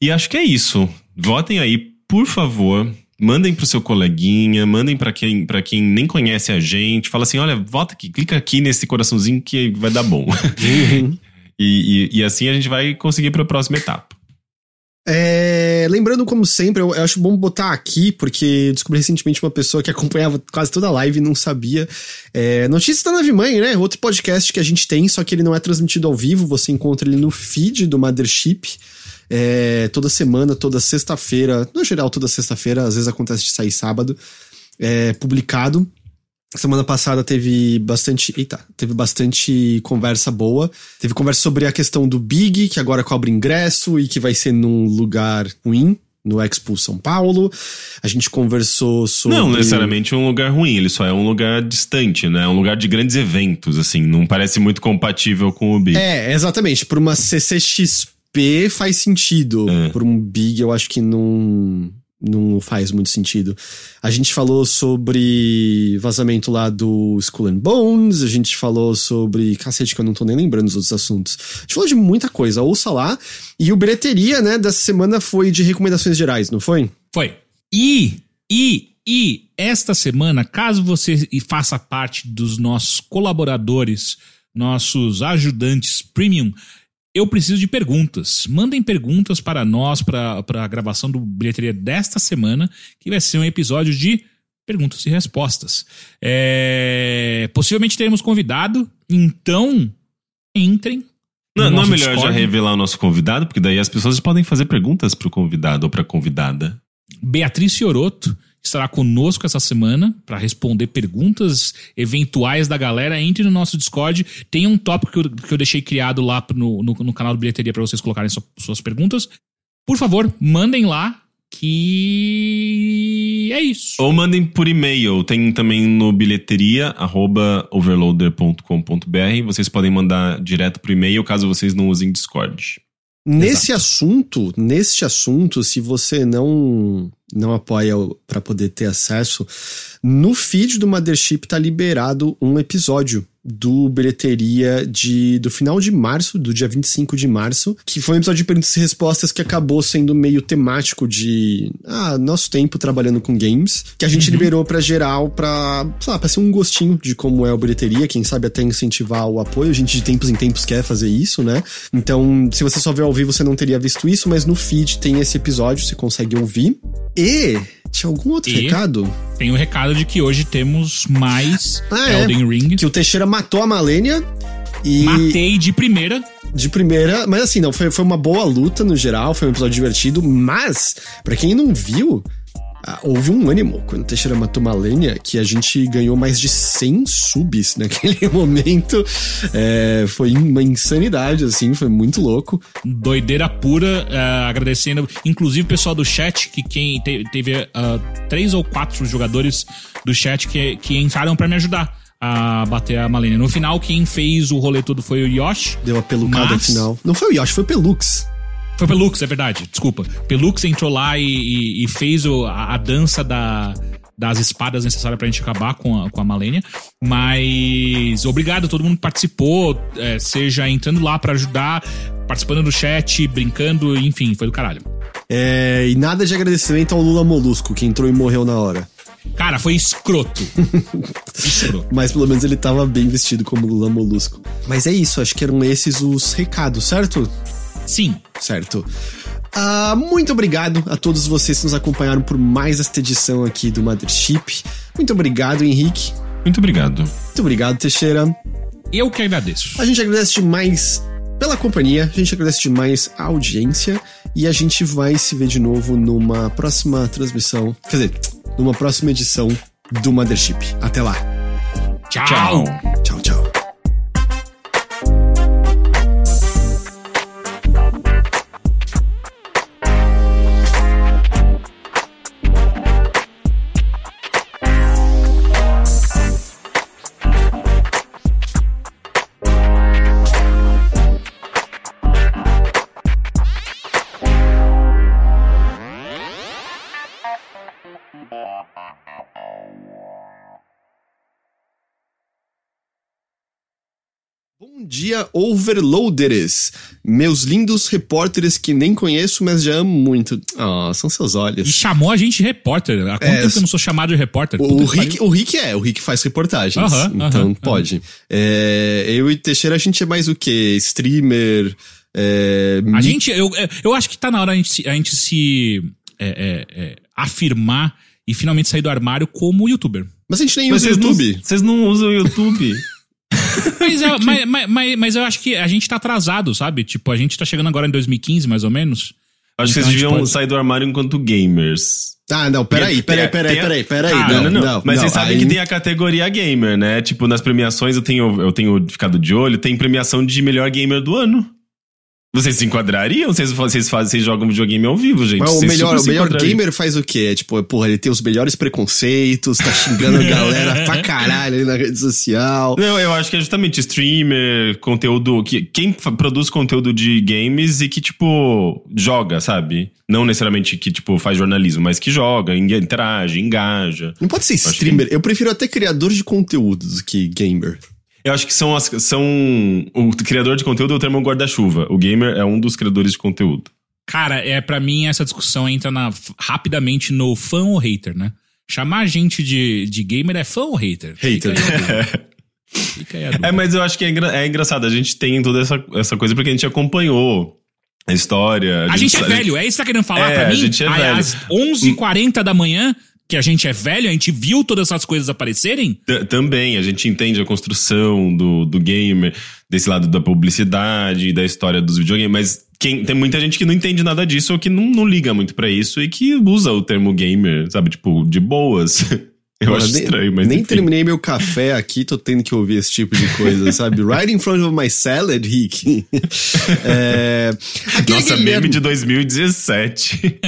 e acho que é isso. Votem aí, por favor. Mandem pro seu coleguinha, mandem pra quem, pra quem nem conhece a gente. Fala assim: olha, vota aqui, clica aqui nesse coraçãozinho que vai dar bom. Uhum. e, e, e assim a gente vai conseguir pra próxima etapa. É, lembrando, como sempre, eu, eu acho bom botar aqui, porque descobri recentemente uma pessoa que acompanhava quase toda a live e não sabia. É, Notícias da Nave Mãe, né? Outro podcast que a gente tem, só que ele não é transmitido ao vivo, você encontra ele no feed do Mothership. É, toda semana, toda sexta-feira, no geral, toda sexta-feira, às vezes acontece de sair sábado, é publicado. Semana passada teve bastante. Eita, teve bastante conversa boa. Teve conversa sobre a questão do Big, que agora cobra ingresso e que vai ser num lugar ruim, no Expo São Paulo. A gente conversou sobre. Não necessariamente um lugar ruim, ele só é um lugar distante, né? Um lugar de grandes eventos, assim. Não parece muito compatível com o Big. É, exatamente. Por uma CCXP faz sentido. É. Por um Big, eu acho que não. Não faz muito sentido. A gente falou sobre vazamento lá do Skull and Bones, a gente falou sobre. Cacete, que eu não tô nem lembrando os outros assuntos. A gente falou de muita coisa, ouça lá. E o bilheteria, né, dessa semana foi de recomendações gerais, não foi? Foi. E, e, e, esta semana, caso você faça parte dos nossos colaboradores, nossos ajudantes premium, eu preciso de perguntas. Mandem perguntas para nós, para a gravação do bilheteria desta semana, que vai ser um episódio de perguntas e respostas. É, Possivelmente teremos convidado, então entrem. Não, no não é melhor já Discord. revelar o nosso convidado, porque daí as pessoas podem fazer perguntas pro convidado ou pra convidada. Beatriz Fioroto estará conosco essa semana para responder perguntas eventuais da galera. Entre no nosso Discord. Tem um tópico que eu, que eu deixei criado lá no, no, no canal do Bilheteria para vocês colocarem sua- suas perguntas. Por favor, mandem lá que é isso. Ou mandem por e-mail. Tem também no bilheteria, arroba overloader.com.br. Vocês podem mandar direto pro e-mail, caso vocês não usem Discord. Nesse assunto, neste assunto, se você não não apoia para poder ter acesso, no feed do Mothership tá liberado um episódio do bilheteria de do final de março, do dia 25 de março, que foi um episódio de perguntas e respostas que acabou sendo meio temático de ah, nosso tempo trabalhando com games, que a gente liberou pra geral pra, sei lá, pra ser um gostinho de como é o bilheteria, quem sabe até incentivar o apoio. A gente de tempos em tempos quer fazer isso, né? Então, se você só vê ao vivo, você não teria visto isso, mas no feed tem esse episódio, você consegue ouvir. E tinha algum outro E? recado? Tem o recado de que hoje temos mais Ah, é. Elden Ring. Que o Teixeira matou a Malênia e Matei de primeira. de primeira, mas assim, não, foi, foi uma boa luta no geral, foi um episódio divertido, mas, pra quem não viu, Ah, houve um ânimo quando o Teixeira matou Malenia que a gente ganhou mais de 100 subs naquele momento. É, foi uma insanidade, assim, foi muito louco. Doideira pura, uh, agradecendo, inclusive o pessoal do chat, que quem te, teve uh, três ou quatro jogadores do chat que, que entraram para me ajudar a bater a Malenia. No final, quem fez o rolê todo foi o Yoshi. Deu a pelucada mas... final. Não foi o Yoshi, foi o Pelux. Foi Pelux, é verdade, desculpa. Pelux entrou lá e, e, e fez o, a, a, dança da, das espadas necessárias pra gente acabar com a, com a Malenia. Mas obrigado a todo mundo que participou, é, seja entrando lá para ajudar, participando do chat, brincando, enfim, foi do caralho. É, e nada de agradecimento ao Lula Molusco, que entrou e morreu na hora. Cara, foi escroto. escroto. Mas pelo menos ele tava bem vestido como Lula Molusco. Mas é isso, acho que eram esses os recados, certo? Sim. Certo. Uh, muito obrigado a todos vocês que nos acompanharam por mais esta edição aqui do Mothership. Muito obrigado, Henrique. Muito obrigado. Muito obrigado, Teixeira. Eu que agradeço. A gente agradece demais pela companhia, a gente agradece demais a audiência e a gente vai se ver de novo numa próxima transmissão, quer dizer, numa próxima edição do Mothership. Até lá. Tchau. Tchau, tchau. tchau. Dia, overloaders! Meus lindos repórteres que nem conheço, mas já amo muito. Ah, oh, são seus olhos. E chamou a gente de repórter. Há quanto é, tempo eu não sou chamado de repórter? O, o Rick, o Rick é, o Rick faz reportagens. Uh -huh, então uh -huh, pode. Uh -huh. é, eu e Teixeira, a gente é mais o quê? Streamer. É, a gente, eu, eu acho que tá na hora a gente, a gente se é, é, é, afirmar e finalmente sair do armário como youtuber. Mas a gente nem mas usa o YouTube. Vocês não usam o YouTube. mas, eu, mas, mas, mas, eu acho que a gente tá atrasado, sabe? Tipo, a gente tá chegando agora em 2015, mais ou menos. Acho então que vocês deviam pode... sair do armário enquanto gamers. Ah, não, peraí, peraí, peraí, peraí, peraí. Ah, não, não, não, Mas vocês sabem que tem a categoria gamer, né? Tipo, nas premiações eu tenho, eu tenho ficado de olho, tem premiação de melhor gamer do ano. Vocês se enquadrariam? Vocês, vocês, fazem, vocês jogam videogame ao vivo, gente? Mas o melhor, o melhor gamer faz o quê? É, tipo, porra, ele tem os melhores preconceitos, tá xingando a galera pra caralho ali na rede social. Não, eu acho que é justamente streamer, conteúdo. Que, quem produz conteúdo de games e que, tipo, joga, sabe? Não necessariamente que, tipo, faz jornalismo, mas que joga, interage, engaja. Não pode ser streamer. Que... Eu prefiro até criador de conteúdo do que gamer. Eu acho que são, as, são. O criador de conteúdo é o termo guarda-chuva. O gamer é um dos criadores de conteúdo. Cara, é para mim essa discussão entra na, rapidamente no fã ou hater, né? Chamar a gente de, de gamer é fã ou hater? Hater. é, mas eu acho que é, engra, é, engraçado. A gente tem toda essa, essa coisa porque a gente acompanhou a história. A, a gente, gente, é velho, é isso que tá querendo falar é, pra mim? A gente é velho. Às 11h40 da manhã, que a gente é velho, a gente viu todas essas coisas aparecerem? T também, a gente entende a construção do, do gamer, desse lado da publicidade, da história dos videogames, mas quem, tem muita gente que não entende nada disso ou que não, não liga muito para isso e que usa o termo gamer, sabe, tipo, de boas. Eu Mano, acho nem, estranho, mas. Nem enfim. terminei meu café aqui, tô tendo que ouvir esse tipo de coisa, sabe? Right in front of my salad, Rick. é, Nossa, meme de 2017.